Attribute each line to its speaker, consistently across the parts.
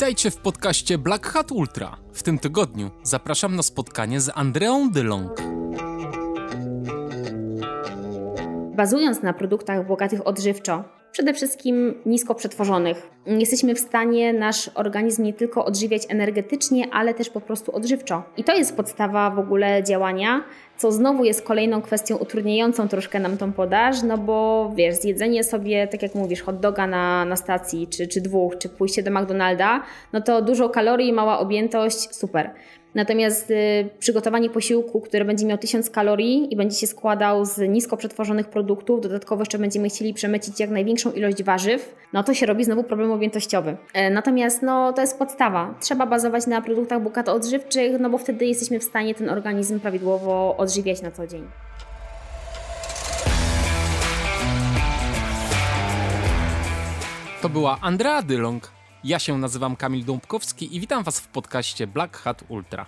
Speaker 1: Witajcie w podcaście Black Hat Ultra. W tym tygodniu zapraszam na spotkanie z Andreą Dylong.
Speaker 2: Bazując na produktach bogatych odżywczo, przede wszystkim nisko przetworzonych, jesteśmy w stanie nasz organizm nie tylko odżywiać energetycznie, ale też po prostu odżywczo. I to jest podstawa w ogóle działania, co znowu jest kolejną kwestią utrudniającą troszkę nam tą podaż, no bo wiesz, zjedzenie sobie, tak jak mówisz, hot doga na, na stacji, czy, czy dwóch, czy pójście do McDonalda, no to dużo kalorii, mała objętość, super. Natomiast y, przygotowanie posiłku, który będzie miał 1000 kalorii i będzie się składał z nisko przetworzonych produktów, dodatkowo jeszcze będziemy chcieli przemycić jak największą ilość warzyw, no to się robi znowu problem objętościowy. E, natomiast no, to jest podstawa. Trzeba bazować na produktach bogato odżywczych, no bo wtedy jesteśmy w stanie ten organizm prawidłowo odżywiać na co dzień.
Speaker 1: To była Andrea Dylong, ja się nazywam Kamil Dąbkowski i witam Was w podcaście Black Hat Ultra.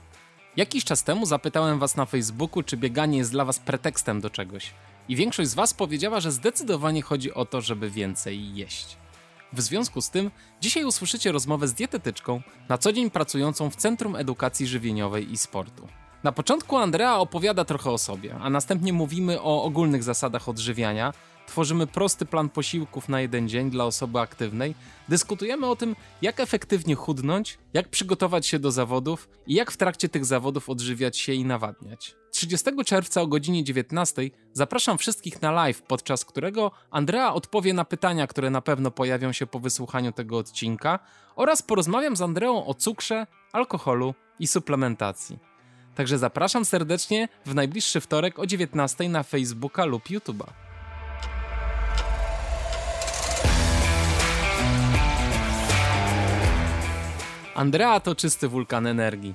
Speaker 1: Jakiś czas temu zapytałem Was na Facebooku, czy bieganie jest dla Was pretekstem do czegoś. I większość z Was powiedziała, że zdecydowanie chodzi o to, żeby więcej jeść. W związku z tym, dzisiaj usłyszycie rozmowę z dietetyczką, na co dzień pracującą w Centrum Edukacji Żywieniowej i Sportu. Na początku Andrea opowiada trochę o sobie, a następnie mówimy o ogólnych zasadach odżywiania, tworzymy prosty plan posiłków na jeden dzień dla osoby aktywnej, dyskutujemy o tym, jak efektywnie chudnąć, jak przygotować się do zawodów i jak w trakcie tych zawodów odżywiać się i nawadniać. 30 czerwca o godzinie 19 zapraszam wszystkich na live, podczas którego Andrea odpowie na pytania, które na pewno pojawią się po wysłuchaniu tego odcinka oraz porozmawiam z Andreą o cukrze, alkoholu i suplementacji. Także zapraszam serdecznie w najbliższy wtorek o 19 na Facebooka lub YouTube'a. Andrea to czysty wulkan energii.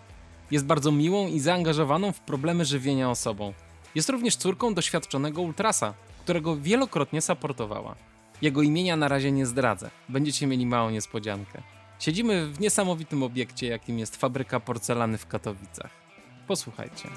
Speaker 1: Jest bardzo miłą i zaangażowaną w problemy żywienia osobą. Jest również córką doświadczonego ultrasa, którego wielokrotnie supportowała. Jego imienia na razie nie zdradzę, będziecie mieli małą niespodziankę. Siedzimy w niesamowitym obiekcie, jakim jest fabryka porcelany w Katowicach. Posłuchajcie.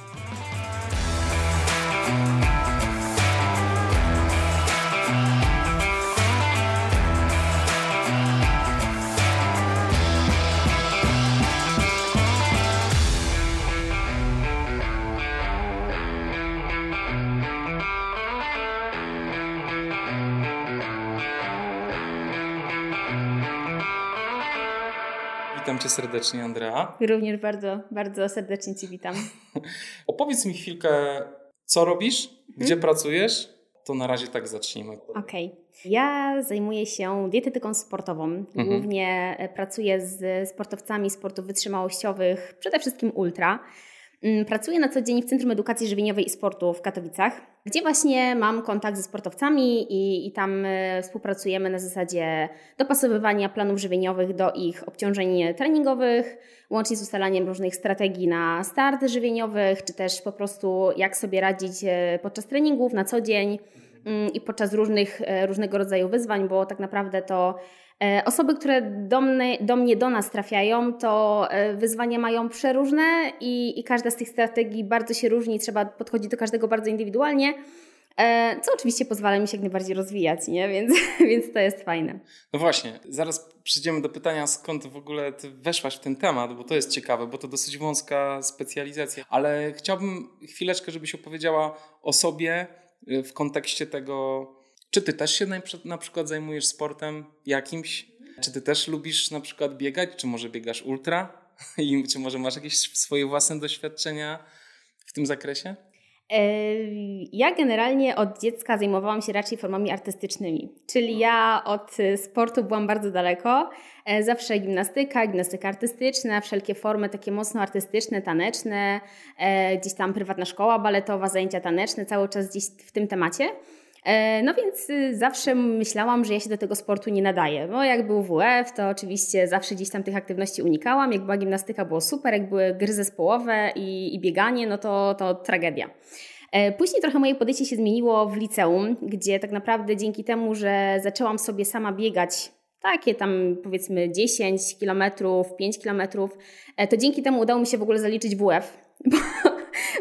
Speaker 1: Witam cię serdecznie, Andrea.
Speaker 2: Również bardzo, bardzo serdecznie cię witam.
Speaker 1: Opowiedz mi chwilkę, co robisz, gdzie hmm? pracujesz? To na razie tak zacznijmy.
Speaker 2: Okej. Okay. Ja zajmuję się dietetyką sportową. Mhm. Głównie mhm. pracuję z sportowcami sportów wytrzymałościowych, przede wszystkim ultra. Mm, pracuję na co dzień w Centrum Edukacji Żywieniowej i Sportu w Katowicach, gdzie właśnie mam kontakt ze sportowcami i, i tam e, współpracujemy na zasadzie dopasowywania planów żywieniowych do ich obciążeń treningowych, łącznie z ustalaniem różnych strategii na start żywieniowych, czy też po prostu jak sobie radzić e, podczas treningów na co dzień mm, i podczas różnych, e, różnego rodzaju wyzwań, bo tak naprawdę to osoby, które do mnie, do mnie, do nas trafiają, to e, wyzwania mają przeróżne i, i każda z tych strategii bardzo się różni, trzeba podchodzić do każdego bardzo indywidualnie. E, co oczywiście pozwala mi się jak najbardziej rozwijać, nie? Więc, więc to jest fajne.
Speaker 1: No właśnie, zaraz przyjdziemy do pytania, skąd w ogóle ty weszłaś w ten temat, bo to jest ciekawe, bo to dosyć wąska specjalizacja. Ale chciałbym chwileczkę, żebyś opowiedziała o sobie w kontekście tego, czy ty też się na przykład zajmujesz sportem jakimś? Czy ty też lubisz na przykład biegać? Czy może biegasz ultra? I czy może masz jakieś swoje własne doświadczenia w tym zakresie?
Speaker 2: Ja generalnie od dziecka zajmowałam się raczej formami artystycznymi, czyli ja od sportu byłam bardzo daleko. E, zawsze gimnastyka, gimnastyka artystyczna, wszelkie formy takie mocno artystyczne, taneczne, e, gdzieś tam prywatna szkoła baletowa, zajęcia taneczne, cały czas gdzieś w tym temacie. E, no więc y, zawsze myślałam, że ja się do tego sportu nie nadaję. Bo jak był WF, to oczywiście zawsze gdzieś tam tych aktywności unikałam. Jak była gimnastyka, było super. Jak były gry zespołowe i, i bieganie, no to, to tragedia. E, później trochę moje podejście się zmieniło w liceum, gdzie tak naprawdę dzięki temu, że zaczęłam sobie sama biegać takie tam powiedzmy 10 kilometrów, 5 kilometrów, e, to dzięki temu udało mi się w ogóle zaliczyć WF. Bo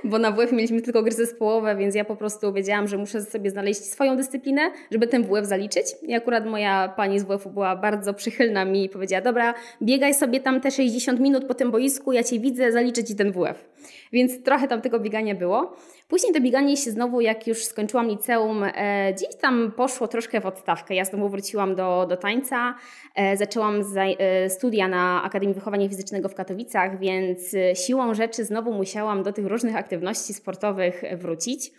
Speaker 2: bo na WF mieliśmy tylko gry zespołowe, więc ja po prostu wiedziałam, że muszę sobie znaleźć swoją dyscyplinę, żeby ten WF zaliczyć. I akurat moja pani z WF-u była bardzo przychylna mi i powiedziała, dobra, biegaj sobie tam te 60 minut po tym boisku, ja Cię widzę, zaliczę Ci ten WF. Więc trochę tam tego biegania było. Później to bieganie się znowu, jak już skończyłam liceum, e, gdzieś tam poszło troszkę w odstawkę. Ja znowu wróciłam do, do tańca, e, zaczęłam za, e, studia na Akademii Wychowania Fizycznego w Katowicach, więc e, siłą rzeczy znowu musiałam do tych różnych aktywności sportowych wrócić.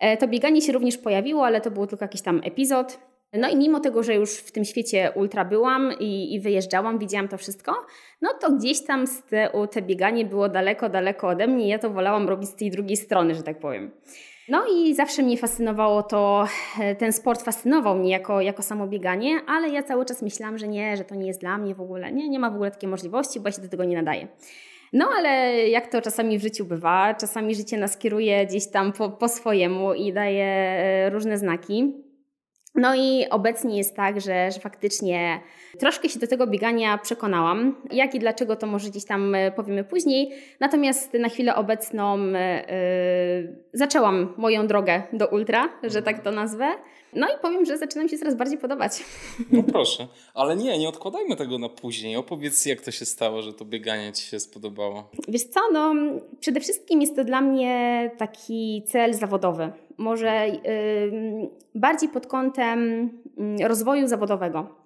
Speaker 2: E, to bieganie się również pojawiło, ale to był tylko jakiś tam epizod. No i mimo tego, że już w tym świecie ultra byłam i, i wyjeżdżałam, widziałam to wszystko, no to gdzieś tam te, te bieganie było daleko, daleko ode mnie ja to wolałam robić z tej drugiej strony, że tak powiem. No i zawsze mnie fascynowało to, e, ten sport fascynował mnie jako, jako samo bieganie, ale ja cały czas myślałam, że nie, że to nie jest dla mnie w ogóle, nie, nie ma w ogóle takiej możliwości, bo ja się do tego nie nadaję. No ale jak to czasami w życiu bywa, czasami życie nas kieruje gdzieś tam po, po swojemu i daje e, różne znaki. No i obecnie jest tak, że, że faktycznie troszkę się do tego biegania przekonałam. Jak i dlaczego to może gdzieś tam e, powiemy później. Natomiast na chwilę obecną yy, zaczęłam moją drogę do ultra, że tak to nazwę. No i powiem, że zaczyna mi się coraz bardziej podobać.
Speaker 1: No proszę, ale nie, nie odkładajmy tego na później. Opowiedz, jak to się stało, że to bieganie Ci się spodobało.
Speaker 2: Wiesz co, no przede wszystkim jest to dla mnie taki cel zawodowy. Może yy, bardziej pod kątem yy, rozwoju zawodowego.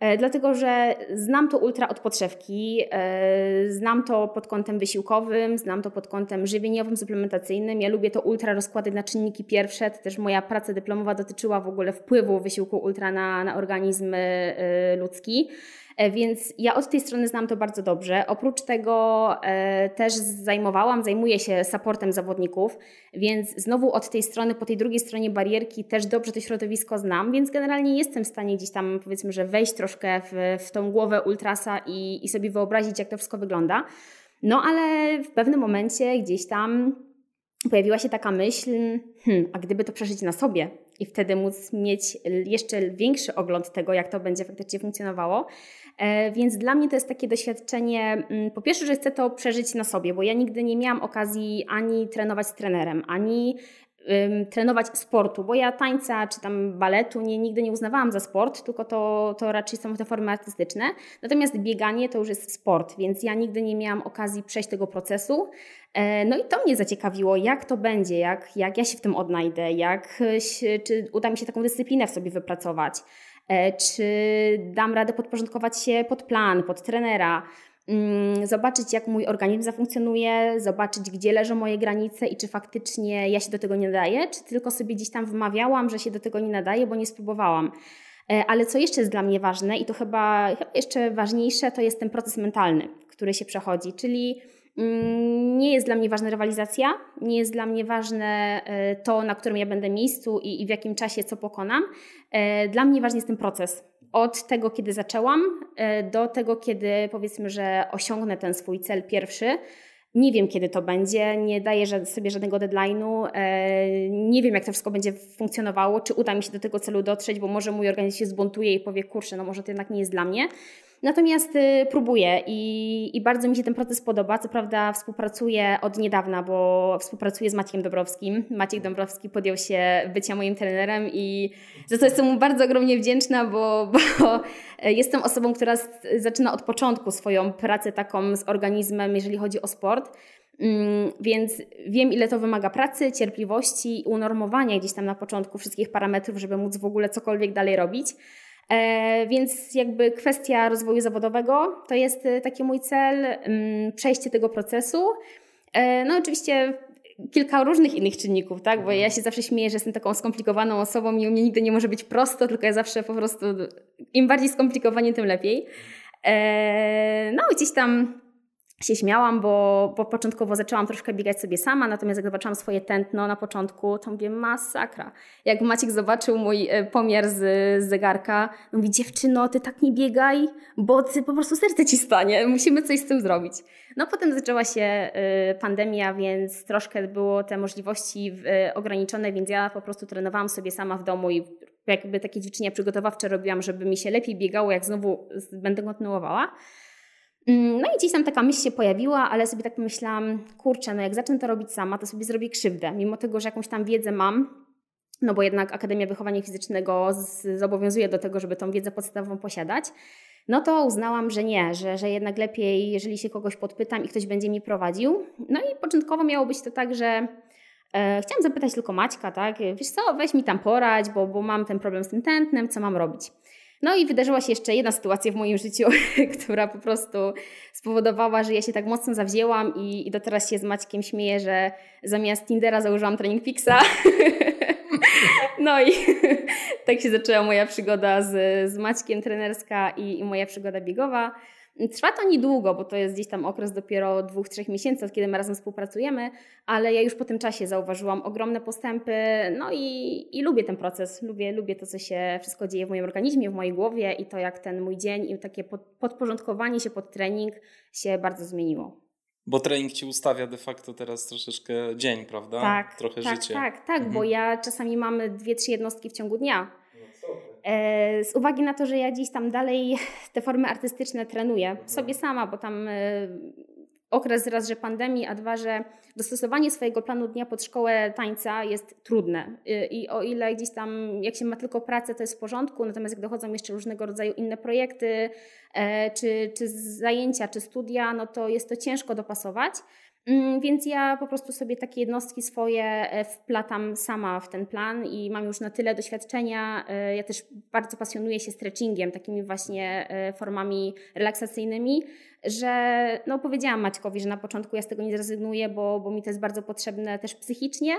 Speaker 2: E, dlatego że znam to ultra od podszewki, e, znam to pod kątem wysiłkowym, znam to pod kątem żywieniowym, suplementacyjnym. Ja lubię to ultra rozkładać na czynniki pierwsze. To też moja praca dyplomowa dotyczyła w ogóle wpływu wysiłku ultra na, na organizm e, ludzki. E, więc ja od tej strony znam to bardzo dobrze. Oprócz tego e, też zajmowałam, zajmuję się supportem zawodników, więc znowu od tej strony, po tej drugiej stronie barierki też dobrze to środowisko znam, więc generalnie jestem w stanie gdzieś tam powiedzmy, że wejść troszkę w, w tą głowę ultrasa i, i sobie wyobrazić, jak to wszystko wygląda. No ale w pewnym momencie gdzieś tam pojawiła się taka myśl, hmm, a gdyby to przeżyć na sobie i wtedy móc mieć jeszcze większy ogląd tego, jak to będzie faktycznie funkcjonowało, E, więc dla mnie to jest takie doświadczenie, mm, po pierwsze, że chcę to przeżyć na sobie, bo ja nigdy nie miałam okazji ani trenować z trenerem, ani trenować sportu, bo ja tańca czy tam baletu nie, nigdy nie uznawałam za sport, tylko to, to raczej są te formy artystyczne. Natomiast bieganie to już jest sport, więc ja nigdy nie miałam okazji przejść tego procesu. E, no i to mnie zaciekawiło, jak to będzie, jak, jak ja się w tym odnajdę, jak, czy uda mi się taką dyscyplinę w sobie wypracować. E, czy dam radę podporządkować się pod plan, pod trenera, zobaczyć jak mój organizm zafunkcjonuje, zobaczyć gdzie leżą moje granice i czy faktycznie ja się do tego nie nadaję, czy tylko sobie gdzieś tam wymawiałam, że się do tego nie nadaję, bo nie spróbowałam. E, ale co jeszcze jest dla mnie ważne i to chyba, chyba jeszcze ważniejsze, to jest ten proces mentalny, który się przechodzi, czyli Mm, nie jest dla mnie ważna rywalizacja, nie jest dla mnie ważne e, to, na którym ja będę miejscu i, i w jakim czasie co pokonam. E, dla mnie ważny jest ten proces. Od tego, kiedy zaczęłam, e, do tego, kiedy powiedzmy, że osiągnę ten swój cel pierwszy. Nie wiem, kiedy to będzie, nie daję sobie żadnego deadline'u, nie wiem, jak to wszystko będzie funkcjonowało, czy uda mi się do tego celu dotrzeć, bo może mój organizm się zbuntuje i powie, kurczę, no może to jednak nie jest dla mnie. Natomiast y, próbuję i, i, bardzo mi się ten proces podoba. Co prawda współpracuję od niedawna, bo współpracuję z Maciekiem Dobrowskim. Maciek Dąbrowski podjął się bycia moim trenerem i za to jestem mu bardzo ogromnie wdzięczna, bo, bo jestem osobą, która zaczyna od początku swoją pracę taką z organizmem, jeżeli chodzi o sport. Mm, więc wiem, ile to wymaga pracy, cierpliwości i unormowania gdzieś tam na początku wszystkich parametrów, żeby móc w ogóle cokolwiek dalej robić. E, więc jakby kwestia rozwoju zawodowego to jest e, taki mój cel, mm, przejście tego procesu. E, no oczywiście kilka różnych innych czynników, tak? Bo ja się zawsze śmieję, że jestem taką skomplikowaną osobą i u mnie nigdy nie może być prosto, tylko ja zawsze po prostu im bardziej skomplikowanie, tym lepiej. No gdzieś tam się śmiałam, bo, bo początkowo zaczęłam troszkę biegać sobie sama, natomiast jak zobaczyłam swoje tętno na początku, to mówię, masakra. Jak Maciek zobaczył mój e, pomiar z, z zegarka, mówi, dziewczyno, ty tak nie biegaj, bo ty po prostu serce ci stanie, musimy coś z tym zrobić. No potem zaczęła się y, pandemia, więc troszkę było te możliwości y, ograniczone, więc ja po prostu trenowałam sobie sama w domu i jakby takie ćwiczenia przygotowawcze robiłam, żeby mi się lepiej biegało, jak znowu będę kontynuowała. Mm, no i gdzieś tam taka myśl się pojawiła, ale sobie tak pomyślałam, kurczę, no jak zacznę to robić sama, to sobie zrobię krzywdę, mimo tego, że jakąś tam wiedzę mam, no bo jednak Akademia Wychowania Fizycznego zobowiązuje do tego, żeby tą wiedzę podstawową posiadać, no to uznałam, że nie, że, że jednak lepiej, jeżeli się kogoś podpytam i ktoś będzie mi prowadził. No i początkowo miało być to tak, że e, chciałam zapytać tylko Maćka, tak, wiesz co, weź mi tam poradź, bo, bo mam ten problem z tym tętnem, co mam robić. No i wydarzyła się jeszcze jedna sytuacja w moim życiu, która po prostu spowodowała, że ja się tak mocno zawzięłam i, i do teraz się z Maćkiem śmieję, że zamiast Tindera założyłam Training Pixa. No i tak się zaczęła moja przygoda z, z Maćkiem trenerska i, i moja przygoda biegowa. Trwa to niedługo, bo to jest gdzieś tam okres dopiero dwóch, trzech miesięcy, od kiedy my razem współpracujemy, ale ja już po tym czasie zauważyłam ogromne postępy, no i, i lubię ten proces, lubię, lubię to, co się wszystko dzieje w moim organizmie, w mojej głowie i to, jak ten mój dzień i takie podporządkowanie się pod trening się bardzo zmieniło.
Speaker 1: Bo trening ci ustawia de facto teraz troszeczkę dzień, prawda?
Speaker 2: Tak,
Speaker 1: Trochę
Speaker 2: tak,
Speaker 1: życie.
Speaker 2: Tak, tak, mhm. bo ja czasami mamy dwie, trzy jednostki w ciągu dnia. E, z uwagi na to, że ja dziś tam dalej te formy artystyczne trenuję sobie sama, bo tam e, okres raz, że pandemii, a dwa, że dostosowanie swojego planu dnia pod szkołę tańca jest trudne. E, I o ile gdzieś tam, jak się ma tylko pracę, to jest w porządku, natomiast jak dochodzą jeszcze różnego rodzaju inne projekty, czy, czy zajęcia, czy studia, no to jest to ciężko dopasować. Mm, więc ja po prostu sobie takie jednostki swoje e, wplatam sama w ten plan i mam już na tyle doświadczenia. E, ja też bardzo pasjonuję się stretchingiem, takimi właśnie e, formami relaksacyjnymi, że no powiedziałam Maćkowi, że na początku ja z tego nie zrezygnuję, bo, bo mi to jest bardzo potrzebne też psychicznie.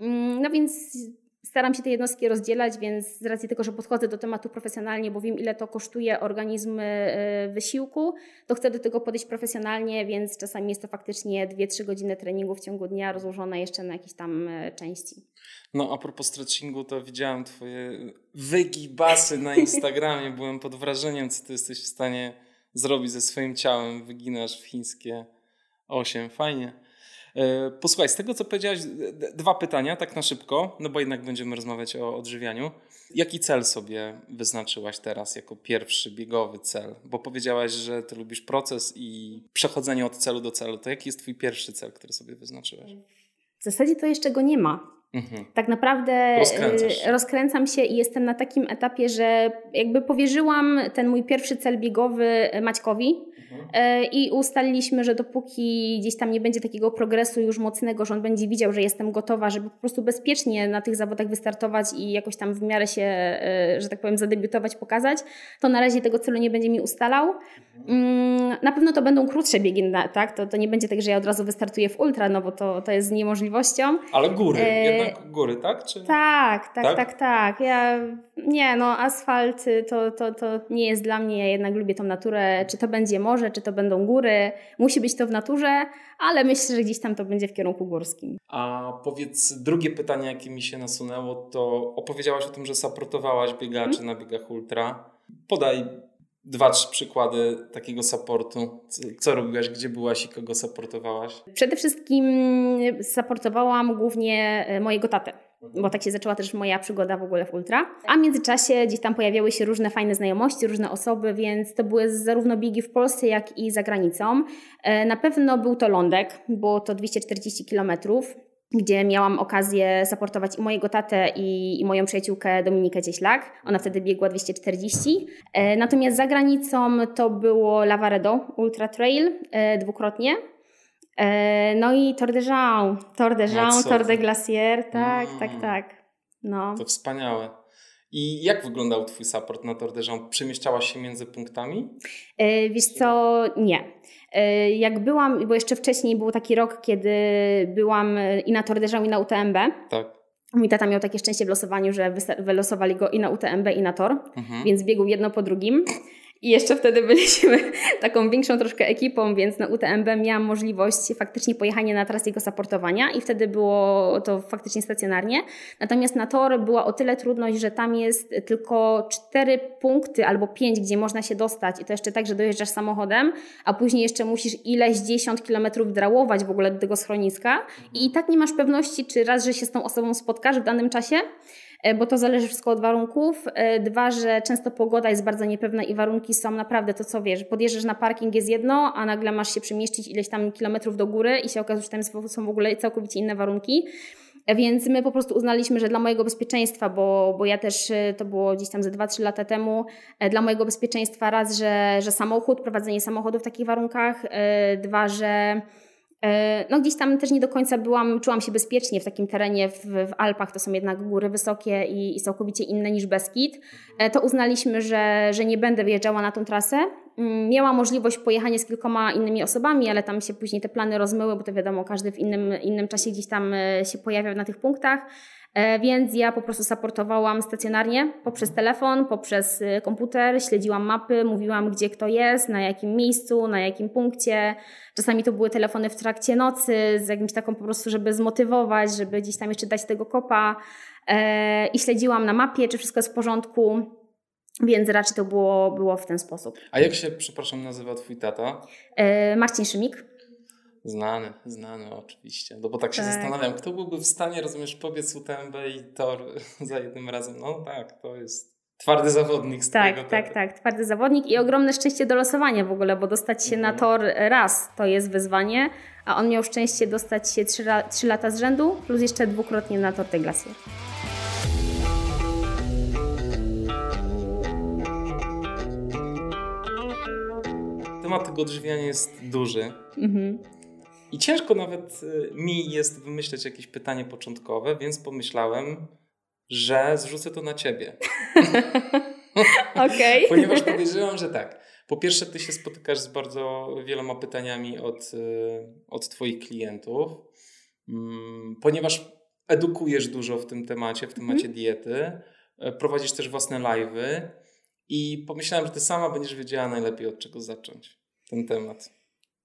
Speaker 2: Mm, no więc Staram się te jednostki rozdzielać, więc z racji tego, że podchodzę do tematu profesjonalnie, bo wiem, ile to kosztuje organizm e, wysiłku, to chcę do tego podejść profesjonalnie, więc czasami jest to faktycznie 2-3 godziny treningu w ciągu dnia, rozłożone jeszcze na jakieś tam e, części.
Speaker 1: No, a propos stretchingu, to widziałem Twoje wygibasy na Instagramie. Byłem pod wrażeniem, co Ty jesteś w stanie zrobić ze swoim ciałem. Wyginasz w chińskie 8. Fajnie. E, posłuchaj, z tego co powiedziałeś, dwa pytania, tak na szybko, no bo jednak będziemy rozmawiać o odżywianiu. Jaki cel sobie wyznaczyłaś teraz jako pierwszy biegowy cel? Bo powiedziałaś, że ty lubisz proces i przechodzenie od celu do celu. To jaki jest twój pierwszy cel, który sobie wyznaczyłaś?
Speaker 2: W zasadzie to jeszcze go nie ma. Mhm. Tak naprawdę y, rozkręcam się i jestem na takim etapie, że jakby powierzyłam ten mój pierwszy cel biegowy Maćkowi mhm. E, i ustaliliśmy, że dopóki gdzieś tam nie będzie takiego progresu już mocnego, że on będzie widział, że jestem gotowa, żeby po prostu bezpiecznie na tych zawodach wystartować i jakoś tam w miarę się, e, że tak powiem, zadebiutować, pokazać, to na razie tego celu nie będzie mi ustalał. Mhm. Mm, na pewno to będą krótsze biegi, tak? To, to nie będzie tak, że ja od razu wystartuję w ultra, no bo to, to jest niemożliwością.
Speaker 1: Ale góry, e, jednak góry, tak? Czy...
Speaker 2: Tak, tak, tak, tak, tak. Ja, nie, no asfalt to, to, to nie jest dla mnie, ja jednak lubię tą naturę, czy to będzie morze, czy to będą góry, musi być to w naturze, ale myślę, że gdzieś tam to będzie w kierunku górskim.
Speaker 1: A powiedz, drugie pytanie, jakie mi się nasunęło, to opowiedziałaś o tym, że supportowałaś biegaczy hmm? na biegach ultra. Podaj dwa, trzy przykłady takiego supportu. Co, co robiłaś, gdzie byłaś i kogo supportowałaś?
Speaker 2: Przede wszystkim supportowałam głównie e, mojego tatę. Bo tak się zaczęła też moja przygoda w ogóle w ultra. A w międzyczasie gdzieś tam pojawiały się różne fajne znajomości, różne osoby, więc to były zarówno biegi w Polsce, jak i za granicą. E, na pewno był to Lądek, było to 240 kilometrów gdzie miałam okazję zaportować i mojego tatę i, i, moją przyjaciółkę Dominikę Cieślak. Ona wtedy biegła 240. E, natomiast za granicą to było Lavaredo Ultra Trail e, dwukrotnie. E, no i Tour de Jean, de Jean, no de Glacier, tak, mm. tak, tak. No.
Speaker 1: To wspaniałe. I jak wyglądał Twój support na Tour de Jean? Przemieszczałaś się między punktami?
Speaker 2: E, wiesz co, nie. E, jak byłam, bo jeszcze wcześniej był taki rok, kiedy byłam i na Tour de Jean i na UTMB.
Speaker 1: Tak.
Speaker 2: Mój tata miał takie szczęście w losowaniu, że wylosowali go i na UTMB i na Tor, mhm. więc biegł jedno po drugim. I jeszcze wtedy byliśmy taką większą troszkę ekipą, więc na UTMB miałam możliwość faktycznie pojechania na trasę jego supportowania i wtedy było to faktycznie stacjonarnie. Natomiast na tor była o tyle trudność, że tam jest tylko cztery punkty albo pięć, gdzie można się dostać i to jeszcze tak, że dojeżdżasz samochodem, a później jeszcze musisz ileś dziesiąt kilometrów drałować w ogóle do tego schroniska i i tak nie masz pewności, czy raz, że się z tą osobą spotkasz w danym czasie, bo to zależy wszystko od warunków. E, dwa, że często pogoda jest bardzo niepewna i warunki są naprawdę to, co wiesz. Podjeżdżasz na parking jest jedno, a nagle masz się przemieścić ileś tam kilometrów do góry i się okazuje, że tam są w ogóle całkowicie inne warunki. Więc my po prostu uznaliśmy, że dla mojego bezpieczeństwa, bo, bo ja też to było gdzieś tam ze 2-3 lata temu, e, dla mojego bezpieczeństwa raz, że, że samochód, prowadzenie samochodu w takich warunkach, e, dwa, że e, no gdzieś tam też nie do końca byłam, czułam się bezpiecznie w takim terenie w, w Alpach, to są jednak góry wysokie i, i całkowicie inne niż Beskid, to uznaliśmy, że, że nie będę wyjeżdżała na tą trasę, Mm, miała możliwość pojechania z kilkoma innymi osobami, ale tam się później te plany rozmyły, bo to wiadomo, każdy w innym, innym czasie gdzieś tam e, się pojawiał na tych punktach. E, więc ja po prostu supportowałam stacjonarnie poprzez telefon, poprzez e, komputer, śledziłam mapy, mówiłam gdzie kto jest, na jakim miejscu, na jakim punkcie. Czasami to były telefony w trakcie nocy z jakimś taką po prostu, żeby zmotywować, żeby gdzieś tam jeszcze dać tego kopa. I śledziłam na mapie, czy wszystko jest w porządku. Więc raczej to było, było w ten sposób.
Speaker 1: A jak się, przepraszam, nazywa twój tata?
Speaker 2: E, Marcin Szymik.
Speaker 1: Znany, znany oczywiście. No bo tak się tak. zastanawiam, kto byłby w stanie, rozumiesz, pobiec UTMB i tor za jednym razem. No tak, to jest twardy zawodnik z
Speaker 2: Tak, tak, tak, tak, twardy zawodnik i ogromne szczęście do losowania w ogóle, bo dostać się mhm. na tor raz to jest wyzwanie, a on miał szczęście dostać się trzy, trzy lata z rzędu, plus jeszcze dwukrotnie na tor tej Glacier.
Speaker 1: temat tego odżywiania jest duży. Mhm. I ciężko nawet y, mi jest wymyśleć jakieś pytanie początkowe, więc pomyślałem, że zrzucę to na ciebie.
Speaker 2: Okay.
Speaker 1: Ponieważ podejrzewam, że tak. Po pierwsze, ty się spotykasz z bardzo wieloma pytaniami od, y, od twoich klientów, mm, ponieważ edukujesz dużo w tym temacie, w temacie mhm. diety, e, prowadzisz też własne live'y i pomyślałem, że ty sama będziesz wiedziała najlepiej od czego zacząć ten temat?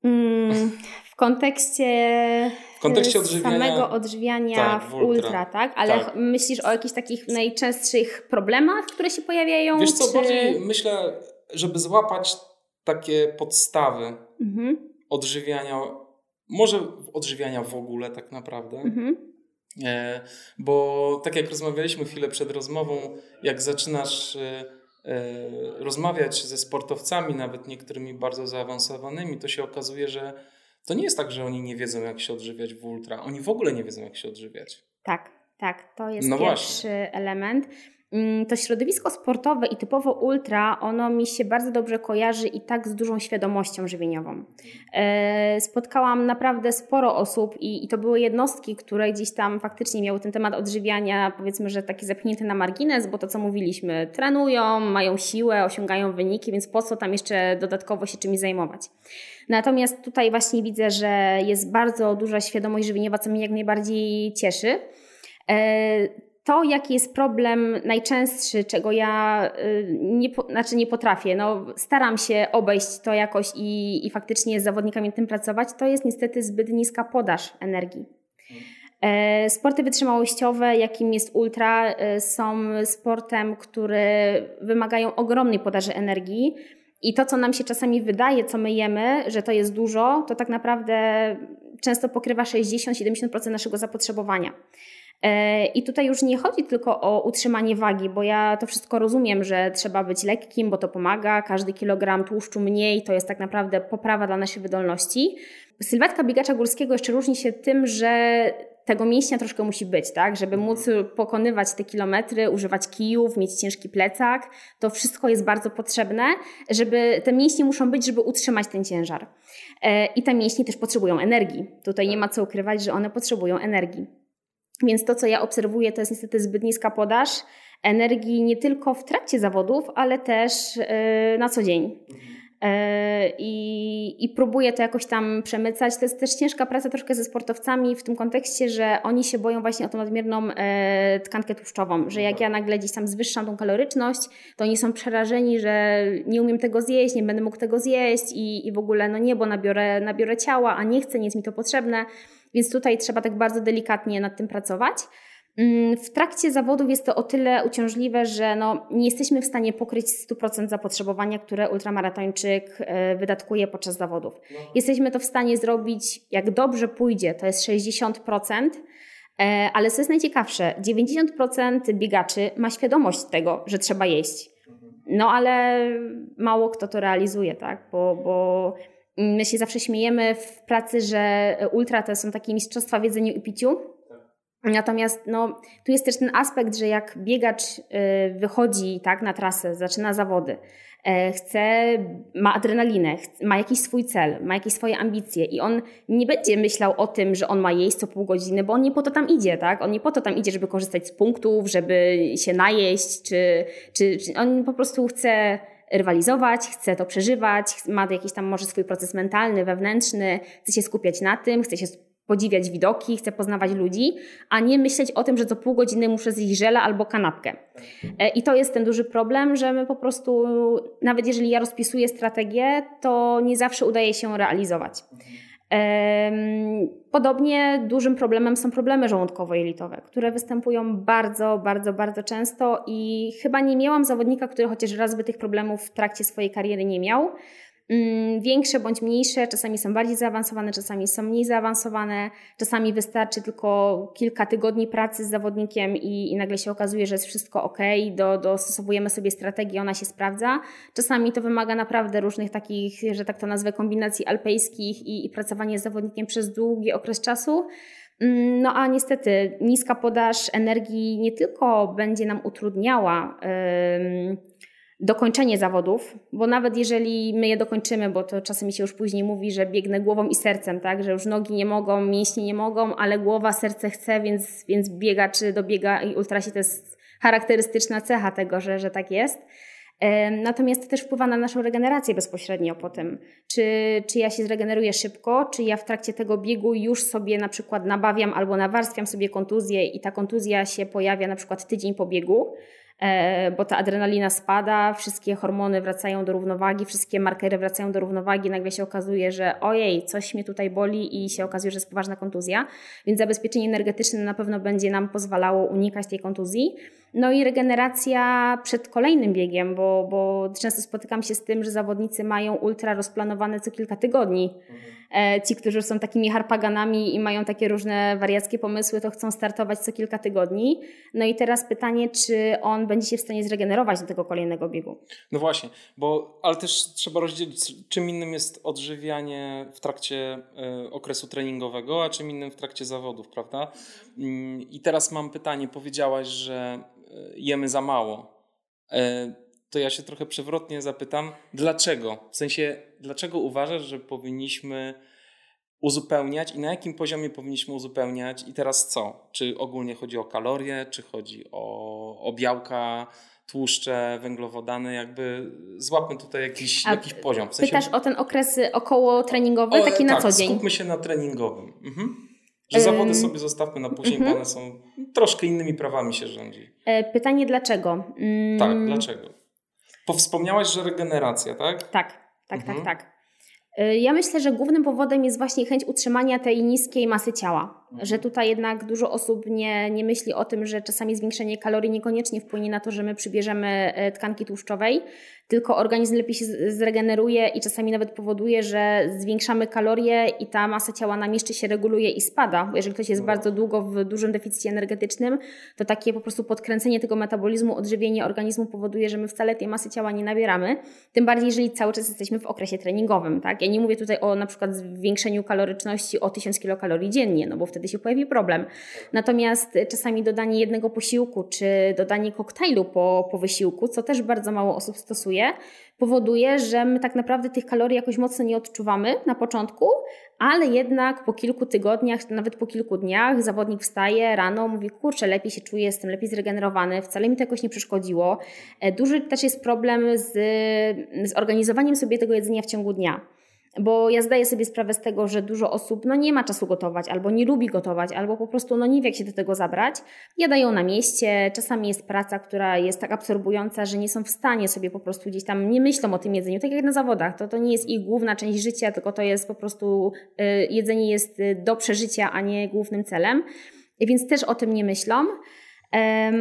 Speaker 2: Mm, w kontekście,
Speaker 1: w kontekście odżywiania,
Speaker 2: samego odżywiania tak, w ultra, ultra, tak? Ale tak. myślisz o jakichś takich najczęstszych problemach, które się pojawiają?
Speaker 1: Wiesz co, czy... bardziej myślę, żeby złapać takie podstawy mhm. odżywiania, może odżywiania w ogóle tak naprawdę. Mhm. E, bo tak jak rozmawialiśmy chwilę przed rozmową, jak zaczynasz E, rozmawiać ze sportowcami, nawet niektórymi bardzo zaawansowanymi, to się okazuje, że to nie jest tak, że oni nie wiedzą, jak się odżywiać w ultra. Oni w ogóle nie wiedzą, jak się odżywiać.
Speaker 2: Tak, tak. To jest no pierwszy właśnie. element. Mm, to środowisko sportowe i typowo ultra, ono mi się bardzo dobrze kojarzy i tak z dużą świadomością żywieniową. E, spotkałam naprawdę sporo osób i, i, to były jednostki, które gdzieś tam faktycznie miały ten temat odżywiania, powiedzmy, że taki zepchnięty na margines, bo to co mówiliśmy, trenują, mają siłę, osiągają wyniki, więc po co tam jeszcze dodatkowo się czymś zajmować. Natomiast tutaj właśnie widzę, że jest bardzo duża świadomość żywieniowa, co mnie jak najbardziej cieszy. To, jaki jest problem najczęstszy, czego ja y, nie, znaczy nie potrafię, no, staram się obejść to jakoś i, i faktycznie z zawodnikami tym pracować, to jest niestety zbyt niska podaż energii. E, sporty wytrzymałościowe, jakim jest ultra, e, są sportem, które wymagają ogromnej podaży energii. I to, co nam się czasami wydaje, co my jemy, że to jest dużo, to tak naprawdę często pokrywa 60-70% naszego zapotrzebowania. E, I tutaj już nie chodzi tylko o utrzymanie wagi, bo ja to wszystko rozumiem, że trzeba być lekkim, bo to pomaga. Każdy kilogram tłuszczu mniej to jest tak naprawdę poprawa dla naszej wydolności. Sylwetka biegacza górskiego jeszcze różni się tym, że tego mięśnia troszkę musi być, tak? Żeby móc pokonywać te kilometry, używać kijów, mieć ciężki plecak. To wszystko jest bardzo potrzebne, żeby te mięśnie muszą być, żeby utrzymać ten ciężar. E, I te mięśnie też potrzebują energii. Tutaj nie ma co ukrywać, że one potrzebują energii. Więc to, co ja obserwuję, to jest niestety zbyt niska podaż energii nie tylko w trakcie zawodów, ale też e, na co dzień. E, I, I próbuję to jakoś tam przemycać. To jest też ciężka praca troszkę ze sportowcami w tym kontekście, że oni się boją właśnie o tą nadmierną e, tkankę tłuszczową, że jak ja nagle gdzieś tam zwyższam tą kaloryczność, to oni są przerażeni, że nie umiem tego zjeść, nie będę mógł tego zjeść i, i w ogóle no nie, bo nabiorę, nabiorę ciała, a nie chcę, nie jest mi to potrzebne. Więc tutaj trzeba tak bardzo delikatnie nad tym pracować. Mm, w trakcie zawodów jest to o tyle uciążliwe, że no, nie jesteśmy w stanie pokryć 100% zapotrzebowania, które ultramaratończyk e, wydatkuje podczas zawodów. No. Jesteśmy to w stanie zrobić, jak dobrze pójdzie, to jest 60%, E, ale co jest najciekawsze, 90% biegaczy ma świadomość tego, że trzeba jeść. No ale mało kto to realizuje, tak? Bo, bo my się zawsze śmiejemy w pracy, że ultra to są takie mistrzostwa w jedzeniu i piciu. Natomiast no, tu jest też ten aspekt, że jak biegacz y, wychodzi tak, na trasę, zaczyna zawody, E, chce, ma adrenalinę, ma jakiś swój cel, ma jakieś swoje ambicje i on nie będzie myślał o tym, że on ma jeść co pół godziny, bo on nie po to tam idzie, tak? On nie po to tam idzie, żeby korzystać z punktów, żeby się najeść, czy, czy, czy on po prostu chce rywalizować, chce to przeżywać, ma jakiś tam może swój proces mentalny, wewnętrzny, chce się skupiać na tym, chce się podziwiać widoki, chcę poznawać ludzi, a nie myśleć o tym, że co pół godziny muszę zjeść żelę albo kanapkę. E, I to jest ten duży problem, że my po prostu, nawet jeżeli ja rozpisuję strategię, to nie zawsze udaje się realizować. Podobnie dużym problemem są problemy żołądkowo-jelitowe, które występują bardzo, bardzo, bardzo często i chyba nie miałam zawodnika, który chociaż raz by tych problemów w trakcie swojej kariery nie miał. Mm, większe bądź mniejsze, czasami są bardziej zaawansowane, czasami są mniej zaawansowane, czasami wystarczy tylko kilka tygodni pracy z zawodnikiem i, i nagle się okazuje, że jest wszystko ok, do, dostosowujemy sobie strategię, ona się sprawdza. Czasami to wymaga naprawdę różnych takich, że tak to nazwę, kombinacji alpejskich i, i pracowanie z zawodnikiem przez długi okres czasu. Mm, no a niestety niska podaż energii nie tylko będzie nam utrudniała. Yy, dokończenie zawodów, bo nawet jeżeli my je dokończymy, bo to czasem mi się już później mówi, że biegnę głową i sercem, tak, że już nogi nie mogą, mięśnie nie mogą, ale głowa, serce chce, więc, więc biega czy dobiega i ultrasi to jest charakterystyczna cecha tego, że, że tak jest. Natomiast to też wpływa na naszą regenerację bezpośrednio po tym. Czy, czy ja się zregeneruję szybko, czy ja w trakcie tego biegu już sobie na przykład nabawiam albo nawarstwiam sobie kontuzję i ta kontuzja się pojawia na przykład tydzień po biegu, bo ta adrenalina spada, wszystkie hormony wracają do równowagi, wszystkie markery wracają do równowagi, nagle się okazuje, że ojej, coś mnie tutaj boli i się okazuje, że jest poważna kontuzja, więc zabezpieczenie energetyczne na pewno będzie nam pozwalało unikać tej kontuzji. No i regeneracja przed kolejnym biegiem, bo, bo często spotykam się z tym, że zawodnicy mają ultra rozplanowane co kilka tygodni. Mhm. Ci, którzy są takimi harpaganami i mają takie różne wariackie pomysły, to chcą startować co kilka tygodni. No i teraz pytanie, czy on będzie się w stanie zregenerować do tego kolejnego biegu.
Speaker 1: No właśnie, bo ale też trzeba rozdzielić, czym innym jest odżywianie w trakcie y, okresu treningowego, a czym innym w trakcie zawodów, prawda? Y, I teraz mam pytanie, powiedziałaś, że jemy za mało, e, to ja się trochę przewrotnie zapytam, dlaczego? W sensie, dlaczego uważasz, że powinniśmy uzupełniać i na jakim poziomie powinniśmy uzupełniać i teraz co? Czy ogólnie chodzi o kalorie, czy chodzi o, o białka, tłuszcze, węglowodany, jakby złapmy tutaj jakiś, jakiś poziom.
Speaker 2: W sensie... Pytasz o ten okres około treningowy, o, taki na
Speaker 1: tak,
Speaker 2: co dzień?
Speaker 1: skupmy się na treningowym. Mhm. Że zawody sobie zostawmy na później, bo mhm. one są troszkę innymi prawami się rządzi.
Speaker 2: E, pytanie dlaczego?
Speaker 1: Mm. Tak, dlaczego? Powspomniałaś, że regeneracja, tak?
Speaker 2: Tak, tak, tak, mhm. tak. Y, ja myślę, że głównym powodem jest właśnie chęć utrzymania tej niskiej masy ciała. Mhm. Że tutaj jednak dużo osób nie, nie myśli o tym, że czasami zwiększenie kalorii niekoniecznie wpłynie na to, że my przybierzemy e, tkanki tłuszczowej, tylko organizm lepiej się zregeneruje i czasami nawet powoduje, że zwiększamy kalorie i ta masa ciała nam jeszcze się reguluje i spada. Bo jeżeli ktoś jest no. bardzo długo w dużym deficycie energetycznym, to takie po prostu podkręcenie tego metabolizmu, odżywienie organizmu powoduje, że my wcale tej masy ciała nie nabieramy. Tym bardziej, jeżeli cały czas jesteśmy w okresie treningowym. Tak? Ja nie mówię tutaj o na przykład zwiększeniu kaloryczności o 1000 kilokalorii dziennie, no bo wtedy się pojawi problem. Natomiast czasami dodanie jednego posiłku, czy dodanie koktajlu po, po wysiłku, co też bardzo mało osób stosuje, powoduje, że my tak naprawdę tych kalorii jakoś mocno nie odczuwamy na początku, ale jednak po kilku tygodniach, nawet po kilku dniach zawodnik wstaje rano, mówi kurczę, lepiej się czuję, jestem lepiej zregenerowany, wcale mi to jakoś nie przeszkodziło. E, duży też jest problem z, z organizowaniem sobie tego jedzenia w ciągu dnia. Bo ja zdaję sobie sprawę z tego, że dużo osób no, nie ma czasu gotować, albo nie lubi gotować, albo po prostu no, nie wie, jak się do tego zabrać. Jadają na mieście, czasami jest praca, która jest tak absorbująca, że nie są w stanie sobie po prostu gdzieś tam, nie myślą o tym jedzeniu, tak jak na zawodach. To, to nie jest ich główna część życia, tylko to jest po prostu, y, jedzenie jest y, do przeżycia, a nie głównym celem. Więc też o tym nie myślą.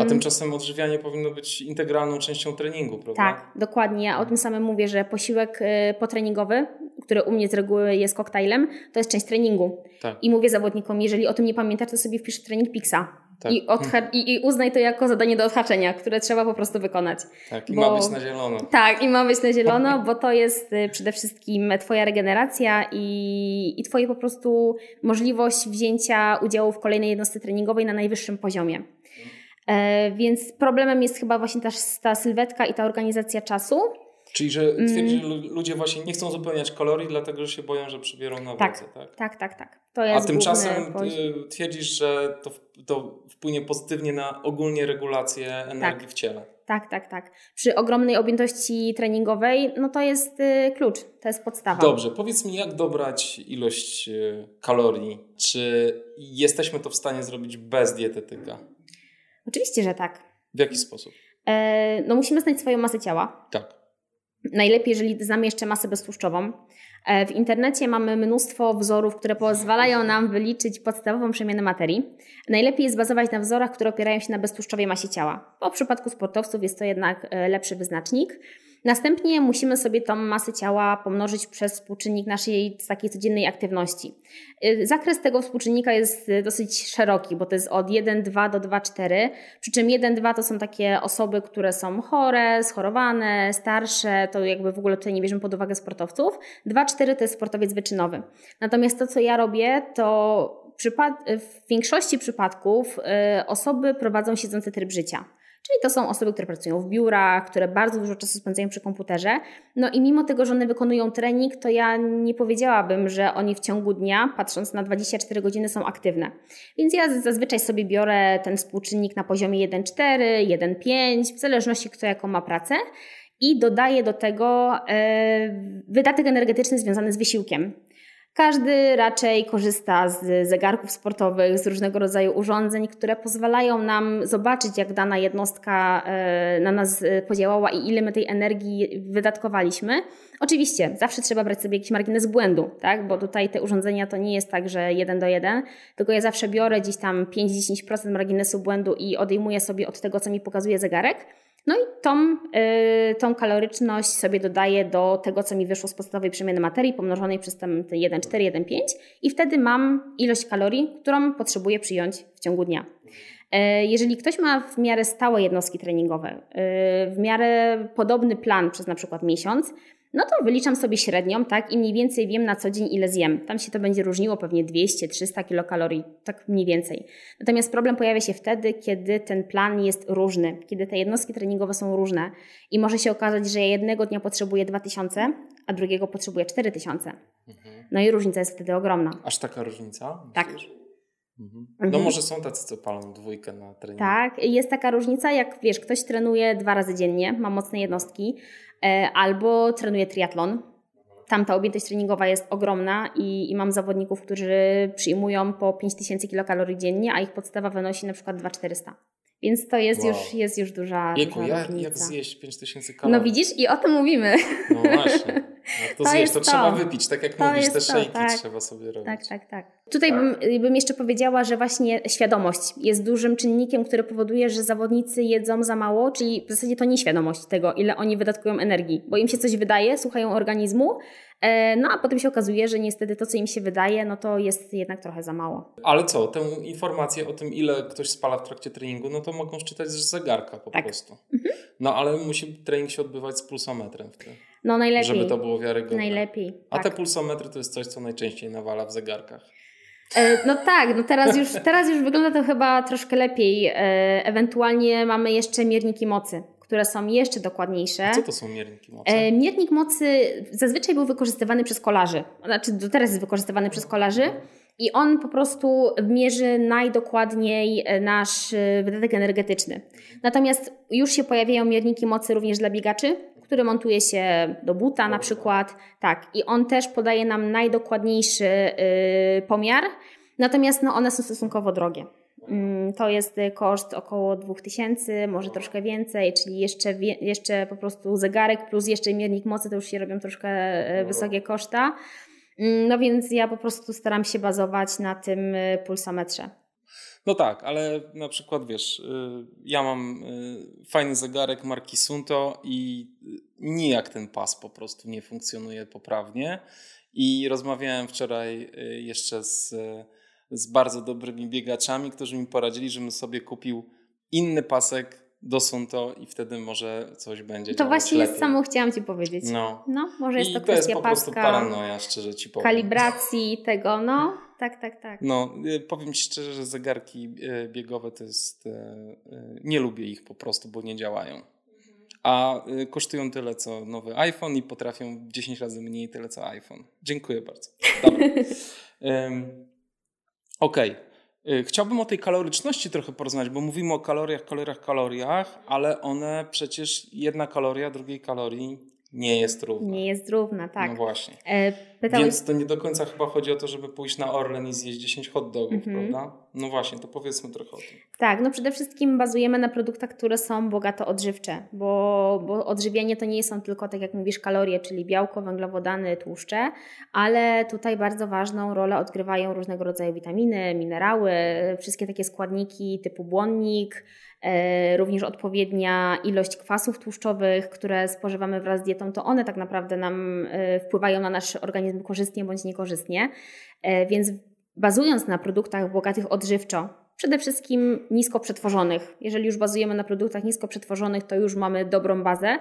Speaker 1: A tymczasem odżywianie powinno być integralną częścią treningu, prawda?
Speaker 2: Tak, dokładnie. Ja o tym samym mówię, że posiłek y, potreningowy, które u mnie z reguły jest koktajlem, to jest część treningu. Tak. I mówię zawodnikom, jeżeli o tym nie pamiętasz, to sobie wpisz trening Pixa. Tak. I, odha- i, I uznaj to jako zadanie do odhaczenia, które trzeba po prostu wykonać.
Speaker 1: Tak, i bo... ma być na zielono.
Speaker 2: Tak, i ma być na zielono, bo to jest y, przede wszystkim Twoja regeneracja i, i Twoje po prostu możliwość wzięcia udziału w kolejnej jednostce treningowej na najwyższym poziomie. E, więc problemem jest chyba właśnie ta, ta sylwetka i ta organizacja czasu.
Speaker 1: Czyli, że twierdzi, że mm. ludzie właśnie nie chcą zupełniać kalorii, dlatego że się boją, że przybiorą na
Speaker 2: tak,
Speaker 1: tak?
Speaker 2: Tak, tak, tak. To jest
Speaker 1: A tymczasem twierdzisz, że to, to wpłynie pozytywnie na ogólnie regulację energii tak. w ciele.
Speaker 2: Tak, tak, tak. Przy ogromnej objętości treningowej, no to jest y, klucz, to jest podstawa.
Speaker 1: Dobrze, powiedz mi, jak dobrać ilość y, kalorii? Czy jesteśmy to w stanie zrobić bez dietetyka?
Speaker 2: Oczywiście, że tak.
Speaker 1: W jaki sposób?
Speaker 2: E, no musimy znać swoją masę ciała.
Speaker 1: Tak.
Speaker 2: Najlepiej, jeżeli znamy jeszcze masę beztłuszczową. E, w internecie mamy mnóstwo wzorów, które pozwalają nam wyliczyć podstawową przemianę materii. Najlepiej jest bazować na wzorach, które opierają się na beztłuszczowej masie ciała, bo w przypadku sportowców jest to jednak e, lepszy wyznacznik. Następnie musimy sobie tą masę ciała pomnożyć przez współczynnik naszej takiej codziennej aktywności. Y, zakres tego współczynnika jest y, dosyć szeroki, bo to jest od 1,2 do 2,4, przy czym 1,2 to są takie osoby, które są chore, schorowane, starsze, to jakby w ogóle tutaj nie bierzemy pod uwagę sportowców. 2,4 to jest sportowiec wyczynowy. Natomiast to, co ja robię, to w większości przypadków y, osoby prowadzą siedzący tryb życia. Czyli to są osoby, które pracują w biurach, które bardzo dużo czasu spędzają przy komputerze. No i mimo tego, że one wykonują trening, to ja nie powiedziałabym, że oni w ciągu dnia, patrząc na 24 godziny, są aktywne. Więc ja zazwyczaj sobie biorę ten współczynnik na poziomie 1,4, 1,5, w zależności kto jaką ma pracę i dodaję do tego e, wydatek energetyczny związany z wysiłkiem. Każdy raczej korzysta z zegarków sportowych, z różnego rodzaju urządzeń, które pozwalają nam zobaczyć, jak dana jednostka e, na nas e, podziałała i ile my tej energii wydatkowaliśmy. Oczywiście, zawsze trzeba brać sobie jakiś margines błędu, tak? bo tutaj te urządzenia to nie jest tak, że jeden do jeden, tylko ja zawsze biorę gdzieś tam 5-10% marginesu błędu i odejmuję sobie od tego, co mi pokazuje zegarek no i tą, yy, tą kaloryczność sobie dodaję do tego, co mi wyszło z podstawowej przemiany materii, pomnożonej przez ten 1,4, 1,5 i wtedy mam ilość kalorii, którą potrzebuję przyjąć w ciągu dnia. Yy, jeżeli ktoś ma w miarę stałe jednostki treningowe, yy, w miarę podobny plan przez na przykład miesiąc, no to wyliczam sobie średnią, tak, i mniej więcej wiem na co dzień ile zjem. Tam się to będzie różniło pewnie 200-300 kilokalorii, tak mniej więcej. Natomiast problem pojawia się wtedy, kiedy ten plan jest różny, kiedy te jednostki treningowe są różne i może się okazać, że ja jednego dnia potrzebuję 2000, a drugiego potrzebuję 4000. Mhm. No i różnica jest wtedy ogromna.
Speaker 1: Aż taka różnica?
Speaker 2: Tak.
Speaker 1: Mhm. No mhm. może są tacy, co palą dwójkę na treningu.
Speaker 2: Tak, jest taka różnica, jak wiesz, ktoś trenuje dwa razy dziennie, ma mocne jednostki, albo trenuję triatlon. Tam ta objętość treningowa jest ogromna i, i mam zawodników, którzy przyjmują po 5000 kilokalorii dziennie, a ich podstawa wynosi na przykład 2400. Więc to jest, wow. już, jest już duża,
Speaker 1: Jeku,
Speaker 2: duża
Speaker 1: jak,
Speaker 2: różnica.
Speaker 1: jak zjeść 5000 kalorii?
Speaker 2: No widzisz i o tym mówimy.
Speaker 1: No właśnie. Jak to, to zjeść, to, to, trzeba wypić, tak jak to mówisz, te szejki tak. trzeba sobie robić.
Speaker 2: Tak, tak, tak. Tutaj tak. Bym, bym jeszcze powiedziała, że właśnie świadomość jest dużym czynnikiem, który powoduje, że zawodnicy jedzą za mało, czyli w zasadzie to nieświadomość tego, ile oni wydatkują energii, bo im się coś wydaje, słuchają organizmu, E, no a potem się okazuje, że niestety to, co im się wydaje, no to jest jednak trochę za mało.
Speaker 1: Ale co, tę informację o tym, ile ktoś spala w trakcie treningu, no to mogą czytać z zegarka po tak. prostu. Mhm. No ale musi trening się odbywać z pulsometrem wtedy.
Speaker 2: No najlepiej.
Speaker 1: Żeby to było wiarygodne.
Speaker 2: Najlepiej.
Speaker 1: A tak. te pulsometry to jest coś, co najczęściej nawala w zegarkach.
Speaker 2: E, no tak, no teraz już, teraz już wygląda to chyba troszkę lepiej. E, ewentualnie mamy jeszcze mierniki mocy które są jeszcze dokładniejsze.
Speaker 1: A co to są mierniki mocy? E,
Speaker 2: miernik mocy zazwyczaj był wykorzystywany przez kolarzy, znaczy do teraz jest wykorzystywany przez kolarzy i on po prostu mierzy najdokładniej nasz wydatek energetyczny. Natomiast już się pojawiają mierniki mocy również dla biegaczy, który montuje się do buta na przykład. Tak, i on też podaje nam najdokładniejszy pomiar, natomiast no, one są stosunkowo drogie. Mm, to jest y, koszt około 2000, może troszkę więcej, czyli jeszcze, jeszcze po prostu zegarek plus jeszcze miernik mocy to już się robią troszkę e, wysokie koszta. Mm, no więc ja po prostu staram się bazować na tym y, pulsometrze.
Speaker 1: No tak, ale na przykład wiesz, y, ja mam y, fajny zegarek marki Sunto i nijak ten pas po prostu nie funkcjonuje poprawnie. I rozmawiałem wczoraj y, jeszcze z, z bardzo dobrymi biegaczami, którzy mi poradzili, żebym sobie kupił inny pasek do Sunto i wtedy może coś będzie
Speaker 2: To właśnie
Speaker 1: lepiej.
Speaker 2: samo chciałam Ci powiedzieć.
Speaker 1: No.
Speaker 2: no może jest
Speaker 1: I
Speaker 2: to
Speaker 1: to
Speaker 2: kwestia
Speaker 1: jest po prostu
Speaker 2: paska,
Speaker 1: paranoja, szczerze Ci powiem.
Speaker 2: kalibracji tego, no tak, tak, tak.
Speaker 1: No, y, powiem Ci szczerze, że zegarki y, biegowe to jest. y, Nie lubię ich po prostu, bo nie działają. A kosztują tyle co nowy iPhone i potrafią 10 razy mniej tyle co iPhone. Dziękuję bardzo. Dobra. um, Okej. Okay. Chciałbym o tej kaloryczności trochę porozmawiać, bo mówimy o kaloriach, kaloriach, kaloriach, ale one przecież jedna kaloria drugiej kalorii nie jest równa.
Speaker 2: Nie jest równa, tak.
Speaker 1: No właśnie.
Speaker 2: E,
Speaker 1: pytałeś... Więc to nie do końca chyba chodzi o to, żeby pójść na Orlen i zjeść 10 hot dogów, mhm. prawda? No właśnie, to powiedzmy trochę o tym.
Speaker 2: Tak, no przede wszystkim bazujemy na produktach, które są bogato odżywcze, bo, bo odżywianie to nie są tylko, tak jak mówisz, kalorie, czyli białko, węglowodany, tłuszcze, ale tutaj bardzo ważną rolę odgrywają różnego rodzaju witaminy, minerały, wszystkie takie składniki typu błonnik, E, również odpowiednia ilość kwasów tłuszczowych, które spożywamy wraz z dietą, to one tak naprawdę nam e, wpływają na nasz organizm korzystnie bądź niekorzystnie. E, więc bazując na produktach bogatych odżywczo, przede wszystkim nisko przetworzonych, jeżeli już bazujemy na produktach nisko przetworzonych, to już mamy dobrą bazę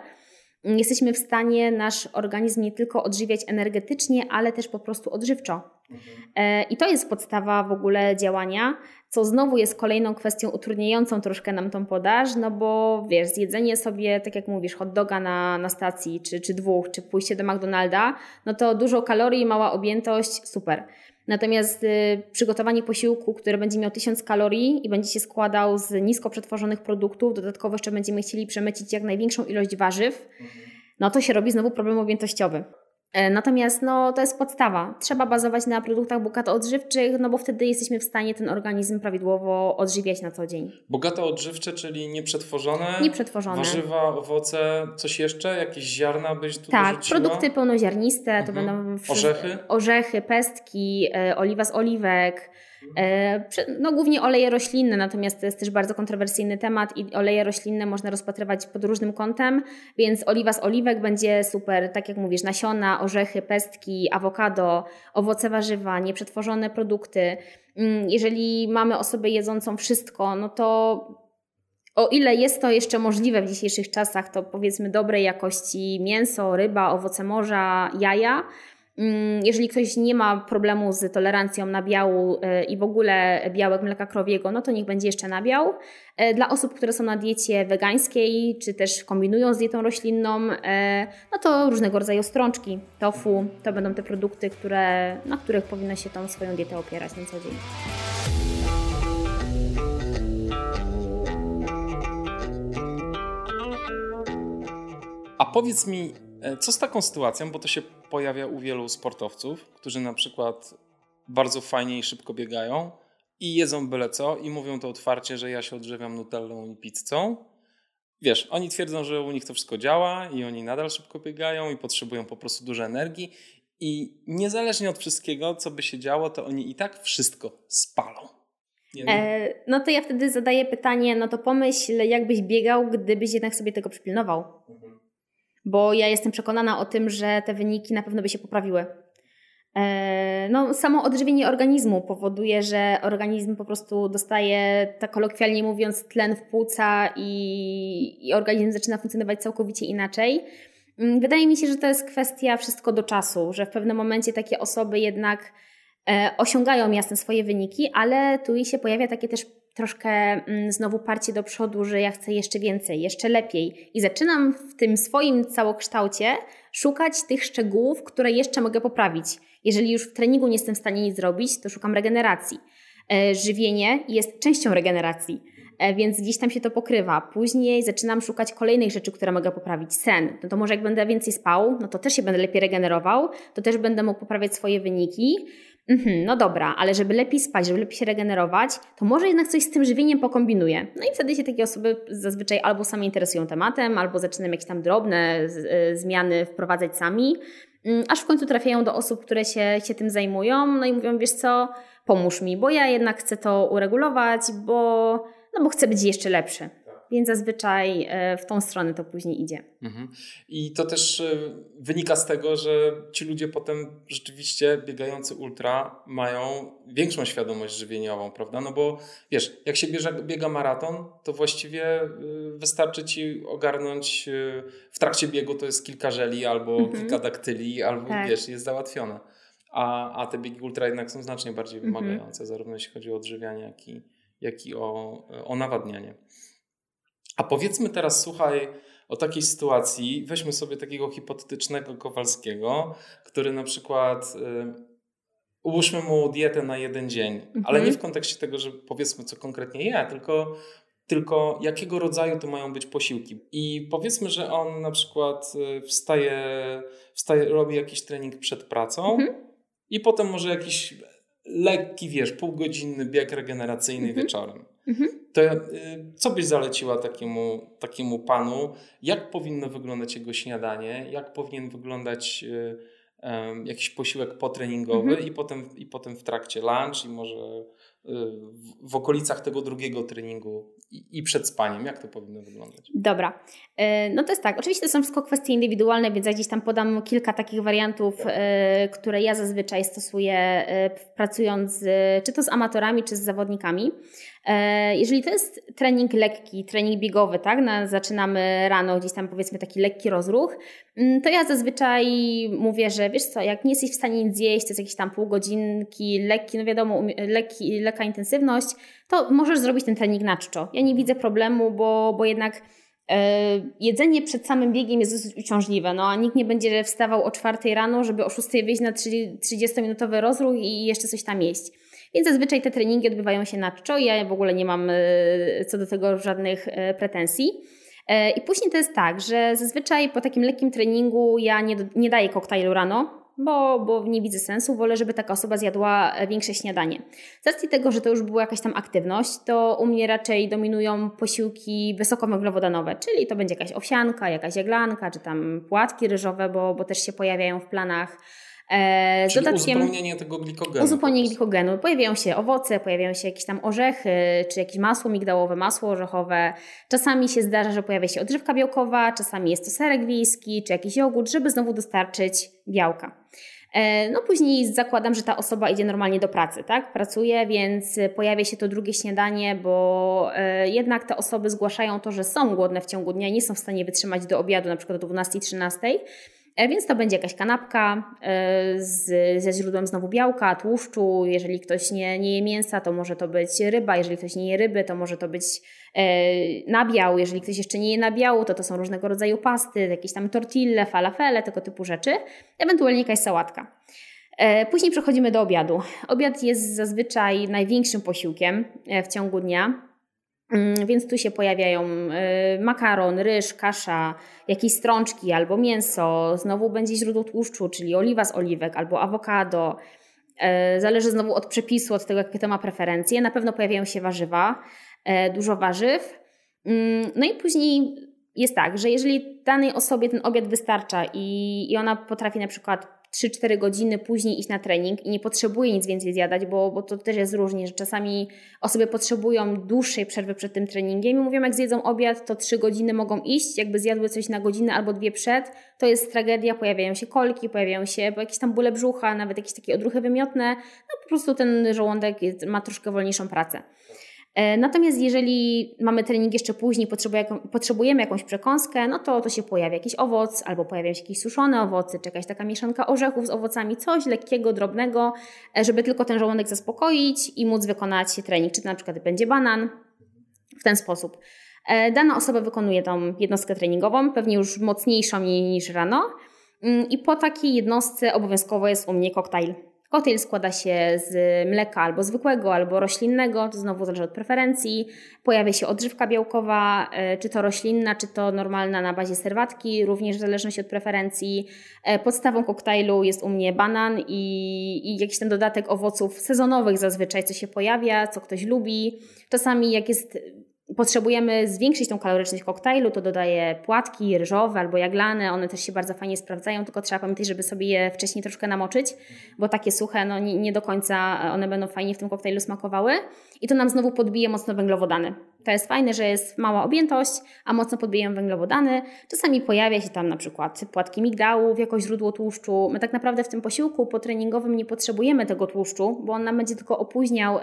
Speaker 2: jesteśmy w stanie nasz organizm nie tylko odżywiać energetycznie, ale też po prostu odżywczo. Mhm. I to jest podstawa w ogóle działania, co znowu jest kolejną kwestią utrudniającą troszkę nam tą podaż, no bo wiesz, zjedzenie sobie, tak jak mówisz, hot doga na, na stacji, czy, czy dwóch, czy pójście do McDonalda, no to dużo kalorii, mała objętość, super. Natomiast y, przygotowanie posiłku, który będzie miał 1000 kalorii i będzie się składał z nisko przetworzonych produktów, dodatkowo jeszcze będziemy chcieli przemycić jak największą ilość warzyw, no to się robi znowu problem objętościowy. E, natomiast no, to jest podstawa. Trzeba bazować na produktach bogato odżywczych, no bo wtedy jesteśmy w stanie ten organizm prawidłowo odżywiać na co dzień.
Speaker 1: Bogato odżywcze, czyli nieprzetworzone,
Speaker 2: nieprzetworzone.
Speaker 1: warzywa, owoce, coś jeszcze? Jakieś ziarna byś tu
Speaker 2: Tak,
Speaker 1: dorzuciła?
Speaker 2: produkty pełnoziarniste, to mhm. będą
Speaker 1: orzechy?
Speaker 2: orzechy, pestki, e, oliwa z oliwek, no, głównie oleje roślinne, natomiast to jest też bardzo kontrowersyjny temat i oleje roślinne można rozpatrywać pod różnym kątem, więc oliwa z oliwek będzie super, tak jak mówisz, nasiona, orzechy, pestki, awokado, owoce, warzywa, nieprzetworzone produkty. Mm, jeżeli mamy osobę jedzącą wszystko, no to o ile jest to jeszcze możliwe w dzisiejszych czasach, to powiedzmy dobrej jakości mięso, ryba, owoce morza, jaja, jeżeli ktoś nie ma problemu z tolerancją na biału e, i w ogóle białek mleka krowiego, no to niech będzie jeszcze nabiał. E, dla osób, które są na diecie wegańskiej, czy też kombinują z dietą roślinną, e, no to różnego rodzaju strączki, tofu, to będą te produkty, które, na których powinno się tą swoją dietę opierać na co dzień.
Speaker 1: A powiedz mi, co z taką sytuacją, bo to się pojawia u wielu sportowców, którzy na przykład bardzo fajnie i szybko biegają i jedzą byle co i mówią to otwarcie, że ja się odżywiam nutellą i pizzą. Wiesz, oni twierdzą, że u nich to wszystko działa i oni nadal szybko biegają i potrzebują po prostu dużo energii i niezależnie od wszystkiego, co by się działo, to oni i tak wszystko spalą.
Speaker 2: E, no to ja wtedy zadaję pytanie, no to pomyśl, jakbyś biegał, gdybyś jednak sobie tego przypilnował. Bo ja jestem przekonana o tym, że te wyniki na pewno by się poprawiły. E, no, samo odżywienie organizmu powoduje, że organizm po prostu dostaje, tak kolokwialnie mówiąc, tlen w płuca i, i organizm zaczyna funkcjonować całkowicie inaczej. Mm, wydaje mi się, że to jest kwestia wszystko do czasu, że w pewnym momencie takie osoby jednak e, osiągają jasne swoje wyniki, ale tu się pojawia takie też troszkę mm, znowu parcie do przodu, że ja chcę jeszcze więcej, jeszcze lepiej. I zaczynam w tym swoim całokształcie szukać tych szczegółów, które jeszcze mogę poprawić. Jeżeli już w treningu nie jestem w stanie nic zrobić, to szukam regeneracji. E, żywienie jest częścią regeneracji, e, więc gdzieś tam się to pokrywa. Później zaczynam szukać kolejnych rzeczy, które mogę poprawić. Sen. No to może jak będę więcej spał, no to też się będę lepiej regenerował, to też będę mógł poprawiać swoje wyniki. Mhm, no dobra, ale żeby lepiej spać, żeby lepiej się regenerować, to może jednak coś z tym żywieniem pokombinuję. No i wtedy się takie osoby zazwyczaj albo sami interesują tematem, albo zaczynają jakieś tam drobne y, zmiany wprowadzać sami. mm, aż w końcu trafiają do osób, które się, się tym zajmują, no i mówią, wiesz co, pomóż mi, bo ja jednak chcę to uregulować, bo, no bo chcę być jeszcze lepszy. Więc zazwyczaj e, w tą stronę to później idzie. Mhm.
Speaker 1: I to też e, wynika z tego, że ci ludzie potem rzeczywiście biegający ultra mają większą świadomość żywieniową, prawda? No bo wiesz, jak się bierze, biega maraton, to właściwie e, wystarczy ci ogarnąć w trakcie biegu to jest kilka żeli albo mhm. kilka daktyli, albo tak. wiesz, jest załatwione. A, a te biegi ultra jednak są znacznie bardziej mhm. wymagające, mhm. zarówno jeśli chodzi o odżywianie, jak i, jak i o, o nawadnianie. A powiedzmy teraz, słuchaj, o takiej sytuacji, weźmy sobie takiego hipotetycznego Kowalskiego, który na przykład y, ułóżmy mu dietę na jeden dzień, mhm. ale nie w kontekście tego, że powiedzmy co konkretnie je, tylko, tylko jakiego rodzaju to mają być posiłki. I powiedzmy, że on na przykład y, wstaje, wstaje robi jakiś trening przed pracą mhm. i potem może jakiś lekki, wiesz, półgodzinny bieg regeneracyjny mhm. wieczorem. Mhm. To y, co byś zaleciła takiemu, takiemu panu? Jak powinno wyglądać jego śniadanie? Jak powinien wyglądać y, jakiś posiłek potreningowy mhm. i, potem, i potem w trakcie lunch i może y, w okolicach tego drugiego treningu i przed spaniem? Jak to powinno wyglądać?
Speaker 2: Dobra. No to jest tak. Oczywiście to są wszystko kwestie indywidualne, więc ja gdzieś tam podam kilka takich wariantów, tak. które ja zazwyczaj stosuję pracując czy to z amatorami, czy z zawodnikami. E, jeżeli to jest trening lekki, trening biegowy, tak, na, zaczynamy rano, gdzieś tam powiedzmy taki lekki rozruch, mm, to ja zazwyczaj mówię, że wiesz co, jak nie jesteś w stanie nic zjeść, to jest jakieś tam pół godzinki, lekki, no wiadomo, lekki, lekka intensywność, to możesz zrobić ten trening na czczo. Ja nie widzę problemu, bo, bo jednak e, jedzenie przed samym biegiem jest dosyć uciążliwe, no a nikt nie będzie wstawał o czwartej rano, żeby o 6 wyjść na 30-minutowy rozruch i jeszcze coś tam jeść. Więc zazwyczaj te treningi odbywają się na czczo i ja w ogóle nie mam e, co do tego żadnych e, pretensji. E, I później to jest tak, że zazwyczaj po takim lekkim treningu ja nie, nie daję koktajlu rano, bo, bo nie widzę sensu. Wolę, żeby taka osoba zjadła większe śniadanie. Z racji tego, że to już była jakaś tam aktywność, to u mnie raczej dominują posiłki wysokowęglowodanowe, czyli to będzie jakaś owsianka, jakaś jaglanka, czy tam płatki ryżowe, bo, bo też się pojawiają w planach
Speaker 1: z Czyli dodatkiem uzupełnienie tego glikogenu.
Speaker 2: Uzupełnienie glikogenu. Pojawiają się owoce, pojawiają się jakieś tam orzechy, czy jakieś masło migdałowe, masło orzechowe. Czasami się zdarza, że pojawia się odżywka białkowa, czasami jest to serek wiejski, czy jakiś jogurt, żeby znowu dostarczyć białka. E, no później zakładam, że ta osoba idzie normalnie do pracy, tak? Pracuje, więc pojawia się to drugie śniadanie, bo e, jednak te osoby zgłaszają to, że są głodne w ciągu dnia, nie są w stanie wytrzymać do obiadu, na przykład do 12-13 E, więc to będzie jakaś kanapka e, z, ze źródłem znowu białka, tłuszczu. Jeżeli ktoś nie, nie je mięsa, to może to być ryba. Jeżeli ktoś nie je ryby, to może to być e, nabiał. Jeżeli ktoś jeszcze nie je nabiału, to to są różnego rodzaju pasty, jakieś tam tortille, falafele, tego typu rzeczy. Ewentualnie jakaś sałatka. Później przechodzimy do obiadu. Obiad jest zazwyczaj największym posiłkiem w ciągu dnia. Mm, więc tu się pojawiają y, makaron, ryż, kasza, jakieś strączki albo mięso. Znowu będzie źródło tłuszczu, czyli oliwa z oliwek albo awokado. Y, zależy znowu od przepisu, od tego, jakie to ma preferencje. Na pewno pojawiają się warzywa, y, dużo warzyw. Mm, no i później jest tak, że jeżeli danej osobie ten obiad wystarcza i, i ona potrafi na przykład 3-4 godziny później iść na trening i nie potrzebuje nic więcej zjadać, bo, bo to też jest różnie, że czasami osoby potrzebują dłuższej przerwy przed tym treningiem i mówią, jak zjedzą obiad, to 3 godziny mogą iść, jakby zjadły coś na godzinę albo dwie przed, to jest tragedia, pojawiają się kolki, pojawiają się jakieś tam bóle brzucha, nawet jakieś takie odruchy wymiotne, no po prostu ten żołądek ma troszkę wolniejszą pracę. E, natomiast jeżeli mamy trening jeszcze później, potrzebujemy jakąś przekąskę, no to, to się pojawia jakiś owoc, albo pojawiają się jakieś suszone owoce, czy jakaś taka mieszanka orzechów z owocami, coś lekkiego, drobnego, e, żeby tylko ten żołądek zaspokoić i móc wykonać trening. Czy to na przykład będzie banan, w ten sposób. E, dana osoba wykonuje tą jednostkę treningową, pewnie już mocniejszą niż rano. Mm, I po takiej jednostce obowiązkowo jest u mnie koktajl Koktajl składa się z mleka albo zwykłego, albo roślinnego, to znowu zależy od preferencji. Pojawia się odżywka białkowa, e, czy to roślinna, czy to normalna na bazie serwatki, również w zależności od preferencji. E, podstawą koktajlu jest u mnie banan i, i jakiś ten dodatek owoców sezonowych zazwyczaj, co się pojawia, co ktoś lubi. Czasami jak jest potrzebujemy zwiększyć tą kaloryczność koktajlu, to dodaję płatki ryżowe albo jaglane, one też się bardzo fajnie sprawdzają, tylko trzeba pamiętać, żeby sobie je wcześniej troszkę namoczyć, bo takie suche, no nie, nie do końca one będą fajnie w tym koktajlu smakowały i to nam znowu podbije mocno węglowodany. To jest fajne, że jest mała objętość, a mocno podbijają węglowodany. Czasami pojawia się tam na przykład płatki migdałów jako źródło tłuszczu. My tak naprawdę w tym posiłku potreningowym nie potrzebujemy tego tłuszczu, bo on nam będzie tylko opóźniał y,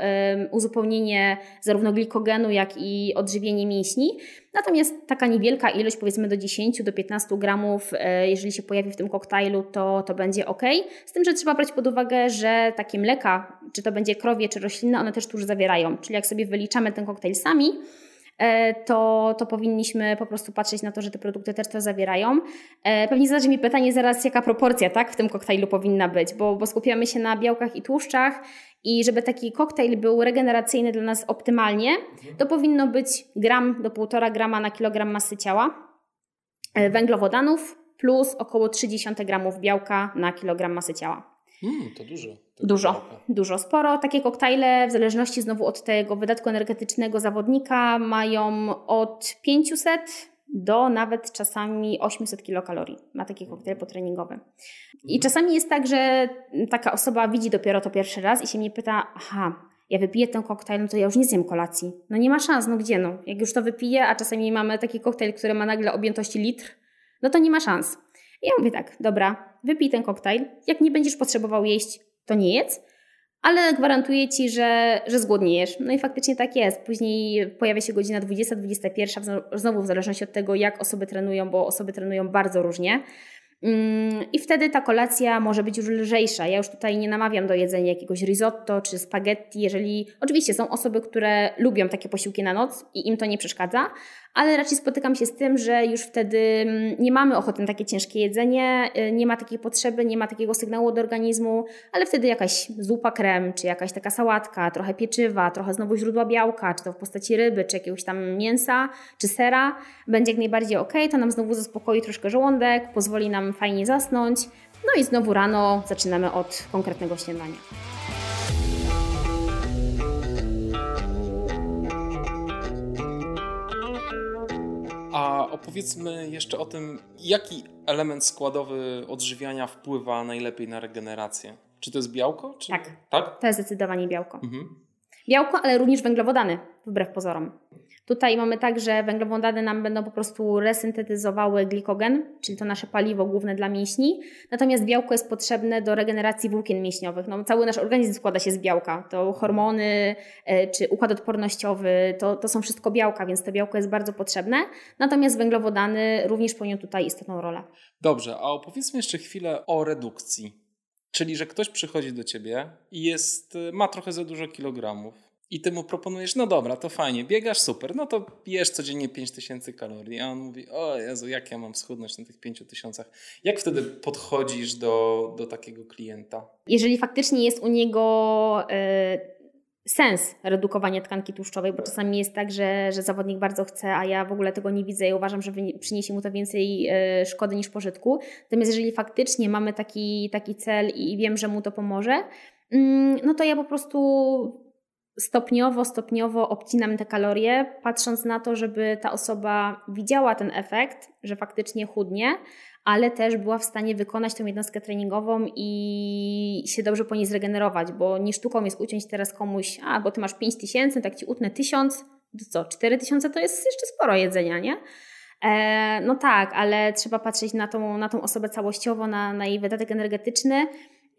Speaker 2: uzupełnienie zarówno glikogenu, jak i odżywienie mięśni. Natomiast taka niewielka ilość, powiedzmy do 10 do 15 gramów, y, jeżeli się pojawi w tym koktajlu, to, to będzie ok. Z tym, że trzeba brać pod uwagę, że takie mleka, czy to będzie krowie, czy roślinne, one też tłuszcz zawierają. Czyli jak sobie wyliczamy ten koktajl sami, E, to, to powinniśmy po prostu patrzeć na to, że te produkty też to zawierają. E, pewnie zadarzy mi pytanie zaraz, jaka proporcja tak, w tym koktajlu powinna być, bo, bo skupiamy się na białkach i tłuszczach i żeby taki koktajl był regeneracyjny dla nas optymalnie, to powinno być gram do 1,5 grama na kilogram masy ciała e, węglowodanów plus około 0,3 gramów białka na kilogram masy ciała.
Speaker 1: Mm, to dużo. To
Speaker 2: dużo, dużo, sporo. Takie koktajle, w zależności znowu od tego wydatku energetycznego zawodnika, mają od 500 do nawet czasami 800 kilokalorii. Ma taki koktajl potreningowy. I mhm. czasami jest tak, że taka osoba widzi dopiero to pierwszy raz i się mnie pyta, aha, ja wypiję ten koktajl, no to ja już nie zjem kolacji. No nie ma szans, no gdzie no? Jak już to wypiję, a czasami mamy taki koktajl, który ma nagle objętości litr, no to nie ma szans. I ja mówię tak, dobra, wypij ten koktajl. Jak nie będziesz potrzebował jeść, to nie jedz, ale gwarantuję ci, że, że zgłodniejesz. No i faktycznie tak jest. Później pojawia się godzina 20-21, znowu w zależności od tego, jak osoby trenują, bo osoby trenują bardzo różnie. Mm, I wtedy ta kolacja może być już lżejsza. Ja już tutaj nie namawiam do jedzenia jakiegoś risotto czy spaghetti, jeżeli oczywiście są osoby, które lubią takie posiłki na noc i im to nie przeszkadza, ale raczej spotykam się z tym, że już wtedy mm, nie mamy ochoty na takie ciężkie jedzenie, y, nie ma takiej potrzeby, nie ma takiego sygnału od organizmu, ale wtedy jakaś zupa krem, czy jakaś taka sałatka, trochę pieczywa, trochę znowu źródła białka, czy to w postaci ryby, czy jakiegoś tam mięsa, czy sera, będzie jak najbardziej ok, to nam znowu zaspokoi troszkę żołądek, pozwoli nam fajnie zasnąć, no i znowu rano zaczynamy od konkretnego śniadania.
Speaker 1: A opowiedzmy jeszcze o tym, jaki element składowy odżywiania wpływa najlepiej na regenerację. Czy to jest białko? Czy...
Speaker 2: Tak. tak. To jest zdecydowanie białko. Mhm. Białko, ale również węglowodany, wbrew pozorom. Tutaj mamy tak, że węglowodany nam będą po prostu resyntetyzowały glikogen, czyli to nasze paliwo główne dla mięśni. Natomiast białko jest potrzebne do regeneracji włókien mięśniowych. No, cały nasz organizm składa się z białka. To hormony e, czy układ odpornościowy, to, to są wszystko białka, więc to białko jest bardzo potrzebne. Natomiast węglowodany również pełnią tutaj istotną rolę.
Speaker 1: Dobrze, a opowiedzmy jeszcze chwilę o redukcji. Czyli, że ktoś przychodzi do ciebie i jest, ma trochę za dużo kilogramów i ty mu proponujesz, no dobra, to fajnie, biegasz, super, no to jesz codziennie 5000 kalorii. A on mówi, o Jezu, jak ja mam schudnąć na tych 5000? Jak wtedy podchodzisz do, do takiego klienta?
Speaker 2: Jeżeli faktycznie jest u niego y, sens redukowania tkanki tłuszczowej, bo czasami jest tak, że, że zawodnik bardzo chce, a ja w ogóle tego nie widzę i uważam, że przyniesie mu to więcej y, szkody niż pożytku. Natomiast jeżeli faktycznie mamy taki, taki cel i wiem, że mu to pomoże, mm, no to ja po prostu stopniowo, stopniowo obcinam te kalorie, patrząc na to, żeby ta osoba widziała ten efekt, że faktycznie chudnie, ale też była w stanie wykonać tą jednostkę treningową i się dobrze po niej zregenerować, bo nie sztuką jest uciąć teraz komuś, a bo ty masz 5 tysięcy, tak ci utnę 1000, to co, 4 tysiące to jest jeszcze sporo jedzenia, nie? E, no tak, ale trzeba patrzeć na tą, na tą osobę całościowo, na, na jej wydatek energetyczny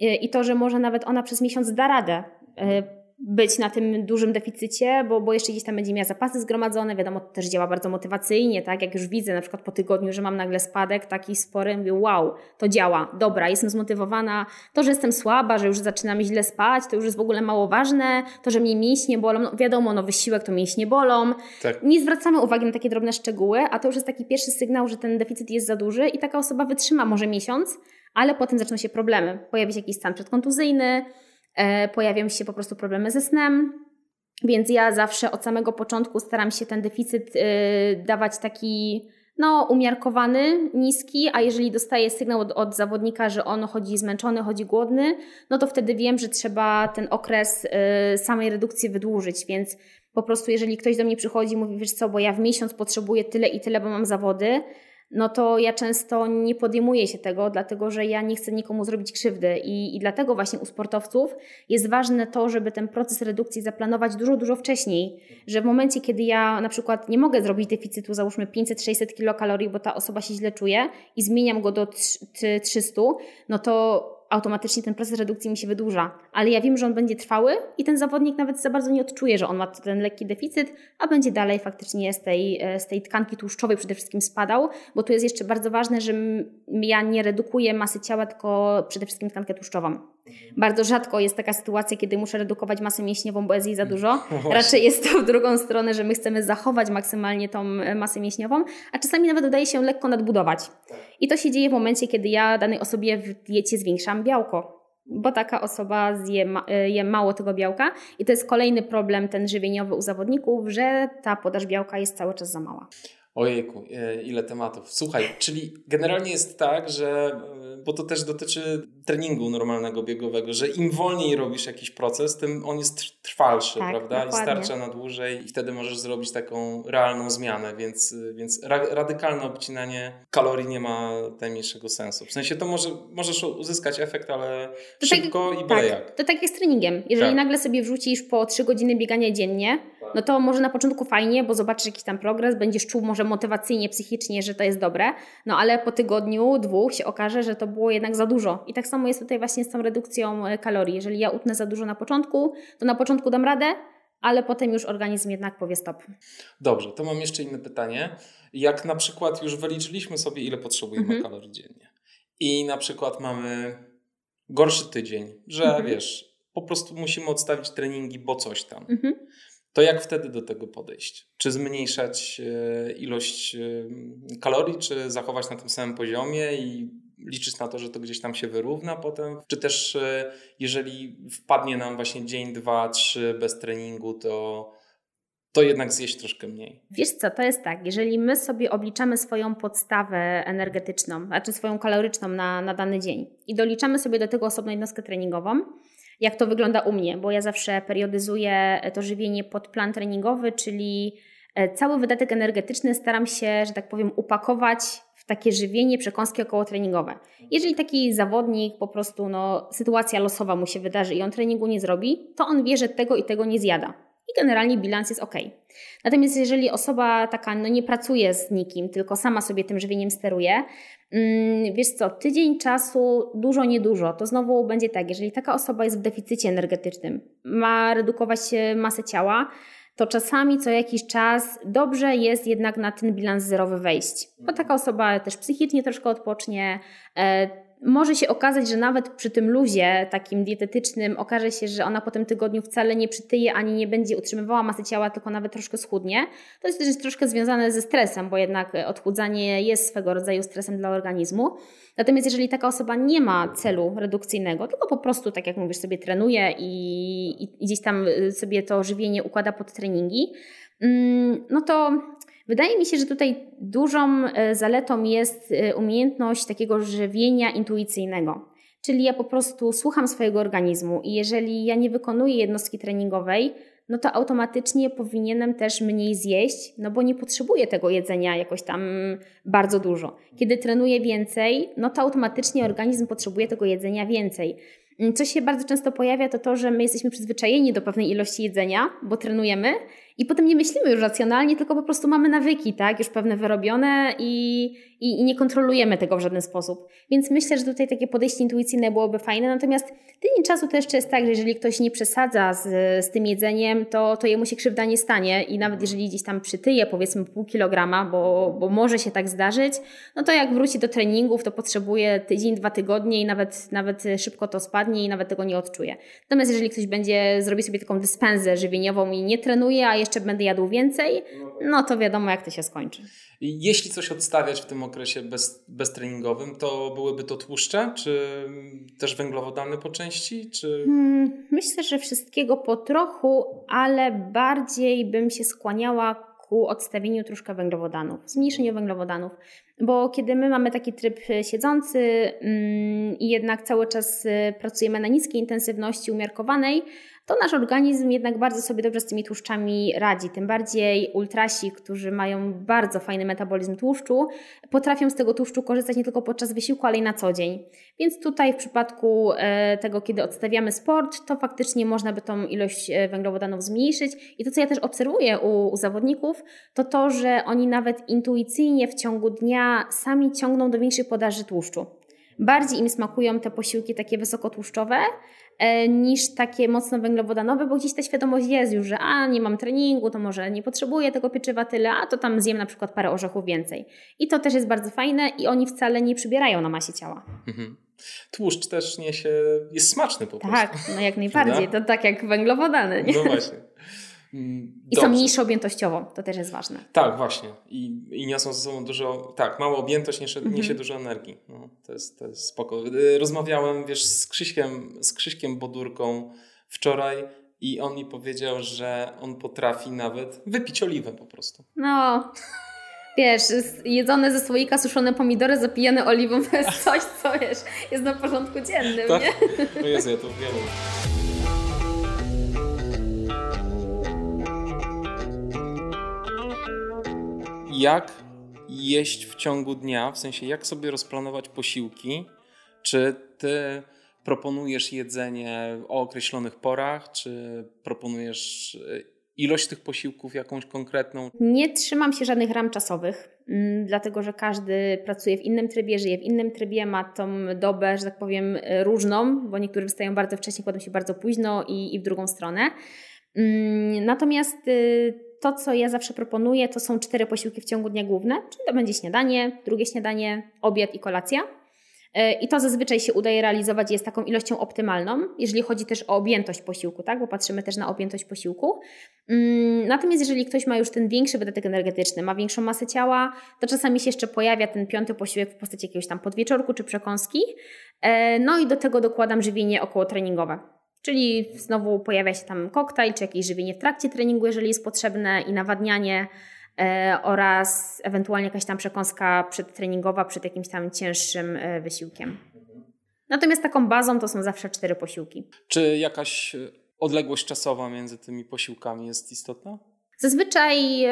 Speaker 2: e, i to, że może nawet ona przez miesiąc da radę e, być na tym dużym deficycie, bo, bo jeszcze gdzieś tam będzie miała zapasy zgromadzone, wiadomo, to też działa bardzo motywacyjnie, tak, jak już widzę na przykład po tygodniu, że mam nagle spadek taki spory, mówię, wow, to działa, dobra, jestem zmotywowana, to, że jestem słaba, że już zaczynam źle spać, to już jest w ogóle mało ważne, to, że mnie mięśnie bolą, no wiadomo, no wysiłek to mięśnie bolą, tak. nie zwracamy uwagi na takie drobne szczegóły, a to już jest taki pierwszy sygnał, że ten deficyt jest za duży i taka osoba wytrzyma może miesiąc, ale potem zaczną się problemy, pojawi się jakiś stan przedkontuzyjny, pojawią się po prostu problemy ze snem. Więc ja zawsze od samego początku staram się ten deficyt e, dawać taki no, umiarkowany, niski, a jeżeli dostaję sygnał od, od, zawodnika, że on chodzi zmęczony, chodzi głodny, no to wtedy wiem, że trzeba ten okres y, samej redukcji wydłużyć, więc po prostu jeżeli ktoś do mnie przychodzi i mówi, wiesz co, bo ja w miesiąc potrzebuję tyle i tyle, bo mam zawody, no to ja często nie podejmuję się tego, dlatego że ja nie chcę nikomu zrobić krzywdy. I, i dlatego właśnie u sportowców jest ważne to, żeby ten proces redukcji zaplanować dużo, dużo wcześniej, że w momencie, kiedy ja na przykład nie mogę zrobić deficytu, załóżmy 500-600 kilokalorii, bo ta osoba się źle czuje i zmieniam go do 300, no to automatycznie ten proces redukcji mi się wydłuża. Ale ja wiem, że on będzie trwały i ten zawodnik nawet za bardzo nie odczuje, że on ma ten lekki deficyt, a będzie dalej faktycznie z tej, e, z tej tkanki tłuszczowej przede wszystkim spadał, bo tu jest jeszcze bardzo ważne, że ja nie redukuję masy ciała, tylko przede wszystkim tkankę tłuszczową. Bardzo rzadko jest taka sytuacja, kiedy muszę redukować masę mięśniową, bo jest jej za dużo. No Raczej jest to w drugą stronę, że my chcemy zachować maksymalnie tą e, masę mięśniową, a czasami nawet udaje się lekko nadbudować. I to się dzieje w momencie, kiedy ja danej osobie w diecie zwiększam białko bo taka osoba zje, e, je mało tego białka i to jest kolejny problem ten żywieniowy u zawodników, że ta podaż białka jest cały czas za mała.
Speaker 1: Ojejku, e, ile tematów. Słuchaj, czyli generalnie jest tak, że bo to też dotyczy treningu normalnego biegowego, że im wolniej robisz jakiś proces, tym on jest trwalszy, tak, prawda? Dokładnie. I starcza na dłużej i wtedy możesz zrobić taką realną zmianę, więc, więc ra radykalne obcinanie kalorii nie ma najmniejszego sensu. W sensie to może, możesz uzyskać efekt, ale to tak szybko tak, i byle tak, jak.
Speaker 2: To tak jak z treningiem. Jeżeli tak. nagle sobie wrzucisz po 3 godziny biegania dziennie. No to może na początku fajnie, bo zobaczysz jakiś tam progres, będziesz czuł może motywacyjnie, psychicznie, że to jest dobre, no ale po tygodniu, dwóch się okaże, że to było jednak za dużo. I tak samo jest tutaj właśnie z tą redukcją e, kalorii. Jeżeli ja utnę za dużo na początku, to na początku dam radę, ale potem już organizm jednak powie stop.
Speaker 1: Dobrze, to mam jeszcze inne pytanie. Jak na przykład już wyliczyliśmy sobie, ile potrzebujemy mhm. kalorii dziennie i na przykład mamy gorszy tydzień, że mhm. wiesz, po prostu musimy odstawić treningi, bo coś tam. Mhm. To jak wtedy do tego podejść? Czy zmniejszać e, ilość e, kalorii, czy zachować na tym samym poziomie i liczyć na to, że to gdzieś tam się wyrówna potem? Czy też e, jeżeli wpadnie nam właśnie dzień, dwa, trzy bez treningu, to, to jednak zjeść troszkę mniej?
Speaker 2: Wiesz co, to jest tak, jeżeli my sobie obliczamy swoją podstawę energetyczną, znaczy swoją kaloryczną na, na dany dzień i doliczamy sobie do tego osobną jednostkę treningową, jak to wygląda u mnie, bo ja zawsze periodyzuję to żywienie pod plan treningowy, czyli e, cały wydatek energetyczny staram się, że tak powiem, upakować w takie żywienie, przekąski okołotreningowe. Jeżeli taki zawodnik po prostu, no, sytuacja losowa mu się wydarzy i on treningu nie zrobi, to on wie, że tego i tego nie zjada. I generalnie bilans jest ok. Natomiast jeżeli osoba taka no, nie pracuje z nikim, tylko sama sobie tym żywieniem steruje, Mm, wiesz co, tydzień czasu, dużo, niedużo, to znowu będzie tak, jeżeli taka osoba jest w deficycie energetycznym, ma redukować masę ciała, to czasami co jakiś czas dobrze jest jednak na ten bilans zerowy wejść, bo taka osoba też psychicznie troszkę odpocznie, e, może się okazać, że nawet przy tym luzie takim dietetycznym okaże się, że ona po tym tygodniu wcale nie przytyje ani nie będzie utrzymywała masy ciała, tylko nawet troszkę schudnie. To jest też troszkę związane ze stresem, bo jednak odchudzanie jest swego rodzaju stresem dla organizmu. Natomiast jeżeli taka osoba nie ma celu redukcyjnego, tylko po prostu, tak jak mówisz, sobie trenuje i, i gdzieś tam sobie to żywienie układa pod treningi, mm, no to Wydaje mi się, że tutaj dużą e, zaletą jest e, umiejętność takiego żywienia intuicyjnego. Czyli ja po prostu słucham swojego organizmu i jeżeli ja nie wykonuję jednostki treningowej, no to automatycznie powinienem też mniej zjeść, no bo nie potrzebuję tego jedzenia jakoś tam bardzo dużo. Kiedy trenuję więcej, no to automatycznie organizm potrzebuje tego jedzenia więcej. Co się bardzo często pojawia, to to, że my jesteśmy przyzwyczajeni do pewnej ilości jedzenia, bo trenujemy i potem nie myślimy już racjonalnie, tylko po prostu mamy nawyki, tak, już pewne wyrobione i, i, i, nie kontrolujemy tego w żaden sposób. Więc myślę, że tutaj takie podejście intuicyjne byłoby fajne. Natomiast tydzień czasu to jeszcze jest tak, że jeżeli ktoś nie przesadza z, z tym jedzeniem, to, to jemu się krzywda nie stanie i nawet jeżeli gdzieś tam przytyje powiedzmy pół kilograma, bo, bo może się tak zdarzyć, no to jak wróci do treningów, to potrzebuje tydzień, dwa tygodnie i nawet, nawet szybko to spadnie i nawet tego nie odczuje. Natomiast jeżeli ktoś będzie zrobi sobie taką dyspensę żywieniową i nie trenuje, a jeszcze będę jadł więcej, no to wiadomo jak to się skończy.
Speaker 1: Jeśli coś odstawiać w tym okresie bez, beztreningowym, to byłyby to tłuszcze, czy też węglowodany po części? Czy...
Speaker 2: Hmm, myślę, że wszystkiego po trochu, ale bardziej bym się skłaniała ku odstawieniu troszkę węglowodanów, zmniejszeniu węglowodanów. Bo kiedy my mamy taki tryb siedzący mm, i jednak cały czas y, pracujemy na niskiej intensywności umiarkowanej, to nasz organizm jednak bardzo sobie dobrze z tymi tłuszczami radzi. Tym bardziej ultrasi, którzy mają bardzo fajny metabolizm tłuszczu, potrafią z tego tłuszczu korzystać nie tylko podczas wysiłku, ale i na co dzień. Więc tutaj w przypadku e, tego, kiedy odstawiamy sport, to faktycznie można by tą ilość e, węglowodanów zmniejszyć. I to, co ja też obserwuję u, u zawodników, to to, że oni nawet intuicyjnie w ciągu dnia sami ciągną do większej podaży tłuszczu bardziej im smakują te posiłki takie wysokotłuszczowe niż takie mocno węglowodanowe, bo gdzieś ta świadomość jest już, że a nie mam treningu, to może nie potrzebuję tego pieczywa tyle, a to tam zjem na przykład parę orzechów więcej. I to też jest bardzo fajne i oni wcale nie przybierają na masie ciała. Mhm.
Speaker 1: Tłuszcz też niesie, jest smaczny po
Speaker 2: prostu. Tak, no jak najbardziej. To tak jak węglowodany. Nie?
Speaker 1: No właśnie.
Speaker 2: Mm, I są mniejsze objętościowo, to też jest ważne.
Speaker 1: Tak, właśnie. I, i niosą ze sobą dużo, tak, mała objętość niesie, mhm. niesie dużo energii. No, to, jest, to jest spoko. Y, rozmawiałem, wiesz, z Krzyśkiem, z Krzyśkiem Bodurką wczoraj i on mi powiedział, że on potrafi nawet wypić oliwę po prostu.
Speaker 2: No, wiesz, jedzone ze słoika suszone pomidory zapijane oliwą to jest coś, co wiesz, jest na porządku dziennym, tak? nie?
Speaker 1: No Jezu, ja to wiem. Jak jeść w ciągu dnia, w sensie jak sobie rozplanować posiłki, czy ty proponujesz jedzenie o określonych porach, czy proponujesz e, ilość tych posiłków jakąś konkretną?
Speaker 2: Nie trzymam się żadnych ram czasowych, mm, dlatego że każdy pracuje w innym trybie, żyje w innym trybie, ma tą dobę, że tak powiem, e, różną, bo niektórzy wstają bardzo wcześnie, kładą się bardzo późno i, i w drugą stronę. Mm, natomiast y, to, co ja zawsze proponuję, to są cztery posiłki w ciągu dnia główne, czyli to będzie śniadanie, drugie śniadanie, obiad i kolacja. E, I to zazwyczaj się udaje realizować jest taką ilością optymalną, jeżeli chodzi też o objętość posiłku, tak? bo patrzymy też na objętość posiłku. Mm, natomiast jeżeli ktoś ma już ten większy wydatek energetyczny, ma większą masę ciała, to czasami się jeszcze pojawia ten piąty posiłek w postaci jakiegoś tam podwieczorku czy przekąski. E, no i do tego dokładam żywienie okołotreningowe. Czyli znowu pojawia się tam koktajl, czy jakieś żywienie w trakcie treningu, jeżeli jest potrzebne, i nawadnianie e, oraz ewentualnie jakaś tam przekąska przedtreningowa przed jakimś tam cięższym e, wysiłkiem. Natomiast taką bazą to są zawsze cztery posiłki.
Speaker 1: Czy jakaś e, odległość czasowa między tymi posiłkami jest istotna?
Speaker 2: Zazwyczaj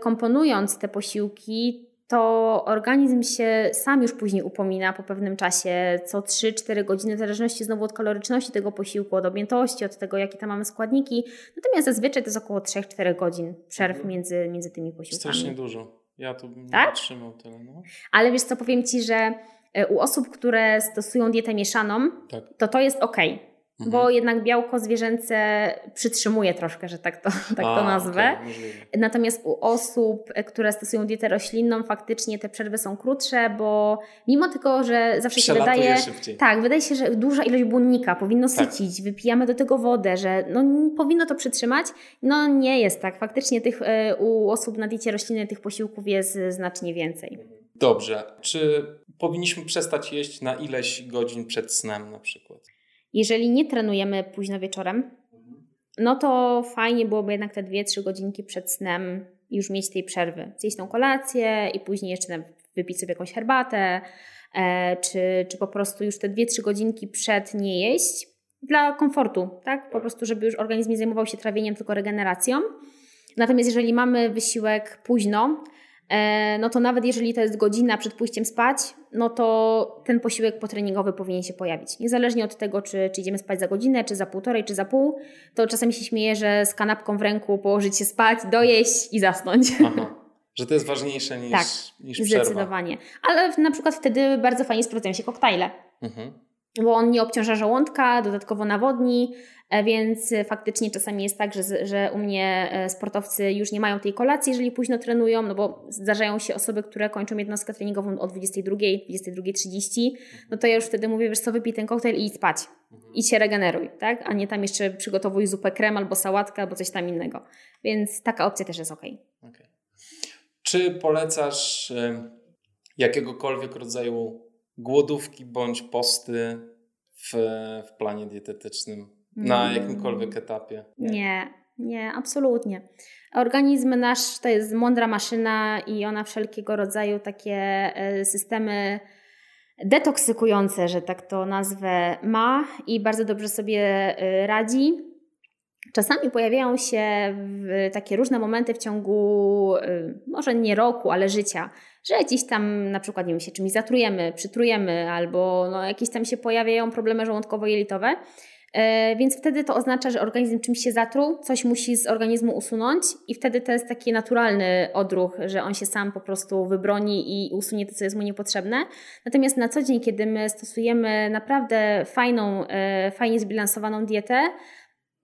Speaker 2: komponując te posiłki, to organizm się sam już później upomina po pewnym czasie, co 3-4 godziny, w zależności znowu od kaloryczności tego posiłku, od objętości, od tego, jakie tam mamy składniki. Natomiast zazwyczaj to jest około 3-4 godzin przerw mhm. między, między tymi posiłkami.
Speaker 1: Strasznie dużo. Ja tu bym tak? nie trzymał tyle. No.
Speaker 2: Ale wiesz co, powiem Ci, że e, u osób, które stosują dietę mieszaną, tak. to to jest ok Mhm. Bo jednak białko zwierzęce przytrzymuje troszkę, że tak to, tak A, to nazwę. Okay, Natomiast u osób, które stosują dietę roślinną, faktycznie te przerwy są krótsze, bo mimo tego, że zawsze się wydaje.
Speaker 1: Szybciej.
Speaker 2: Tak, wydaje się, że duża ilość błonnika powinno tak. sycić, wypijamy do tego wodę, że no, powinno to przytrzymać. No nie jest tak. Faktycznie tych e, u osób na diecie roślinnej tych posiłków jest znacznie więcej.
Speaker 1: Dobrze. Czy powinniśmy przestać jeść na ileś godzin przed snem na przykład?
Speaker 2: Jeżeli nie trenujemy późno wieczorem, no to fajnie byłoby jednak te 2-3 godzinki przed snem już mieć tej przerwy. Zjeść tą kolację i później jeszcze wypić sobie jakąś herbatę, e, czy, czy po prostu już te 2-3 godzinki przed nie jeść dla komfortu, tak? Po prostu, żeby już organizm nie zajmował się trawieniem, tylko regeneracją. Natomiast jeżeli mamy wysiłek późno, no to nawet jeżeli to jest godzina przed pójściem spać, no to ten posiłek potreningowy powinien się pojawić. Niezależnie od tego, czy, czy idziemy spać za godzinę, czy za półtorej, czy za pół, to czasami się śmieję, że z kanapką w ręku położyć się spać, dojeść i zasnąć. Aha.
Speaker 1: Że to jest ważniejsze niż,
Speaker 2: tak,
Speaker 1: niż
Speaker 2: przerwa. zdecydowanie. Ale na przykład wtedy bardzo fajnie sprawdzają się koktajle. Mhm bo on nie obciąża żołądka, dodatkowo nawodni, e, więc faktycznie czasami jest tak, że, że u mnie e, sportowcy już nie mają tej kolacji, jeżeli późno trenują, no bo zdarzają się osoby, które kończą jednostkę treningową o 22, 22.30, no to ja już wtedy mówię, wiesz co, wypij ten koktajl i idź spać. Mhm. I się regeneruj, tak? A nie tam jeszcze przygotowuj zupę krem albo sałatkę albo coś tam innego. Więc taka opcja też jest ok. okay.
Speaker 1: Czy polecasz jakiegokolwiek rodzaju głodówki bądź posty w, w planie dietetycznym na jakimkolwiek etapie?
Speaker 2: Nie, nie, absolutnie. Organizm nasz to jest mądra maszyna i ona wszelkiego rodzaju takie e, systemy detoksykujące, że tak to nazwę, ma i bardzo dobrze sobie e, radzi. Czasami pojawiają się takie różne momenty w ciągu, e, może nie roku, ale życia, że gdzieś tam na przykład nie wiem, się czymś zatrujemy, przytrujemy albo no, jakieś tam się pojawiają problemy żołądkowo-jelitowe. E, więc wtedy to oznacza, że organizm czymś się zatruł, coś musi z organizmu usunąć, i wtedy to jest taki naturalny odruch, że on się sam po prostu wybroni i usunie to, co jest mu niepotrzebne. Natomiast na co dzień, kiedy my stosujemy naprawdę fajną, e, fajnie zbilansowaną dietę,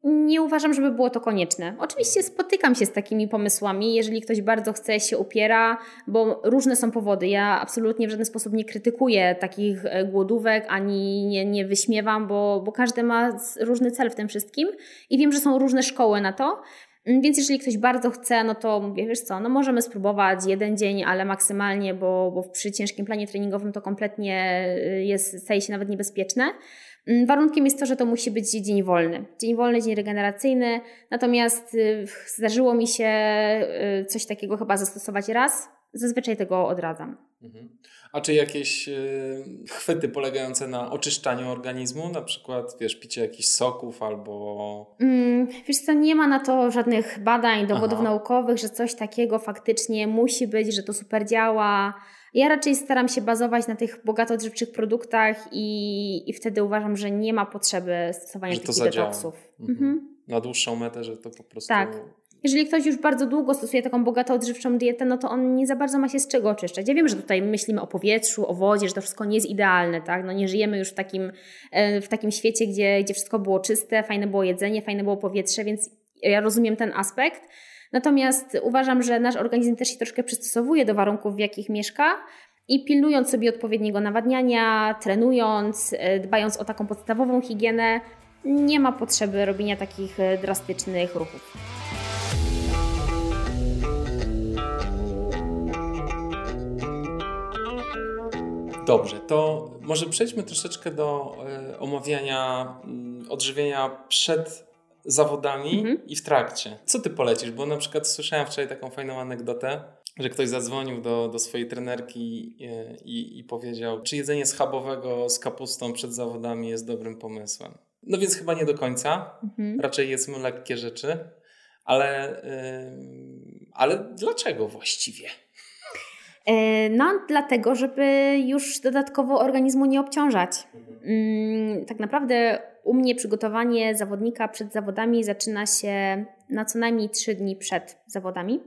Speaker 2: nie uważam, żeby było to konieczne. Oczywiście spotykam się z takimi pomysłami, jeżeli ktoś bardzo chce, się upiera, bo różne są powody. Ja absolutnie w żaden sposób nie krytykuję takich e, głodówek, ani nie, nie wyśmiewam, bo, bo każdy ma różny cel w tym wszystkim i wiem, że są różne szkoły na to. Mm, więc jeżeli ktoś bardzo chce, no to mówię, wiesz co, no możemy spróbować jeden dzień, ale maksymalnie, bo, bo przy ciężkim planie treningowym to kompletnie y, jest, staje się nawet niebezpieczne. Mm, warunkiem jest to, że to musi być dzień wolny. Dzień wolny, dzień regeneracyjny. Natomiast y, zdarzyło mi się y, coś takiego chyba zastosować raz. Zazwyczaj tego odradzam. Mhm.
Speaker 1: A czy jakieś y, chwyty polegające na oczyszczaniu organizmu, na przykład wiesz, picie jakichś soków albo.
Speaker 2: Mm, wiesz co, nie ma na to żadnych badań, dowodów Aha. naukowych, że coś takiego faktycznie musi być, że to super działa. Ja raczej staram się bazować na tych bogato odżywczych produktach i, i wtedy uważam, że nie ma potrzeby stosowania że takich detoksów. Mhm.
Speaker 1: Mhm. Na dłuższą metę, że to po prostu...
Speaker 2: Tak. Jeżeli ktoś już bardzo długo stosuje taką bogato odżywczą dietę, no to on nie za bardzo ma się z czego oczyszczać. Ja wiem, że tutaj myślimy o powietrzu, o wodzie, że to wszystko nie jest idealne, tak? No nie żyjemy już w takim, e, w takim świecie, gdzie, gdzie wszystko było czyste, fajne było jedzenie, fajne było powietrze, więc ja rozumiem ten aspekt. Natomiast uważam, że nasz organizm też się troszkę przystosowuje do warunków, w jakich mieszka. I pilnując sobie odpowiedniego nawadniania, trenując, e, dbając o taką podstawową higienę, nie ma potrzeby robienia takich e, drastycznych ruchów.
Speaker 1: Dobrze, to może przejdźmy troszeczkę do y, omawiania y, odżywienia przed zawodami mhm. i w trakcie. Co ty polecisz? Bo na przykład słyszałem wczoraj taką fajną anegdotę, że ktoś zadzwonił do, do swojej trenerki i, i, powiedział, czy jedzenie schabowego z kapustą przed zawodami jest dobrym pomysłem. No więc chyba nie do końca. Mhm. Raczej jedzmy lekkie rzeczy. Ale, yy, ale dlaczego właściwie?
Speaker 2: E, no, dlatego, żeby już dodatkowo organizmu nie obciążać. Mm, tak naprawdę u mnie przygotowanie zawodnika przed zawodami zaczyna się na co najmniej 3 dni przed zawodami.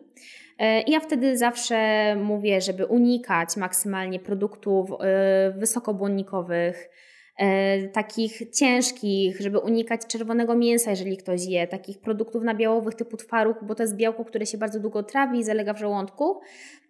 Speaker 2: E, I ja wtedy zawsze mówię, żeby unikać maksymalnie produktów e, wysokobłonnikowych, takich ciężkich, żeby unikać czerwonego mięsa, jeżeli ktoś je, takich produktów nabiałowych typu twaróg, bo to jest białko, które się bardzo długo trawi i zalega w żołądku.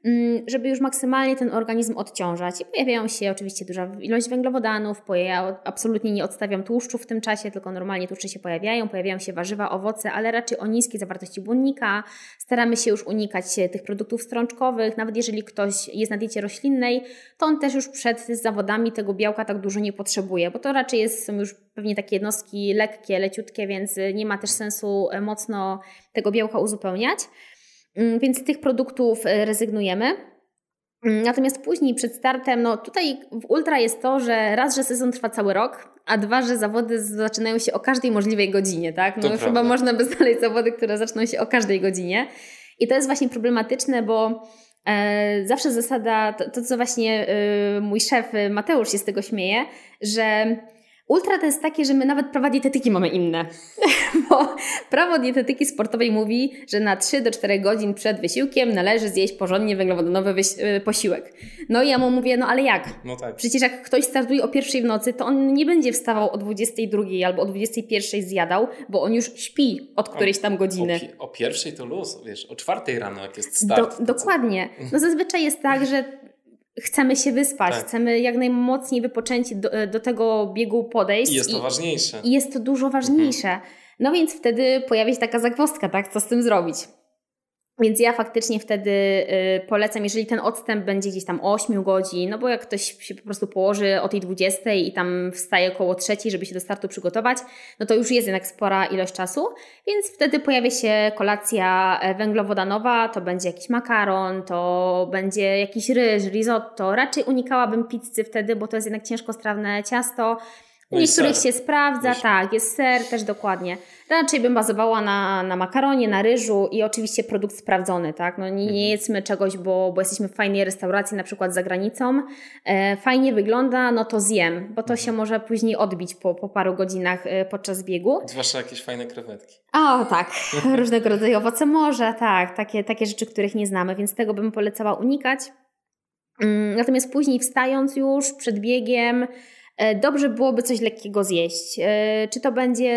Speaker 2: Mm, żeby już maksymalnie ten organizm odciążać. I pojawiają się oczywiście duża ilość węglowodanów, ja absolutnie nie odstawiam tłuszczu w tym czasie, tylko normalnie tłuszcze się pojawiają, pojawiają się warzywa, owoce, ale raczej o niskiej zawartości błonnika. Staramy się już unikać tych produktów strączkowych, nawet jeżeli ktoś jest na diecie roślinnej, to on też już przed zawodami tego białka tak dużo nie potrzebuje, bo to raczej jest, są już pewnie takie jednostki lekkie, leciutkie, więc nie ma też sensu mocno tego białka uzupełniać. Mm, więc z tych produktów e, rezygnujemy. Mm, natomiast później przed startem, no tutaj w ultra jest to, że raz, że sezon trwa cały rok, a dwa, że zawody zaczynają się o każdej możliwej godzinie, tak? No to chyba prawda. można by znaleźć zawody, które zaczną się o każdej godzinie. I to jest właśnie problematyczne, bo e, zawsze zasada, to, to co właśnie e, mój szef Mateusz się z tego śmieje, że Ultra to jest takie, że my nawet prawa dietetyki mamy inne. Bo prawo dietetyki sportowej mówi, że na 3 do 4 godzin przed wysiłkiem należy zjeść porządnie węglowodanowy y, posiłek. No i ja mu mówię, no ale jak? No tak. Przecież jak ktoś startuje o pierwszej w nocy, to on nie będzie wstawał o 22 albo o 21 zjadał, bo on już śpi od którejś tam godziny.
Speaker 1: O, o pierwszej to luz, wiesz, o czwartej rano jak jest start.
Speaker 2: Do, dokładnie. No zazwyczaj jest tak, że chcemy się wyspać, tak. chcemy jak najmocniej wypoczęci do, do, tego biegu podejść.
Speaker 1: I jest to i, ważniejsze.
Speaker 2: I jest to dużo ważniejsze. Mhm. No więc wtedy pojawia się taka zagwozdka, tak? Co z tym zrobić? Więc ja faktycznie wtedy y, polecam, jeżeli ten odstęp będzie gdzieś tam 8 godzin, no bo jak ktoś się po prostu położy o tej 20 i tam wstaje około 3, żeby się do startu przygotować, no to już jest jednak spora ilość czasu, więc wtedy pojawia się kolacja e, węglowodanowa, to będzie jakiś makaron, to będzie jakiś ryż, risotto. Raczej unikałabym pizzy wtedy, bo to jest jednak ciężkostrawne ciasto. No niektórych się sprawdza, tak, jest ser też dokładnie. Raczej bym bazowała na, na makaronie, na ryżu i oczywiście produkt sprawdzony, tak? No nie, nie mhm. jedzmy czegoś, bo, bo jesteśmy w fajnej restauracji, na przykład za granicą. E, fajnie wygląda, no to zjem, bo to mhm. się może później odbić po, po paru godzinach e, podczas biegu.
Speaker 1: Zwłaszcza jakieś fajne krewetki.
Speaker 2: O, tak. Różnego rodzaju owoce morza, tak. Takie, takie rzeczy, których nie znamy, więc tego bym polecała unikać. Mm, natomiast później wstając już przed biegiem, dobrze byłoby coś lekkiego zjeść. E, czy to będzie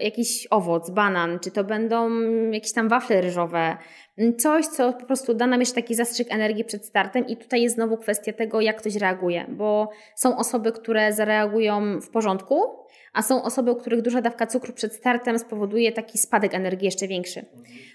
Speaker 2: jakiś owoc, banan, czy to będą jakieś tam wafle ryżowe, mm, coś, co po prostu da nam jeszcze taki zastrzyk energii przed startem i tutaj jest znowu kwestia tego, jak ktoś reaguje, bo są osoby, które zareagują w porządku, a są osoby, u których duża dawka cukru przed startem spowoduje taki spadek energii jeszcze większy.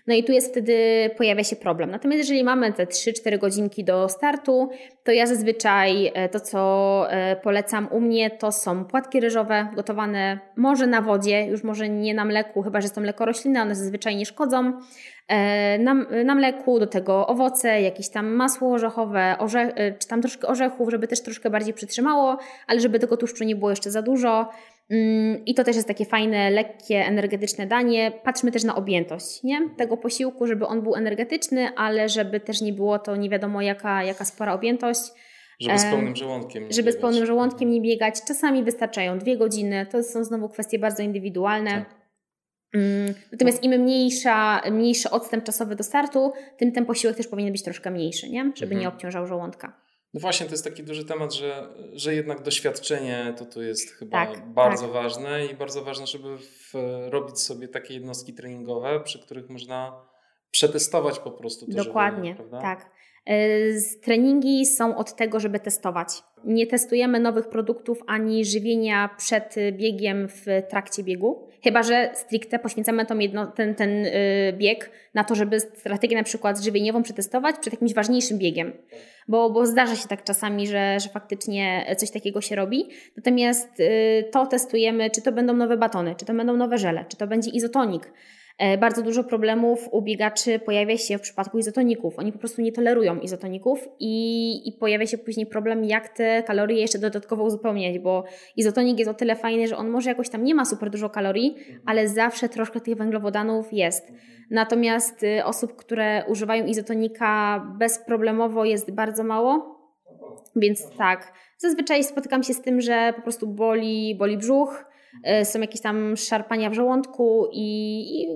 Speaker 2: No i tu jest wtedy, pojawia się problem. Natomiast jeżeli mamy te 3-4 godzinki do startu, to ja zazwyczaj e, to, co e, polecam u mnie, to są płatki ryżowe gotowane może na wodzie, już może nie na mleku, chyba że to mleko roślinne, one zazwyczaj nie szkodzą. E, na, na mleku, do tego owoce, jakieś tam masło orzechowe, orze, czy tam troszkę orzechów, żeby też troszkę bardziej przytrzymało, ale żeby tego tłuszczu nie było jeszcze za dużo. Mm, I to też jest takie fajne, lekkie, energetyczne danie. Patrzmy też na objętość nie? tego posiłku, żeby on był energetyczny, ale żeby też nie było to nie wiadomo jaka, jaka spora objętość.
Speaker 1: Żeby z pełnym żołądkiem
Speaker 2: nie Żeby biegać. z pełnym żołądkiem nie biegać. Czasami wystarczają dwie godziny. To są znowu kwestie bardzo indywidualne. Tak. Mm, natomiast im mniejsza, mniejszy odstęp czasowy do startu, tym ten posiłek też powinien być troszkę mniejszy, nie? żeby mhm. nie obciążał żołądka.
Speaker 1: No właśnie, to jest taki duży temat, że, że jednak doświadczenie to tu jest chyba tak, bardzo tak. ważne i bardzo ważne, żeby w, robić sobie takie jednostki treningowe, przy których można przetestować po prostu to
Speaker 2: Dokładnie, tak. Y, treningi są od tego, żeby testować. Nie testujemy nowych produktów ani żywienia przed biegiem w trakcie biegu, chyba że stricte poświęcamy jedno, ten, ten y, bieg na to, żeby strategię na przykład żywieniową przetestować przed jakimś ważniejszym biegiem. Bo, bo zdarza się tak czasami, że, że faktycznie coś takiego się robi. Natomiast y, to testujemy, czy to będą nowe batony, czy to będą nowe żele, czy to będzie izotonik E, bardzo dużo problemów u biegaczy pojawia się w przypadku izotoników. Oni po prostu nie tolerują izotoników i, i pojawia się później problem, jak te kalorie jeszcze dodatkowo uzupełniać, bo izotonik jest o tyle fajny, że on może jakoś tam nie ma super dużo kalorii, ale zawsze troszkę tych węglowodanów jest. Natomiast y, osób, które używają izotonika bezproblemowo jest bardzo mało, więc tak. Zazwyczaj spotykam się z tym, że po prostu boli, boli brzuch, E, są jakieś tam szarpania w żołądku i, i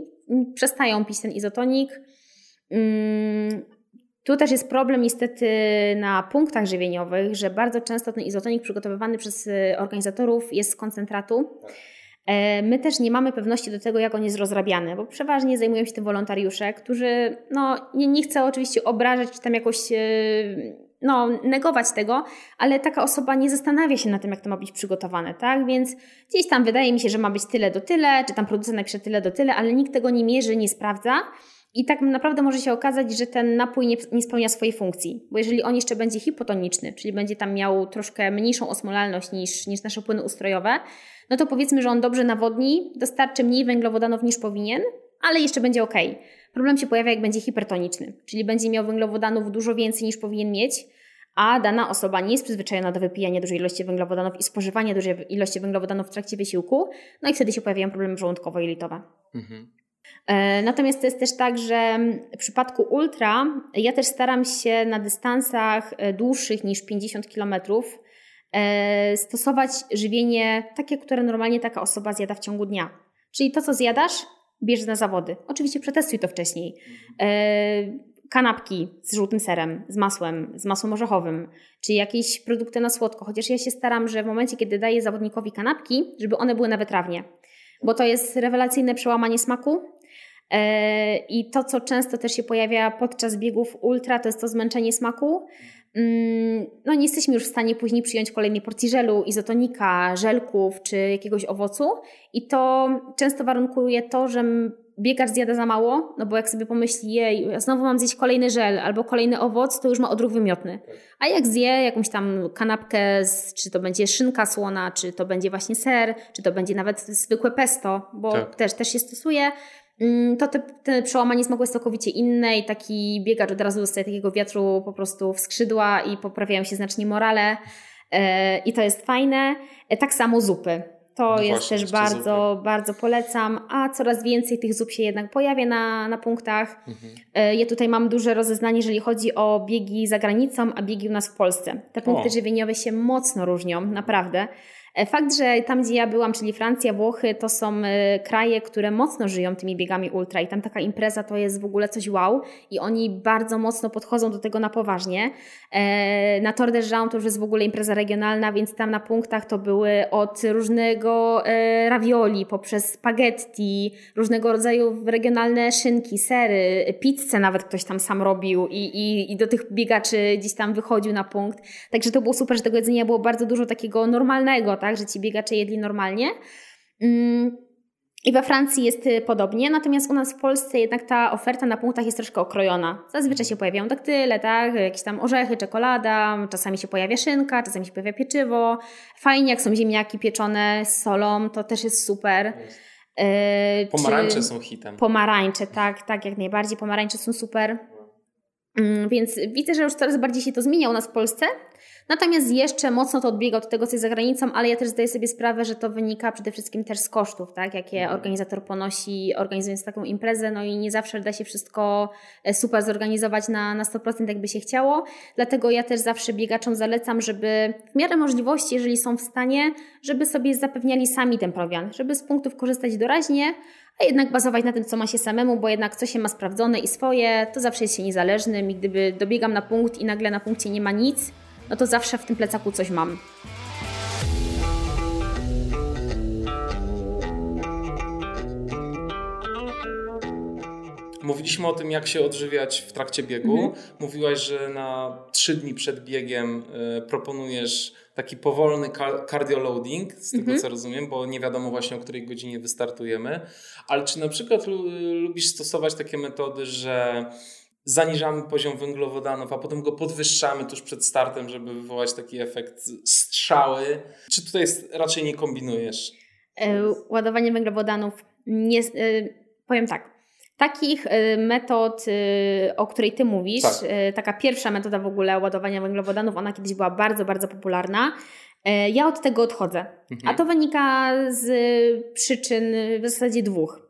Speaker 2: przestają pić ten izotonik. Mm, tu też jest problem niestety na punktach żywieniowych, że bardzo często ten izotonik przygotowywany przez e, organizatorów jest z koncentratu. E, my też nie mamy pewności do tego, jak on jest rozrabiany, bo przeważnie zajmują się tym wolontariusze, którzy, no nie, nie chcę oczywiście obrażać, czy tam jakoś no, negować tego, ale taka osoba nie zastanawia się na tym, jak to ma być przygotowane, tak? Więc gdzieś tam wydaje mi się, że ma być tyle do tyle, czy tam producent napisze tyle do tyle, ale nikt tego nie mierzy, nie sprawdza. I tak naprawdę może się okazać, że ten napój nie, nie spełnia swojej funkcji, bo jeżeli on jeszcze będzie hipotoniczny, czyli będzie tam miał troszkę mniejszą osmolalność niż, niż nasze płyny ustrojowe, no to powiedzmy, że on dobrze nawodni, dostarczy mniej węglowodanów niż powinien, ale jeszcze będzie ok. Problem się pojawia, jak będzie hipertoniczny, czyli będzie miał węglowodanów dużo więcej niż powinien mieć, a dana osoba nie jest przyzwyczajona do wypijania dużej ilości węglowodanów i spożywania dużej ilości węglowodanów w trakcie wysiłku, no i wtedy się pojawiają problemy żołądkowo-jelitowe. Mhm. E, natomiast to jest też tak, że w przypadku ultra ja też staram się na dystansach e, dłuższych niż 50 km e, stosować żywienie takie, które normalnie taka osoba zjada w ciągu dnia. Czyli to, co zjadasz, bierz na zawody. Oczywiście przetestuj to wcześniej. E, kanapki z żółtym serem, z masłem, z masłem orzechowym, czy jakieś produkty na słodko. Chociaż ja się staram, że w momencie, kiedy daję zawodnikowi kanapki, żeby one były na wytrawnie, bo to jest rewelacyjne przełamanie smaku. E, I to, co często też się pojawia podczas biegów ultra, to jest to zmęczenie smaku. Mm, no nie jesteśmy już w stanie później przyjąć kolejnej porcji żelu, izotonika, żelków czy jakiegoś owocu i to często warunkuje to, że biegacz zjada za mało, no bo jak sobie pomyśli, jej, ja znowu mam zjeść kolejny żel albo kolejny owoc, to już ma odruch wymiotny. A jak zje jakąś tam kanapkę, z, czy to będzie szynka słona, czy to będzie właśnie ser, czy to będzie nawet zwykłe pesto, bo tak. też, też się stosuje, to te, te przełamanie smaku jest całkowicie inne i taki biegacz od razu dostaje takiego wiatru po prostu w skrzydła i poprawiają się znacznie morale e, i to jest fajne. E, tak samo zupy. To no jest też bardzo, zupy. bardzo polecam, a coraz więcej tych zup się jednak pojawia na, na punktach. Mhm. E, ja tutaj mam duże rozeznanie, jeżeli chodzi o biegi za granicą, a biegi u nas w Polsce. Te punkty o. żywieniowe się mocno różnią, naprawdę. E, fakt, że tam, gdzie ja byłam, czyli Francja, Włochy, to są e, kraje, które mocno żyją tymi biegami ultra i tam taka impreza to jest w ogóle coś wow i oni bardzo mocno podchodzą do tego na poważnie. E, na Tour de Jean to już jest w ogóle impreza regionalna, więc tam na punktach to były od różnego ravioli poprzez spaghetti, różnego rodzaju regionalne szynki, sery, pizzę nawet ktoś tam sam robił i, i, i do tych biegaczy gdzieś tam wychodził na punkt. Także to było super, że tego jedzenia było bardzo dużo takiego normalnego, tak? Tak, że ci biegacze jedli normalnie. Mm, I we Francji jest y, podobnie, natomiast u nas w Polsce jednak ta oferta na punktach jest troszkę okrojona. Zazwyczaj się pojawiają daktyle, tak, jakieś tam orzechy, czekolada, czasami się pojawia szynka, czasami się pojawia pieczywo. Fajnie, jak są ziemniaki pieczone z solą, to też jest super.
Speaker 1: Yy, pomarańcze są hitem.
Speaker 2: Pomarańcze, tak, tak, jak najbardziej. Pomarańcze są super. Yy, więc widzę, że już coraz bardziej się to zmienia u nas w Polsce. Natomiast jeszcze mocno to odbiega od tego, co jest za granicą, ale ja też zdaję sobie sprawę, że to wynika przede wszystkim też z kosztów, tak? jakie mhm. organizator ponosi organizując taką imprezę, no i nie zawsze da się wszystko e, super zorganizować na, na 100% jakby się chciało. Dlatego ja też zawsze biegaczom zalecam, żeby w miarę możliwości, jeżeli są w stanie, żeby sobie zapewniali sami ten prowiant, żeby z punktów korzystać doraźnie, a jednak bazować na tym, co ma się samemu, bo jednak co się ma sprawdzone i swoje, to zawsze jest się niezależnym i gdyby dobiegam na punkt i nagle na punkcie nie ma nic, no to zawsze w tym plecaku coś mam.
Speaker 1: Mówiliśmy o tym, jak się odżywiać w trakcie biegu. Mhm. Mówiłaś, że na trzy dni przed biegiem y, proponujesz taki powolny cardioloading, z tego mhm. co rozumiem, bo nie wiadomo właśnie o której godzinie wystartujemy. Ale czy na przykład lubisz stosować takie metody, że zaniżamy poziom węglowodanów, a potem go podwyższamy tuż przed startem, żeby wywołać taki efekt strzały. Czy tutaj raczej nie kombinujesz?
Speaker 2: E, ładowanie węglowodanów nie, e, powiem tak. Takich e, metod, o której Ty mówisz, tak. taka pierwsza metoda w ogóle ładowania węglowodanów, ona kiedyś była bardzo, bardzo popularna. Ja od tego odchodzę. Mhm. A to wynika z przyczyn w zasadzie dwóch.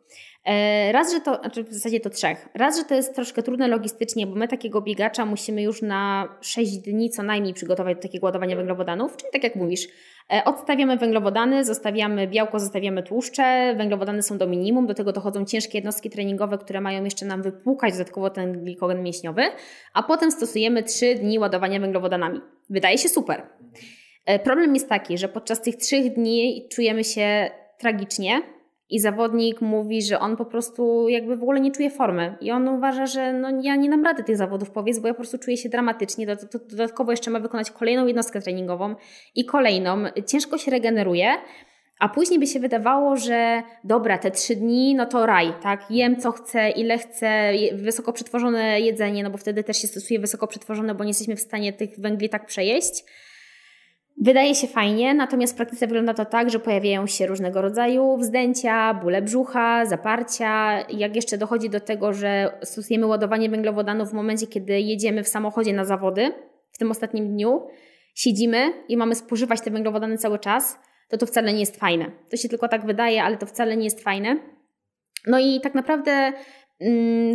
Speaker 2: E, raz, że to, znaczy w zasadzie to trzech. Raz, że to jest troszkę trudne logistycznie, bo my takiego biegacza musimy już na 6 dni co najmniej przygotować do takiego ładowania węglowodanów, czyli tak jak mówisz, e, odstawiamy węglowodany, zostawiamy białko, zostawiamy tłuszcze, węglowodany są do minimum, do tego dochodzą ciężkie jednostki treningowe, które mają jeszcze nam wypłukać dodatkowo ten glikogen mięśniowy, a potem stosujemy 3 dni ładowania węglowodanami. Wydaje się super. E, problem jest taki, że podczas tych 3 dni czujemy się tragicznie, i zawodnik mówi, że on po prostu jakby w ogóle nie czuje formy. I on uważa, że no ja nie dam rady tych zawodów powiedz, bo ja po prostu czuję się dramatycznie. Dodatkowo jeszcze ma wykonać kolejną jednostkę treningową i kolejną. Ciężko się regeneruje. A później by się wydawało, że dobra, te trzy dni, no to raj, tak? Jem co chcę, ile chcę, wysoko przetworzone jedzenie, no bo wtedy też się stosuje wysoko przetworzone, bo nie jesteśmy w stanie tych węgli tak przejeść. Wydaje się fajnie, natomiast w praktyce wygląda to tak, że pojawiają się różnego rodzaju wzdęcia, bóle brzucha, zaparcia. Jak jeszcze dochodzi do tego, że stosujemy ładowanie węglowodanów w momencie, kiedy jedziemy w samochodzie na zawody, w tym ostatnim dniu, siedzimy i mamy spożywać te węglowodany cały czas, to to wcale nie jest fajne. To się tylko tak wydaje, ale to wcale nie jest fajne. No i tak naprawdę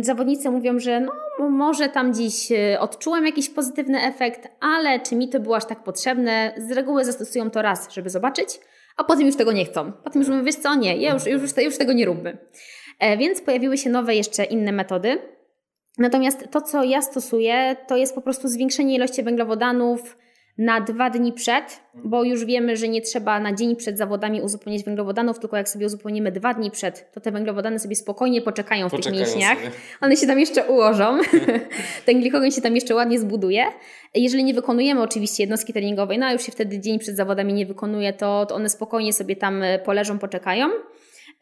Speaker 2: zawodnicy mówią, że no, może tam dziś y, odczułem jakiś pozytywny efekt, ale czy mi to było aż tak potrzebne? Z reguły zastosują to raz, żeby zobaczyć, a potem już tego nie chcą. Potem już mówią, wiesz co, nie, ja już, już, już, już tego nie róbmy. E, więc pojawiły się nowe jeszcze inne metody. Natomiast to, co ja stosuję, to jest po prostu zwiększenie ilości węglowodanów, na dwa dni przed, bo już wiemy, że nie trzeba na dzień przed zawodami uzupełniać węglowodanów, tylko jak sobie uzupełnimy dwa dni przed, to te węglowodany sobie spokojnie poczekają w poczekają tych mięśniach. Sobie. One się tam jeszcze ułożą. Ten glikogen się tam jeszcze ładnie zbuduje. Jeżeli nie wykonujemy oczywiście jednostki treningowej, no a już się wtedy dzień przed zawodami nie wykonuje, to, to one spokojnie sobie tam e, poleżą, poczekają.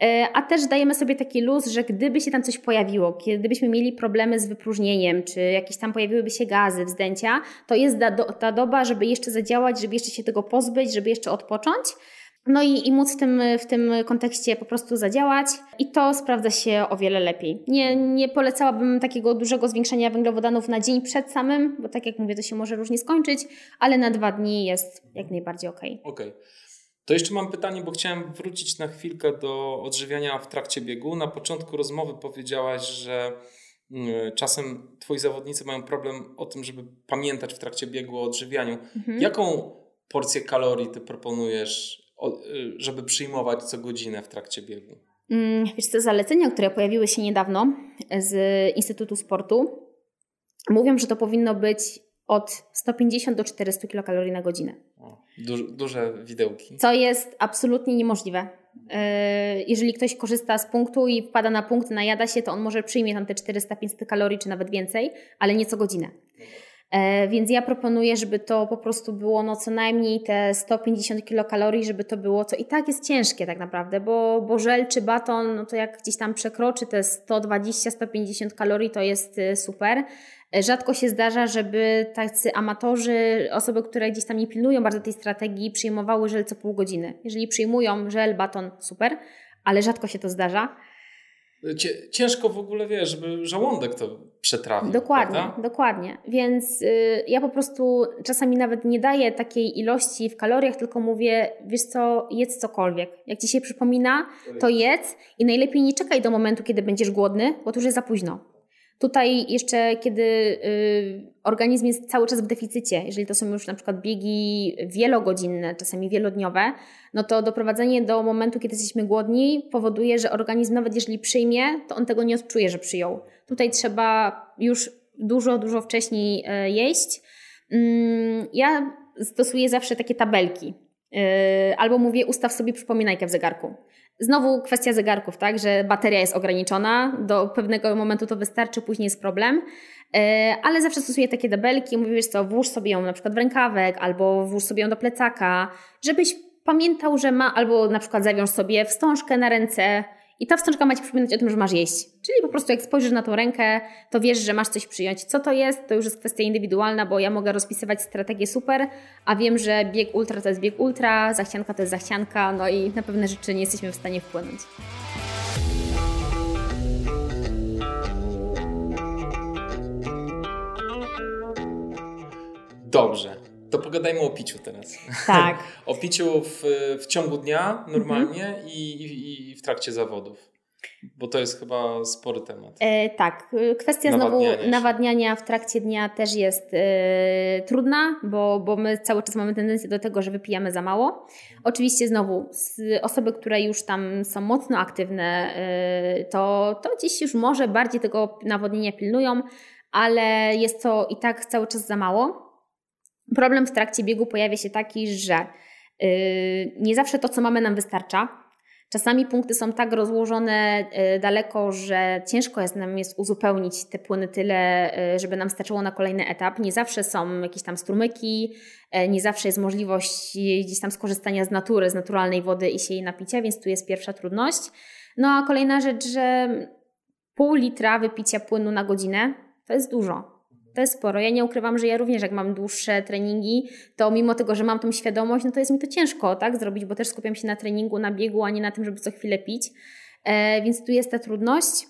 Speaker 2: E, a też dajemy sobie taki luz, że gdyby się tam coś pojawiło, gdybyśmy mieli problemy z wypróżnieniem, czy jakieś tam pojawiłyby się gazy, wzdęcia, to jest ta doba, żeby jeszcze zadziałać, żeby jeszcze się tego pozbyć, żeby jeszcze odpocząć. No i, i móc w tym, w tym kontekście po prostu zadziałać i to sprawdza się o wiele lepiej. Nie, nie polecałabym takiego dużego zwiększenia węglowodanów na dzień przed samym, bo tak jak mówię, to się może różnie skończyć, ale na dwa dni jest jak najbardziej ok.
Speaker 1: Okej. Okay. To jeszcze mam pytanie, bo chciałem wrócić na chwilkę do odżywiania w trakcie biegu. Na początku rozmowy powiedziałaś, że mm, czasem twoi zawodnicy mają problem o tym, żeby pamiętać w trakcie biegu o odżywianiu. Mhm. Jaką porcję kalorii ty proponujesz, żeby przyjmować co godzinę w trakcie biegu?
Speaker 2: Mm, wiesz co, zalecenia, które pojawiły się niedawno z Instytutu Sportu, mówią, że to powinno być od 150 do 400 kilokalorii na godzinę.
Speaker 1: Duże, widełki.
Speaker 2: Co jest absolutnie niemożliwe. E, jeżeli ktoś korzysta z punktu i wpada na punkt, najada się, to on może przyjmie tam te 400-500 kalorii, czy nawet więcej, ale nie co godzinę. E, więc ja proponuję, żeby to po prostu było no co najmniej te 150 kilokalorii, żeby to było, co i tak jest ciężkie tak naprawdę, bo, bo żel czy baton, no to jak gdzieś tam przekroczy te 120-150 kalorii, to jest y, super. Rzadko się zdarza, żeby tacy amatorzy, osoby, które gdzieś tam nie pilnują bardzo tej strategii, przyjmowały żel co pół godziny. Jeżeli przyjmują żel, baton, super, ale rzadko się to zdarza.
Speaker 1: Ciężko w ogóle, wiesz, żeby żołądek to przetrawił.
Speaker 2: Dokładnie,
Speaker 1: prawda?
Speaker 2: dokładnie. Więc y, ja po prostu czasami nawet nie daję takiej ilości w kaloriach, tylko mówię, wiesz co, jedz cokolwiek. Jak ci się przypomina, to jedz i najlepiej nie czekaj do momentu, kiedy będziesz głodny, bo to już jest za późno. Tutaj jeszcze, kiedy y, organizm jest cały czas w deficycie, jeżeli to są już na przykład biegi wielogodzinne, czasami wielodniowe, no to doprowadzenie do momentu, kiedy jesteśmy głodni, powoduje, że organizm nawet jeżeli przyjmie, to on tego nie odczuje, że przyjął. Tutaj trzeba już dużo, dużo wcześniej y, jeść. Mm, ja stosuję zawsze takie tabelki. Y, albo mówię, ustaw sobie przypominajkę w zegarku. Znowu kwestia zegarków, tak, że bateria jest ograniczona, do pewnego momentu to wystarczy, później jest problem, e, ale zawsze stosuję takie debelki, mówię, co, włóż sobie ją na przykład w rękawek albo włóż sobie ją do plecaka, żebyś pamiętał, że ma, albo na przykład zawiąż sobie wstążkę na ręce, i ta wstążka ma Ci przypominać o tym, że masz jeść. Czyli po prostu jak spojrzysz na tą rękę, to wiesz, że masz coś przyjąć. Co to jest, to już jest kwestia indywidualna, bo ja mogę rozpisywać strategię super, a wiem, że bieg ultra to jest bieg ultra, zachcianka to jest zachcianka, no i na pewne rzeczy nie jesteśmy w stanie wpłynąć.
Speaker 1: Dobrze. To pogadajmy o piciu teraz.
Speaker 2: Tak.
Speaker 1: o piciu w, w ciągu dnia normalnie mhm. i, i, i, w trakcie zawodów. Bo to jest chyba spory temat.
Speaker 2: E, tak. Kwestia nawadniania znowu nawadniania w trakcie dnia też jest e, trudna, bo, bo my cały czas mamy tendencję do tego, że wypijamy za mało. Oczywiście znowu osoby, które już tam są mocno aktywne, e, to, to gdzieś już może bardziej tego nawodnienia pilnują, ale jest to i tak cały czas za mało. Problem w trakcie biegu pojawia się taki, że yy, nie zawsze to, co mamy, nam wystarcza. Czasami punkty są tak rozłożone yy, daleko, że ciężko jest nam jest uzupełnić te płyny tyle, yy, żeby nam starczyło na kolejny etap. Nie zawsze są jakieś tam strumyki, nie zawsze jest możliwość gdzieś tam skorzystania z natury, z naturalnej wody i się jej napicia, więc tu jest pierwsza trudność. No a kolejna rzecz, że pół litra wypicia płynu na godzinę to jest dużo. To jest sporo. Ja nie ukrywam, że ja również jak mam dłuższe treningi, to mimo tego, że mam tą świadomość, no to jest mi to ciężko tak zrobić, bo też skupiam się na treningu, na biegu, a nie na tym, żeby co chwilę pić. E, więc tu jest ta trudność.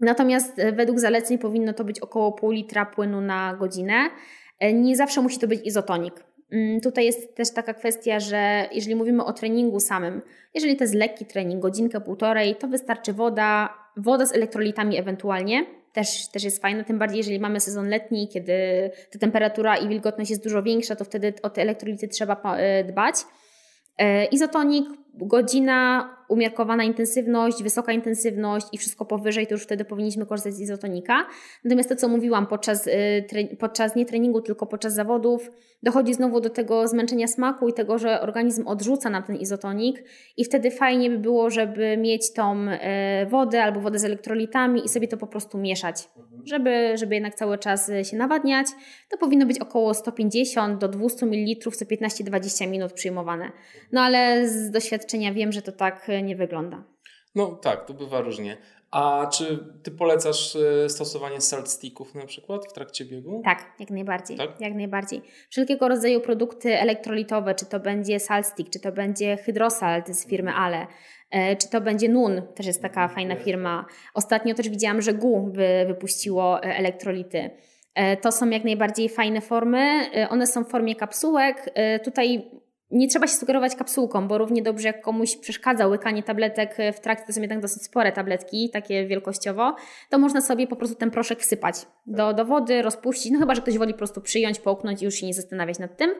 Speaker 2: Natomiast e, według zaleceń powinno to być około pół litra płynu na godzinę. E, nie zawsze musi to być izotonik. Mm, tutaj jest też taka kwestia, że jeżeli mówimy o treningu samym, jeżeli to jest lekki trening, godzinkę, półtorej, to wystarczy woda, woda z elektrolitami ewentualnie też, też jest fajne, tym bardziej jeżeli mamy sezon letni, kiedy ta temperatura i wilgotność jest dużo większa, to wtedy o te elektrolity trzeba e, dbać. E, izotonik, godzina, umiarkowana intensywność, wysoka intensywność i wszystko powyżej, to już wtedy powinniśmy korzystać z izotonika. Natomiast to, co mówiłam podczas, y, podczas nie treningu, tylko podczas zawodów, dochodzi znowu do tego zmęczenia smaku i tego, że organizm odrzuca nam ten izotonik i wtedy fajnie by było, żeby mieć tą y, wodę albo wodę z elektrolitami i sobie to po prostu mieszać, żeby, żeby jednak cały czas się nawadniać. To powinno być około 150 do 200 ml co 15-20 minut przyjmowane. No ale z doświadczenia wiem, że to tak nie wygląda.
Speaker 1: No tak, to bywa różnie. A czy ty polecasz e, stosowanie salt sticków na przykład w trakcie biegu?
Speaker 2: Tak, jak najbardziej.
Speaker 1: Tak?
Speaker 2: Jak najbardziej. Wszelkiego rodzaju produkty elektrolitowe, czy to będzie salt stick, czy to będzie hydrosalt z firmy Ale, e, czy to będzie Nun, też jest taka fajna firma. Ostatnio też widziałam, że GU wy, wypuściło e, elektrolity. To są jak najbardziej fajne formy. One są w formie kapsułek. Tutaj nie trzeba się sugerować kapsułką, bo równie dobrze jak komuś przeszkadza łykanie tabletek w trakcie, to są jednak dosyć spore tabletki, takie wielkościowo, to można sobie po prostu ten proszek wsypać do, do wody, rozpuścić, no chyba, że ktoś woli po prostu przyjąć, połknąć i już się nie zastanawiać nad tym. E,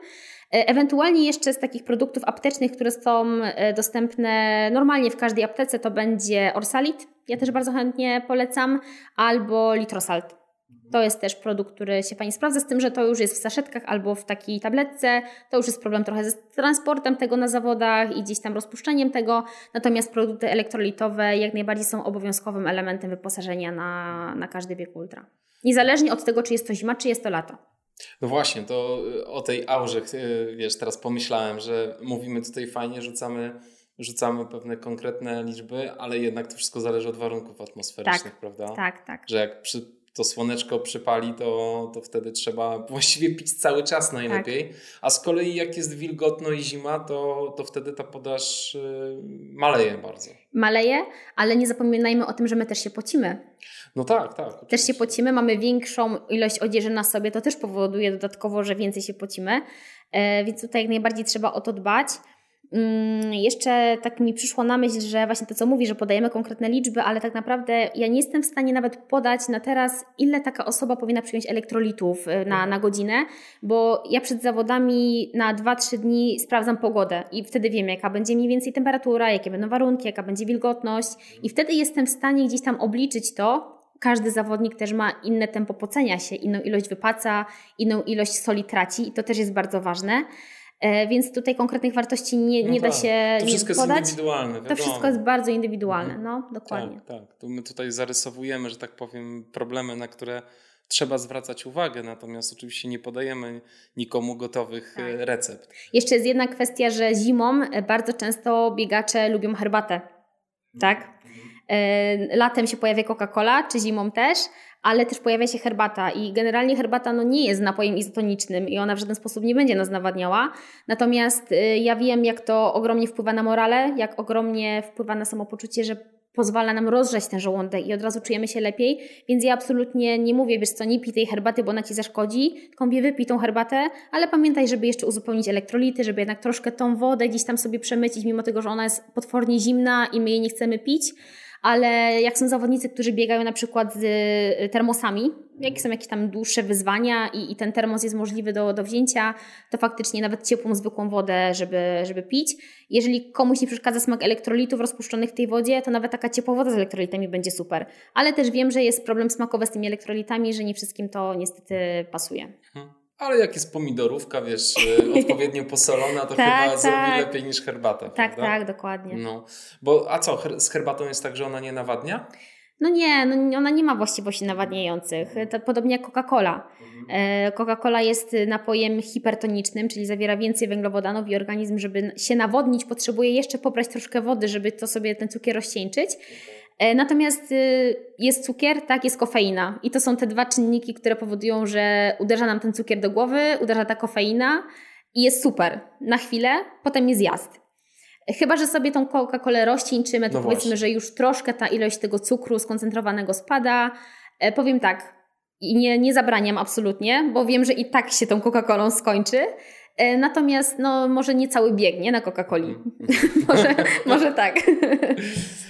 Speaker 2: ewentualnie jeszcze z takich produktów aptecznych, które są e, dostępne normalnie w każdej aptece, to będzie Orsalit, ja też bardzo chętnie polecam, albo Litrosalt. To jest też produkt, który się Pani sprawdza, z tym, że to już jest w saszetkach albo w takiej tabletce. To już jest problem trochę ze transportem tego na zawodach i gdzieś tam rozpuszczeniem tego. Natomiast produkty elektrolitowe jak najbardziej są obowiązkowym elementem wyposażenia na, na każdy bieg ultra. Niezależnie od tego, czy jest to zima, czy jest to lato.
Speaker 1: No właśnie, to y, o tej aurze, y, wiesz, teraz pomyślałem, że mówimy tutaj fajnie, rzucamy rzucamy pewne konkretne liczby, ale jednak to wszystko zależy od warunków atmosferycznych,
Speaker 2: tak,
Speaker 1: prawda?
Speaker 2: Tak, tak.
Speaker 1: Że jak przy, to słoneczko przypali, to, to wtedy trzeba właściwie pić cały czas najlepiej. Tak. A z kolei jak jest wilgotno i zima, to, to wtedy ta podaż y, maleje bardzo.
Speaker 2: Maleje, ale nie zapominajmy o tym, że my też się pocimy.
Speaker 1: No tak, tak.
Speaker 2: Oczywiście. Też się pocimy, mamy większą ilość odzieży na sobie, to też powoduje dodatkowo, że więcej się pocimy, e, więc tutaj jak najbardziej trzeba o to dbać. Mm, jeszcze tak mi przyszło na myśl, że właśnie to, co mówi, że podajemy konkretne liczby, ale tak naprawdę ja nie jestem w stanie nawet podać na teraz, ile taka osoba powinna przyjąć elektrolitów y, na, mhm. na godzinę, bo ja przed zawodami na 2-3 dni sprawdzam pogodę i wtedy wiem, jaka będzie mniej więcej temperatura, jakie będą warunki, jaka będzie wilgotność, i wtedy jestem w stanie gdzieś tam obliczyć to. Każdy zawodnik też ma inne tempo pocenia się, inną ilość wypaca, inną ilość soli traci, i to też jest bardzo ważne. E, więc tutaj konkretnych wartości nie, nie no da tak. się
Speaker 1: to wszystko
Speaker 2: podać.
Speaker 1: jest indywidualne. Wiadomo.
Speaker 2: To wszystko jest bardzo indywidualne, mhm. no dokładnie.
Speaker 1: Tak, tak. Tu my tutaj zarysowujemy, że tak powiem, problemy, na które trzeba zwracać uwagę, natomiast oczywiście nie podajemy nikomu gotowych e, tak. recept.
Speaker 2: Jeszcze jest jedna kwestia, że zimą e, bardzo często biegacze lubią herbatę, tak? Mhm. Latem się pojawia Coca-Cola, czy zimą też, ale też pojawia się herbata i generalnie herbata no, nie jest napojem izotonicznym i ona w żaden sposób nie będzie nas nawadniała. Natomiast y, ja wiem, jak to ogromnie wpływa na morale, jak ogromnie wpływa na samopoczucie, że pozwala nam rozgrzać ten żołądek i od razu czujemy się lepiej, więc ja absolutnie nie mówię, wiesz co, nie pij tej herbaty, bo ona Ci zaszkodzi, tylko mówię, wypij tą herbatę, ale pamiętaj, żeby jeszcze uzupełnić elektrolity, żeby jednak troszkę tą wodę gdzieś tam sobie przemycić, mimo tego, że ona jest potwornie zimna i my jej nie chcemy pić, ale jak są zawodnicy, którzy biegają na przykład z y, termosami, jak są jakieś tam dłuższe wyzwania i, i ten termos jest możliwy do, do wzięcia, to faktycznie nawet ciepłą, zwykłą wodę, żeby, żeby pić. Jeżeli komuś nie przeszkadza smak elektrolitów rozpuszczonych w tej wodzie, to nawet taka ciepła woda z elektrolitami będzie super. Ale też wiem, że jest problem smakowy z tymi elektrolitami, że nie wszystkim to niestety pasuje.
Speaker 1: Hmm. Ale jak jest pomidorówka, wiesz, y, odpowiednio posolona, to tak, chyba tak. zrobi lepiej niż herbata.
Speaker 2: Tak, prawda? tak, dokładnie.
Speaker 1: No. Bo, a co, z herbatą jest tak, że ona nie nawadnia?
Speaker 2: No nie, no ona nie ma właściwości nawadniających. To podobnie jak Coca-Cola. Mhm. E, Coca-Cola jest napojem hipertonicznym, czyli zawiera więcej węglowodanów i organizm, żeby się nawodnić, potrzebuje jeszcze pobrać troszkę wody, żeby to sobie ten cukier rozcieńczyć. E, natomiast y, jest cukier, tak, jest kofeina. I to są te dwa czynniki, które powodują, że uderza nam ten cukier do głowy, uderza ta kofeina i jest super. Na chwilę, potem jest jazd. Chyba, że sobie tą Coca-Colę rozcieńczymy, to no powiedzmy, właśnie. że już troszkę ta ilość tego cukru skoncentrowanego spada. E, powiem tak, nie, nie zabraniam absolutnie, bo wiem, że i tak się tą Coca-Colą skończy. E, natomiast no, może nie cały biegnie na Coca-Coli. Mm. może, może tak.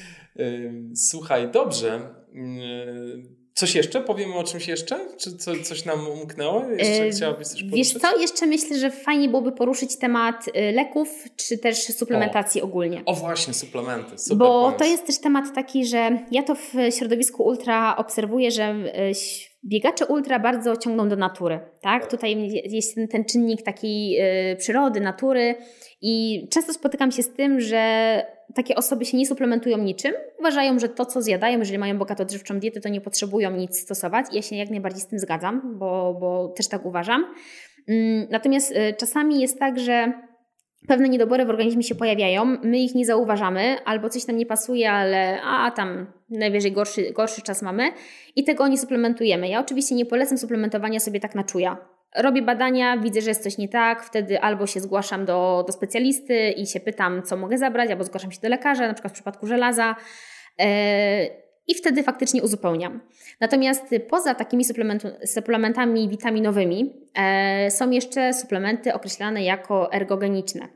Speaker 1: Słuchaj, dobrze. Coś jeszcze? Powiemy o czymś jeszcze? Czy co, coś nam umknęło? Jeszcze chciałabyś coś
Speaker 2: poruszyć? Wiesz co, jeszcze myślę, że fajnie byłoby poruszyć temat y, leków, czy też suplementacji
Speaker 1: o.
Speaker 2: ogólnie.
Speaker 1: O właśnie, suplementy. Super
Speaker 2: Bo
Speaker 1: pomysł.
Speaker 2: to jest też temat taki, że ja to w środowisku ultra obserwuję, że y, biegacze ultra bardzo ciągną do natury. Tak? Tutaj jest ten, ten czynnik takiej y, przyrody, natury i często spotykam się z tym, że takie osoby się nie suplementują niczym. Uważają, że to, co zjadają, jeżeli mają bogato odżywczą dietę, to nie potrzebują nic stosować. I ja się jak najbardziej z tym zgadzam, bo, bo też tak uważam. Mm, natomiast y, czasami jest tak, że pewne niedobory w organizmie się pojawiają, my ich nie zauważamy, albo coś nam nie pasuje, ale a tam najwyżej gorszy, gorszy czas mamy i tego nie suplementujemy. Ja oczywiście nie polecam suplementowania sobie tak na czuja. Robię badania, widzę, że jest coś nie tak, wtedy albo się zgłaszam do, do specjalisty i się pytam, co mogę zabrać, albo zgłaszam się do lekarza, na przykład w przypadku żelaza. Yy, i wtedy faktycznie uzupełniam. Natomiast poza takimi suplementami witaminowymi e, są jeszcze suplementy określane jako ergogeniczne,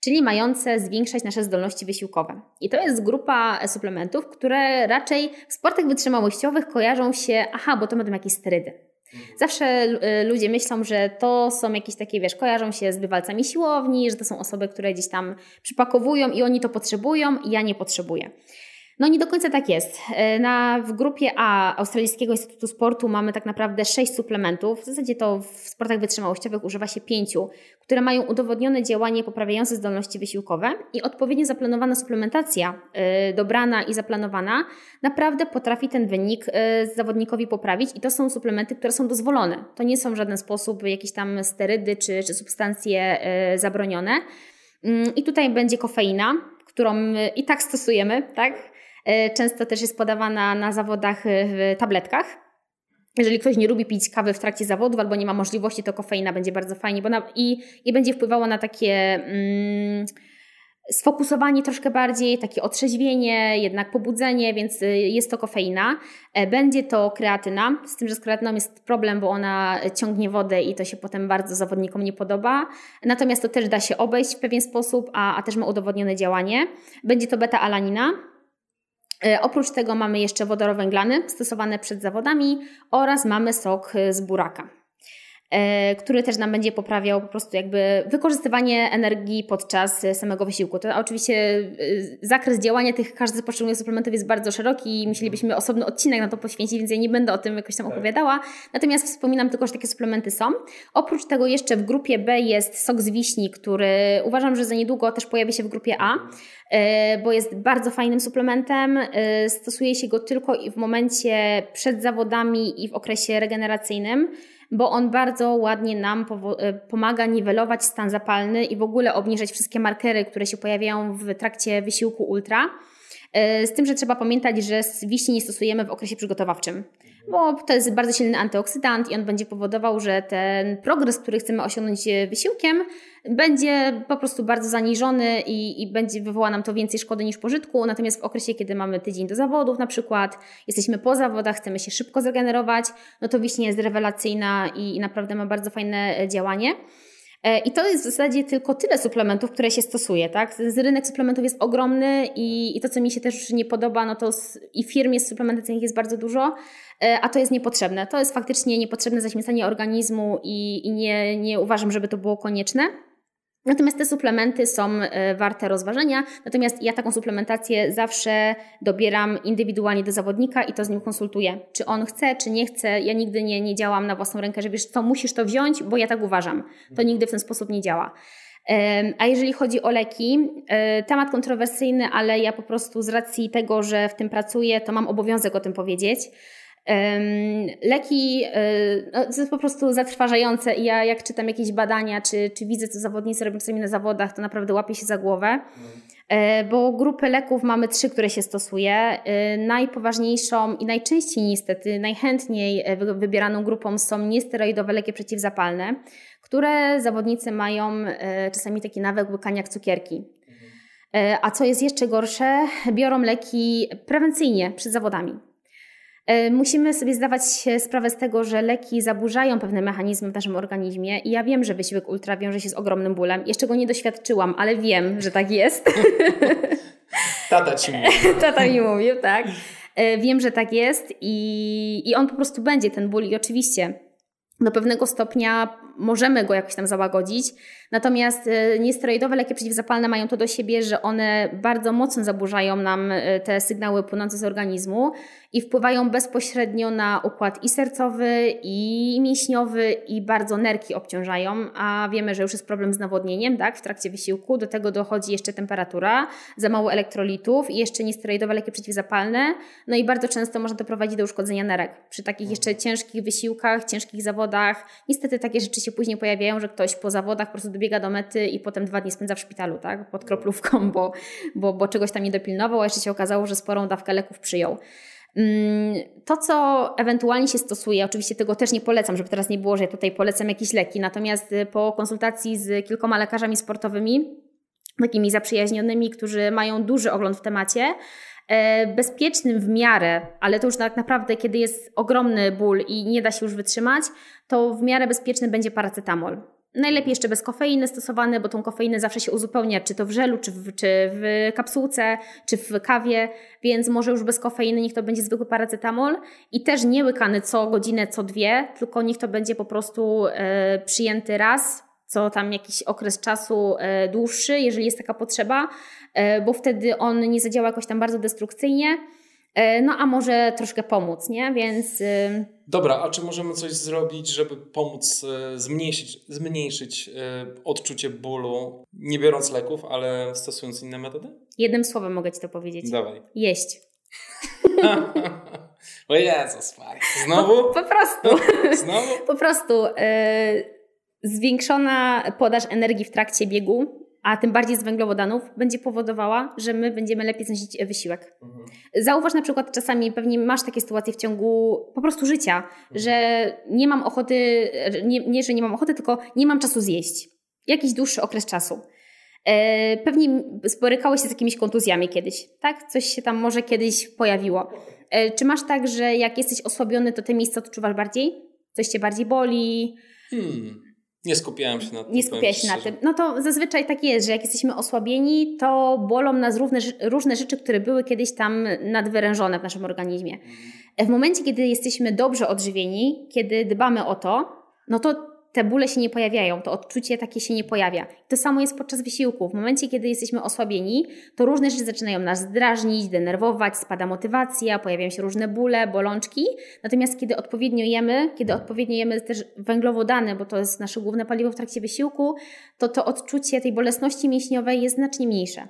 Speaker 2: czyli mające zwiększać nasze zdolności wysiłkowe. I to jest grupa suplementów, które raczej w sportach wytrzymałościowych kojarzą się, aha, bo to będą jakieś sterydy. Zawsze e, ludzie myślą, że to są jakieś takie, wiesz, kojarzą się z bywalcami siłowni, że to są osoby, które gdzieś tam przypakowują i oni to potrzebują, i ja nie potrzebuję. No nie do końca tak jest. E, na, w grupie A Australijskiego Instytutu Sportu mamy tak naprawdę sześć suplementów. W zasadzie to w sportach wytrzymałościowych używa się pięciu, które mają udowodnione działanie poprawiające zdolności wysiłkowe i odpowiednio zaplanowana suplementacja, yy, dobrana i zaplanowana, naprawdę potrafi ten wynik yy, zawodnikowi poprawić i to są suplementy, które są dozwolone. To nie są w żaden sposób jakieś tam sterydy czy, czy substancje yy, zabronione. Mm, I tutaj będzie kofeina, którą i tak stosujemy, tak? E, często też jest podawana na zawodach e, w tabletkach. Jeżeli ktoś nie lubi pić kawy w trakcie zawodów albo nie ma możliwości, to kofeina będzie bardzo fajnie bo na, i, i będzie wpływała na takie mm, sfokusowanie troszkę bardziej, takie otrzeźwienie, jednak pobudzenie, więc e, jest to kofeina. Będzie to kreatyna, z tym, że z kreatyną jest problem, bo ona ciągnie wodę i to się potem bardzo zawodnikom nie podoba. Natomiast to też da się obejść w pewien sposób, a, a też ma udowodnione działanie. Będzie to beta-alanina, oprócz tego mamy jeszcze wodorowęglany stosowane przed zawodami oraz mamy sok z buraka. E, który też nam będzie poprawiał po prostu jakby wykorzystywanie energii podczas samego wysiłku. To oczywiście e, zakres działania tych każdych z poszczególnych suplementów jest bardzo szeroki i musielibyśmy osobny odcinek na to poświęcić, więc ja nie będę o tym jakoś tam tak. opowiadała. Natomiast wspominam tylko, że takie suplementy są. Oprócz tego jeszcze w grupie B jest sok z wiśni, który uważam, że za niedługo też pojawi się w grupie A, e, bo jest bardzo fajnym suplementem. Stosuje się go tylko w momencie przed zawodami i w okresie regeneracyjnym bo on bardzo ładnie nam e, pomaga niwelować stan zapalny i w ogóle obniżać wszystkie markery, które się pojawiają w trakcie wysiłku ultra. E, z tym, że trzeba pamiętać, że wiśni nie stosujemy w okresie przygotowawczym bo to jest bardzo silny antyoksydant i on będzie powodował, że ten progres, który chcemy osiągnąć wysiłkiem, będzie po prostu bardzo zaniżony i, i będzie wywoła nam to więcej szkody niż pożytku. Natomiast w okresie, kiedy mamy tydzień do zawodów, na przykład, jesteśmy po zawodach, chcemy się szybko zregenerować, no to wiśnia jest rewelacyjna i, i naprawdę ma bardzo fajne działanie. E, I to jest w zasadzie tylko tyle suplementów, które się stosuje, tak? Rynek suplementów jest ogromny i, i to, co mi się też nie podoba, no to i firm jest suplementacyjnych jest bardzo dużo, e, a to jest niepotrzebne. To jest faktycznie niepotrzebne zaśmiecanie organizmu i, i nie, nie uważam, żeby to było konieczne. Natomiast te suplementy są e, warte rozważenia, natomiast ja taką suplementację zawsze dobieram indywidualnie do zawodnika i to z nim konsultuję. Czy on chce, czy nie chce. Ja nigdy nie, nie działam na własną rękę, że wiesz co, musisz to wziąć, bo ja tak uważam. To nigdy w ten sposób nie działa. A jeżeli chodzi o leki, e, temat kontrowersyjny, ale ja po prostu z racji tego, że w tym pracuję, to mam obowiązek o tym powiedzieć. Leki e, no, to jest po prostu zatrważające i ja jak czytam jakieś badania, czy, czy widzę, co zawodnicy robią czasami na zawodach, to naprawdę łapię się za głowę. E, bo grupy leków mamy trzy, które się stosuje. E, najpoważniejszą i najczęściej niestety, najchętniej wybieraną grupą są niesteroidowe leki przeciwzapalne, które zawodnicy mają czasami taki nawyk łykania jak cukierki. A co jest jeszcze gorsze, biorą leki prewencyjnie przed zawodami. E, musimy sobie zdawać sprawę z tego, że leki zaburzają pewne mechanizmy w naszym organizmie i ja wiem, że wysiłek ultra wiąże się z ogromnym bólem. Jeszcze go nie doświadczyłam, ale wiem, że tak jest.
Speaker 1: Tata ci mówił.
Speaker 2: Tata mi mówił, tak. E, wiem, że tak jest i, i on po prostu będzie, ten ból i oczywiście do pewnego stopnia możemy go jakoś tam załagodzić. Natomiast e, niesteroidowe leki przeciwzapalne mają to do siebie, że one bardzo mocno zaburzają nam te sygnały płynące z organizmu i wpływają bezpośrednio na układ i sercowy, i mięśniowy, i bardzo nerki obciążają, a wiemy, że już jest problem z nawodnieniem, tak, w trakcie wysiłku. Do tego dochodzi jeszcze temperatura, za mało elektrolitów i jeszcze niesteroidowe leki przeciwzapalne. No i bardzo często może doprowadzić do uszkodzenia nerek. Przy takich jeszcze ciężkich wysiłkach, ciężkich zawodach, niestety takie rzeczy się później pojawiają, że ktoś po zawodach po prostu dobiega do mety i potem dwa dni spędza w szpitalu, tak? Pod kroplówką, bo, bo, bo czegoś tam nie dopilnował, a jeszcze się okazało, że sporą dawkę leków przyjął. Mm, to, co ewentualnie się stosuje, oczywiście tego też nie polecam, żeby teraz nie było, że ja tutaj polecam jakieś leki, natomiast y, po konsultacji z kilkoma lekarzami sportowymi, takimi zaprzyjaźnionymi, którzy mają duży ogląd w temacie, bezpiecznym w miarę, ale to już tak naprawdę, kiedy jest ogromny ból i nie da się już wytrzymać, to w miarę bezpieczny będzie paracetamol. Najlepiej jeszcze bez kofeiny stosowany, bo tą kofeinę zawsze się uzupełnia, czy to w żelu, czy w, czy w kapsułce, czy w kawie, więc może już bez kofeiny niech to będzie zwykły paracetamol i też nie łykany co godzinę, co dwie, tylko niech to będzie po prostu e, przyjęty raz, co tam jakiś okres czasu e, dłuższy, jeżeli jest taka potrzeba, e, bo wtedy on nie zadziała jakoś tam bardzo destrukcyjnie. E, no a może troszkę pomóc, nie? Więc. Y,
Speaker 1: Dobra, a czy możemy coś zrobić, żeby pomóc zmniejszyć, zmniejszyć odczucie bólu, nie biorąc leków, ale stosując inne metody?
Speaker 2: Jednym słowem mogę Ci to powiedzieć.
Speaker 1: Dawaj.
Speaker 2: Jeść.
Speaker 1: o Jezus Znowu?
Speaker 2: Po, po prostu.
Speaker 1: Znowu?
Speaker 2: po prostu. Y, zwiększona podaż energii w trakcie biegu a tym bardziej z węglowodanów, będzie powodowała, że my będziemy lepiej znosić e, wysiłek. Mhm. Zauważ na przykład czasami, pewnie masz takie sytuacje w ciągu po prostu życia, mhm. że nie mam ochoty, nie, nie, że nie mam ochoty, tylko nie mam czasu zjeść. Jakiś dłuższy okres czasu. E, pewnie sporykałeś się z jakimiś kontuzjami kiedyś, tak? Coś się tam może kiedyś pojawiło. E, czy masz tak, że jak jesteś osłabiony, to te miejsca odczuwasz bardziej? Coś cię bardziej boli?
Speaker 1: Hmm. Nie skupiałem się na tym.
Speaker 2: Nie skupiałeś się na tym. No to zazwyczaj tak jest, że jak jesteśmy osłabieni, to bolą nas różne, różne rzeczy, które były kiedyś tam nadwyrężone w naszym organizmie. W momencie, kiedy jesteśmy dobrze odżywieni, kiedy dbamy o to, no to te bóle się nie pojawiają, to odczucie takie się nie pojawia. To samo jest podczas wysiłku. W momencie, kiedy jesteśmy osłabieni, to różne rzeczy zaczynają nas drażnić, denerwować, spada motywacja, pojawiają się różne bóle, bolączki. Natomiast kiedy odpowiednio jemy, kiedy odpowiednio jemy też węglowodany, bo to jest nasze główne paliwo w trakcie wysiłku, to to odczucie tej bolesności mięśniowej jest znacznie mniejsze.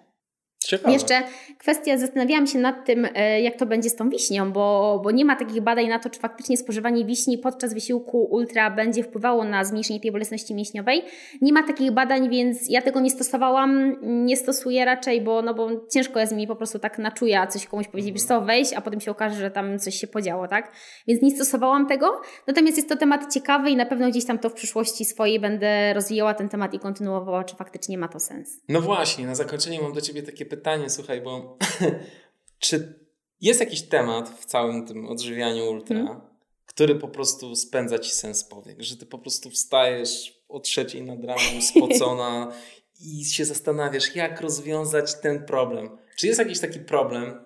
Speaker 1: Ciekawe.
Speaker 2: Jeszcze kwestia, zastanawiałam się nad tym, e, jak to będzie z tą wiśnią, bo, bo nie ma takich badań na to, czy faktycznie spożywanie wiśni podczas wysiłku ultra będzie wpływało na zmniejszenie tej bolesności mięśniowej. Nie ma takich badań, więc ja tego nie stosowałam, nie stosuję raczej, bo, no bo ciężko jest mi po prostu tak na czuja coś komuś powiedzieć, wiesz co, wejść, a potem się okaże, że tam coś się podziało, tak? Więc nie stosowałam tego, natomiast jest to temat ciekawy i na pewno gdzieś tam to w przyszłości swojej będę rozwijała ten temat i kontynuowała, czy faktycznie ma to sens.
Speaker 1: No właśnie, na zakończenie mam do Ciebie takie pytanie, słuchaj, bo czy jest jakiś temat w całym tym odżywianiu ultra, hmm. który po prostu spędza Ci sens powiek, że Ty po prostu wstajesz o trzeciej nad ranem spocona i się zastanawiasz, jak rozwiązać ten problem. Czy jest jakiś taki problem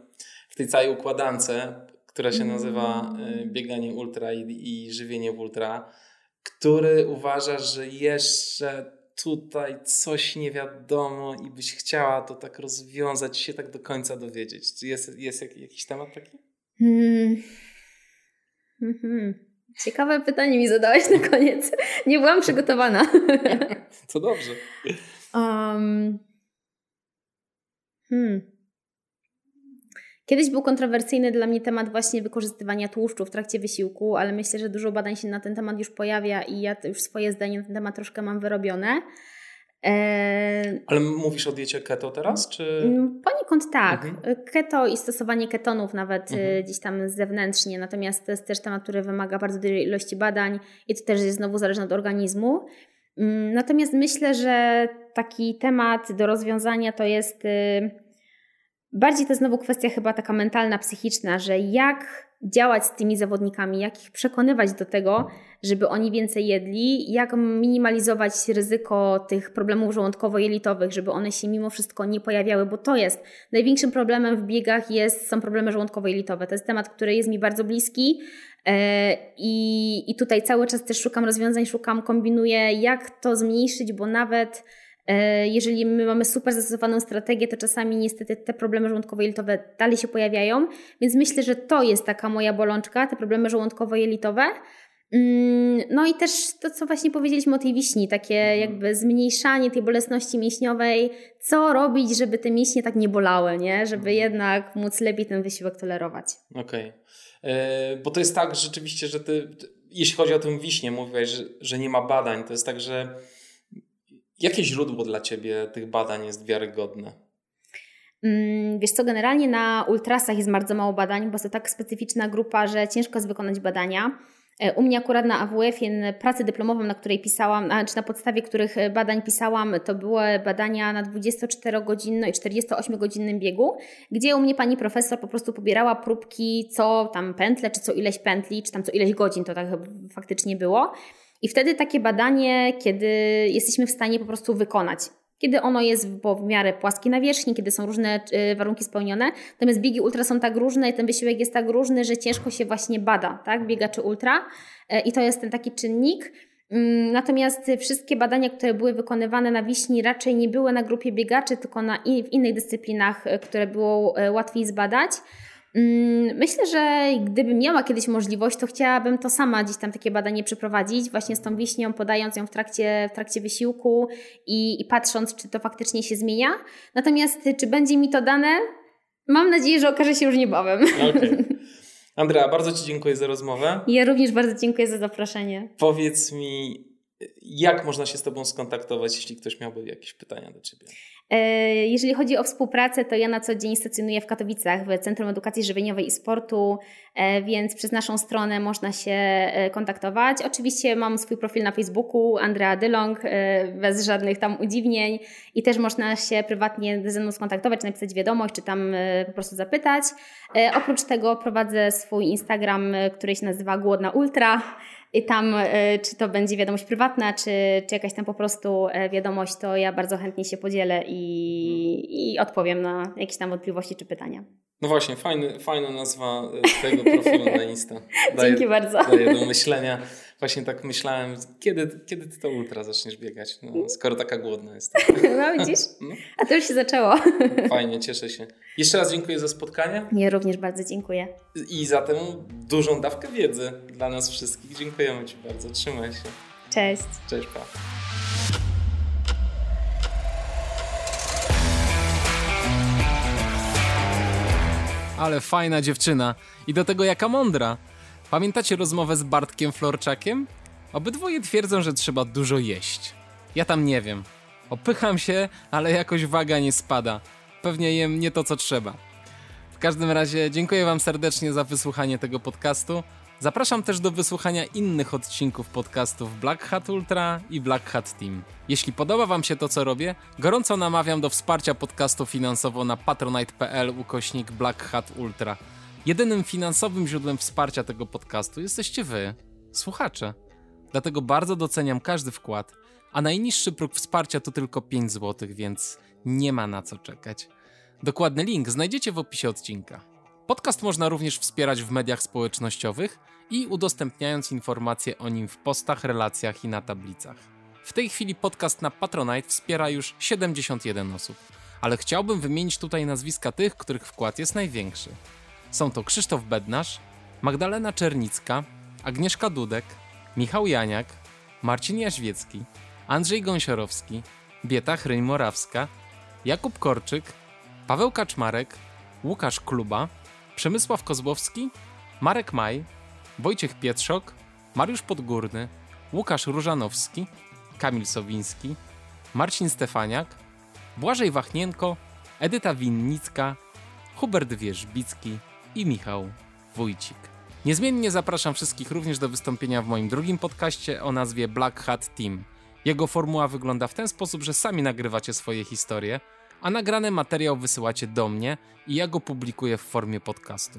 Speaker 1: w tej całej układance, która się nazywa y, bieganie ultra i, i żywienie w ultra, który uważasz, że jeszcze tutaj coś nie wiadomo i byś chciała to tak rozwiązać, się tak do końca dowiedzieć. Czy jest, jest jakiś temat taki? Hmm.
Speaker 2: Mhm. Ciekawe pytanie mi zadałeś na koniec. Nie byłam przygotowana.
Speaker 1: to dobrze. Um.
Speaker 2: Hmm. Kiedyś był kontrowersyjny dla mnie temat właśnie wykorzystywania tłuszczu w trakcie wysiłku, ale myślę, że dużo badań się na ten temat już pojawia i ja już swoje zdanie na ten temat troszkę mam wyrobione.
Speaker 1: E, ale mówisz o diecie keto teraz, czy?
Speaker 2: Mm, poniekąd tak. Mhm. Keto i stosowanie ketonów nawet mhm. gdzieś tam zewnętrznie, natomiast to jest też temat, który wymaga bardzo dużej ilości badań i to też jest znowu zależne od organizmu. Mm, natomiast myślę, że taki temat do rozwiązania to jest y, Bardziej to znowu kwestia chyba taka mentalna, psychiczna, że jak działać z tymi zawodnikami, jak ich przekonywać do tego, żeby oni więcej jedli, jak minimalizować ryzyko tych problemów żołądkowo-jelitowych, żeby one się mimo wszystko nie pojawiały, bo to jest największym problemem w biegach jest, są problemy żołądkowo-jelitowe. To jest temat, który jest mi bardzo bliski e, i, i tutaj cały czas też szukam rozwiązań, szukam, kombinuję, jak to zmniejszyć, bo nawet jeżeli my mamy super zastosowaną strategię, to czasami niestety te problemy żołądkowo-jelitowe dalej się pojawiają, więc myślę, że to jest taka moja bolączka, te problemy żołądkowo-jelitowe. Mm, no i też to, co właśnie powiedzieliśmy o tej wiśni, takie mhm. jakby zmniejszanie tej bolesności mięśniowej, co robić, żeby te mięśnie tak nie bolały, nie? żeby mhm. jednak móc lepiej ten wysiłek tolerować.
Speaker 1: Okej. Okay. E, bo to jest tak rzeczywiście, że ty
Speaker 3: jeśli chodzi o tę wiśnię, mówiłeś, że, że nie ma badań. To jest tak, że jakie źródło dla ciebie tych badań jest wiarygodne?
Speaker 2: Mm, wiesz co, generalnie na ultrasach jest bardzo mało badań, bo to tak specyficzna grupa, że ciężko jest wykonać badania. E, u mnie akurat na AWF-ie pracę dyplomową, na której pisałam, czy na podstawie których e, badań pisałam, to były badania na 24-godzinnym i 48-godzinnym biegu, gdzie u mnie pani profesor po prostu pobierała próbki co tam pętle, czy co ileś pętli, czy tam co ileś godzin, to tak faktycznie było. I wtedy takie badanie, kiedy jesteśmy w stanie po prostu wykonać kiedy ono jest w miarę płaskie nawierzchni, kiedy są różne y, warunki spełnione. Natomiast biegi ultra są tak różne i ten wysiłek jest tak różny, że ciężko się właśnie bada, tak, biegaczy ultra e, i to jest ten taki czynnik. Mm, natomiast wszystkie badania, które były wykonywane na wiśni, raczej nie były na grupie biegaczy, tylko na w innych dyscyplinach, e, które było e, łatwiej zbadać. Mm, myślę, że gdybym miała kiedyś możliwość, to chciałabym to sama gdzieś tam takie badanie przeprowadzić, właśnie z tą wiśnią, podając ją w trakcie, w trakcie wysiłku i, i patrząc, czy to faktycznie się zmienia. Natomiast czy będzie mi to dane? Mam nadzieję, że okaże się już niebawem. Okay.
Speaker 3: Andrea, bardzo Ci dziękuję za rozmowę.
Speaker 2: Ja również bardzo dziękuję za zaproszenie.
Speaker 3: Powiedz mi, jak można się z Tobą skontaktować, jeśli ktoś miałby jakieś pytania do Ciebie?
Speaker 2: E, jeżeli chodzi o współpracę, to ja na co dzień stacjonuję w Katowicach w Centrum Edukacji Żywieniowej i Sportu, e, więc przez naszą stronę można się e, kontaktować. Oczywiście mam swój profil na Facebooku, Andrea Dylong, bez żadnych tam udziwnień i też można się prywatnie ze mną skontaktować, napisać wiadomość, czy tam po prostu zapytać. Oprócz tego prowadzę swój Instagram, który się nazywa Głodna Ultra. I tam, e, czy to będzie wiadomość prywatna, czy, czy jakaś tam po prostu e, wiadomość, to ja bardzo chętnie się podzielę i, i odpowiem na jakieś tam wątpliwości czy pytania.
Speaker 3: No właśnie, fajny, fajna nazwa e, tego profilu na Insta.
Speaker 2: Daje, Dzięki bardzo.
Speaker 3: Daje do myślenia. Właśnie tak myślałem, kiedy, kiedy ty to ultra zaczniesz biegać, no, skoro taka głodna jest.
Speaker 2: No widzisz? No. A to już się zaczęło.
Speaker 3: Fajnie, cieszę się. Jeszcze raz dziękuję za spotkanie.
Speaker 2: Ja również bardzo dziękuję.
Speaker 3: I za tę dużą dawkę wiedzy dla nas wszystkich. Dziękujemy Ci bardzo. Trzymaj się.
Speaker 2: Cześć.
Speaker 3: Cześć, pa.
Speaker 1: Ale fajna dziewczyna. I do tego jaka mądra. Pamiętacie rozmowę z Bartkiem Florczakiem? Obydwoje twierdzą, że trzeba dużo jeść. Ja tam nie wiem. Opycham się, ale jakoś waga nie spada. Pewnie jem nie to, co trzeba. W każdym razie dziękuję Wam serdecznie za wysłuchanie tego podcastu. Zapraszam też do wysłuchania innych odcinków podcastów Black Hat Ultra i Black Hat Team. Jeśli podoba Wam się to, co robię, gorąco namawiam do wsparcia podcastu finansowo na patronite.pl ukośnik Black Hat Ultra. Jedynym finansowym źródłem wsparcia tego podcastu jesteście Wy, słuchacze. Dlatego bardzo doceniam każdy wkład, a najniższy próg wsparcia to tylko 5 zł, więc nie ma na co czekać. Dokładny link znajdziecie w opisie odcinka. Podcast można również wspierać w mediach społecznościowych i udostępniając informacje o nim w postach, relacjach i na tablicach. W tej chwili podcast na Patronite wspiera już 71 osób, ale chciałbym wymienić tutaj nazwiska tych, których wkład jest największy. Są to Krzysztof Bednarz, Magdalena Czernicka, Agnieszka Dudek, Michał Janiak, Marcin Jaźwiecki, Andrzej Gąsiorowski, Bieta Chryń-Morawska, Jakub Korczyk, Paweł Kaczmarek, Łukasz Kluba, Przemysław Kozłowski, Marek Maj, Wojciech Pietrzok, Mariusz Podgórny, Łukasz Różanowski, Kamil Sowiński, Marcin Stefaniak, Błażej Wachnienko, Edyta Winnicka, Hubert Wierzbicki i Michał Wójcik. Niezmiennie zapraszam wszystkich również do wystąpienia w moim drugim podcaście o nazwie Black Hat Team. Jego formuła wygląda w ten sposób, że sami nagrywacie swoje historie, a nagrany materiał wysyłacie do mnie i ja go publikuję w formie podcastu.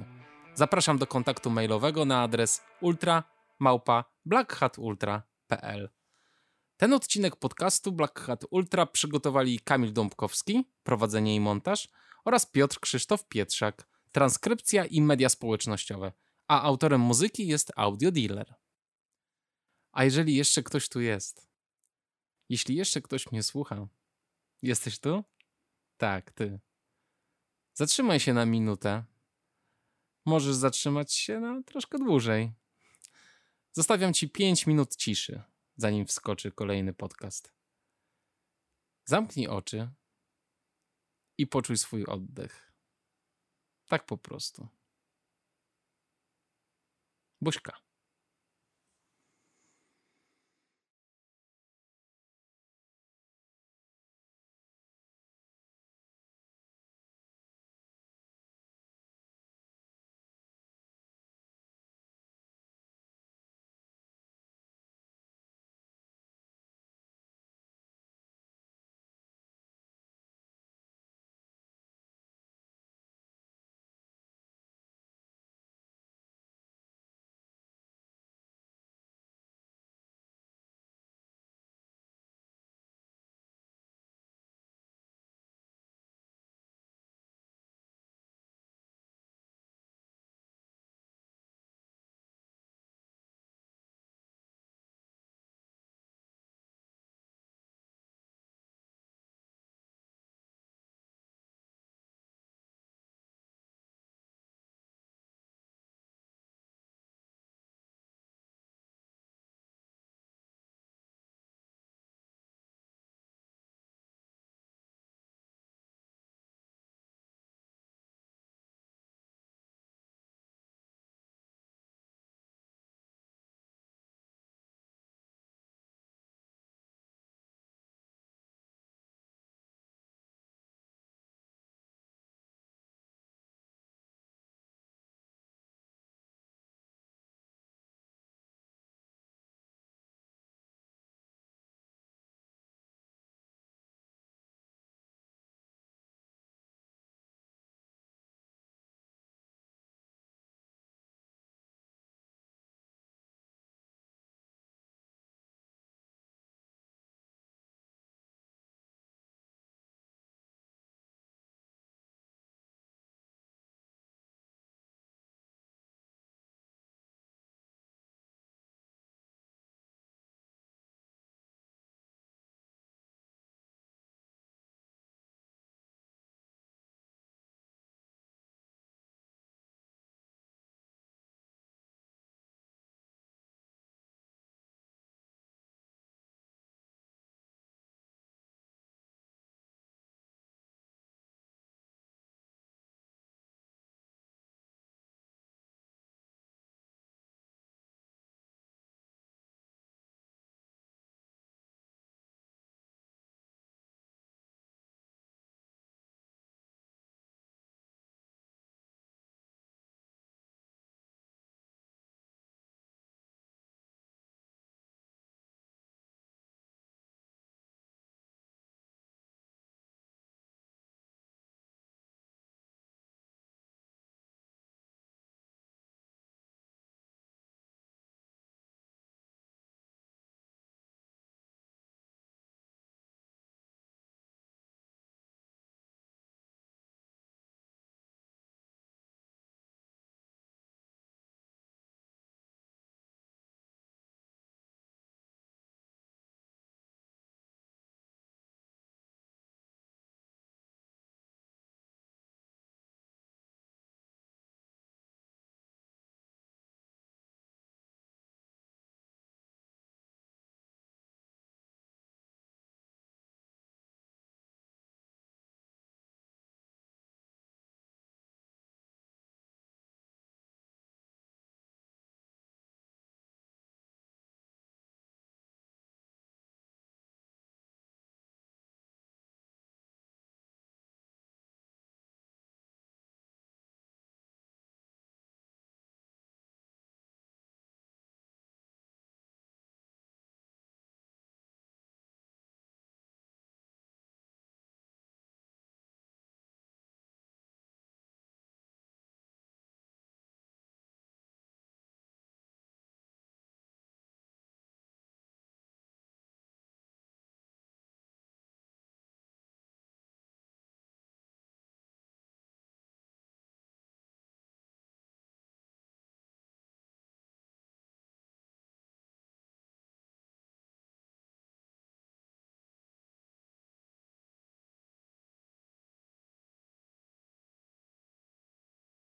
Speaker 1: Zapraszam do kontaktu mailowego na adres ultra@blackhatultra.pl. Ten odcinek podcastu Black Hat Ultra przygotowali Kamil Dąbkowski, prowadzenie i montaż oraz Piotr Krzysztof Pietrzak, transkrypcja i media społecznościowe, a autorem muzyki jest Audio Dealer. A jeżeli jeszcze ktoś tu jest, jeśli jeszcze ktoś mnie słucha, jesteś tu? Tak, ty. Zatrzymaj się na minutę. Możesz zatrzymać się na troszkę dłużej. Zostawiam ci 5 minut ciszy, zanim wskoczy kolejny podcast. Zamknij oczy i poczuj swój oddech. Tak po prostu. Buźka.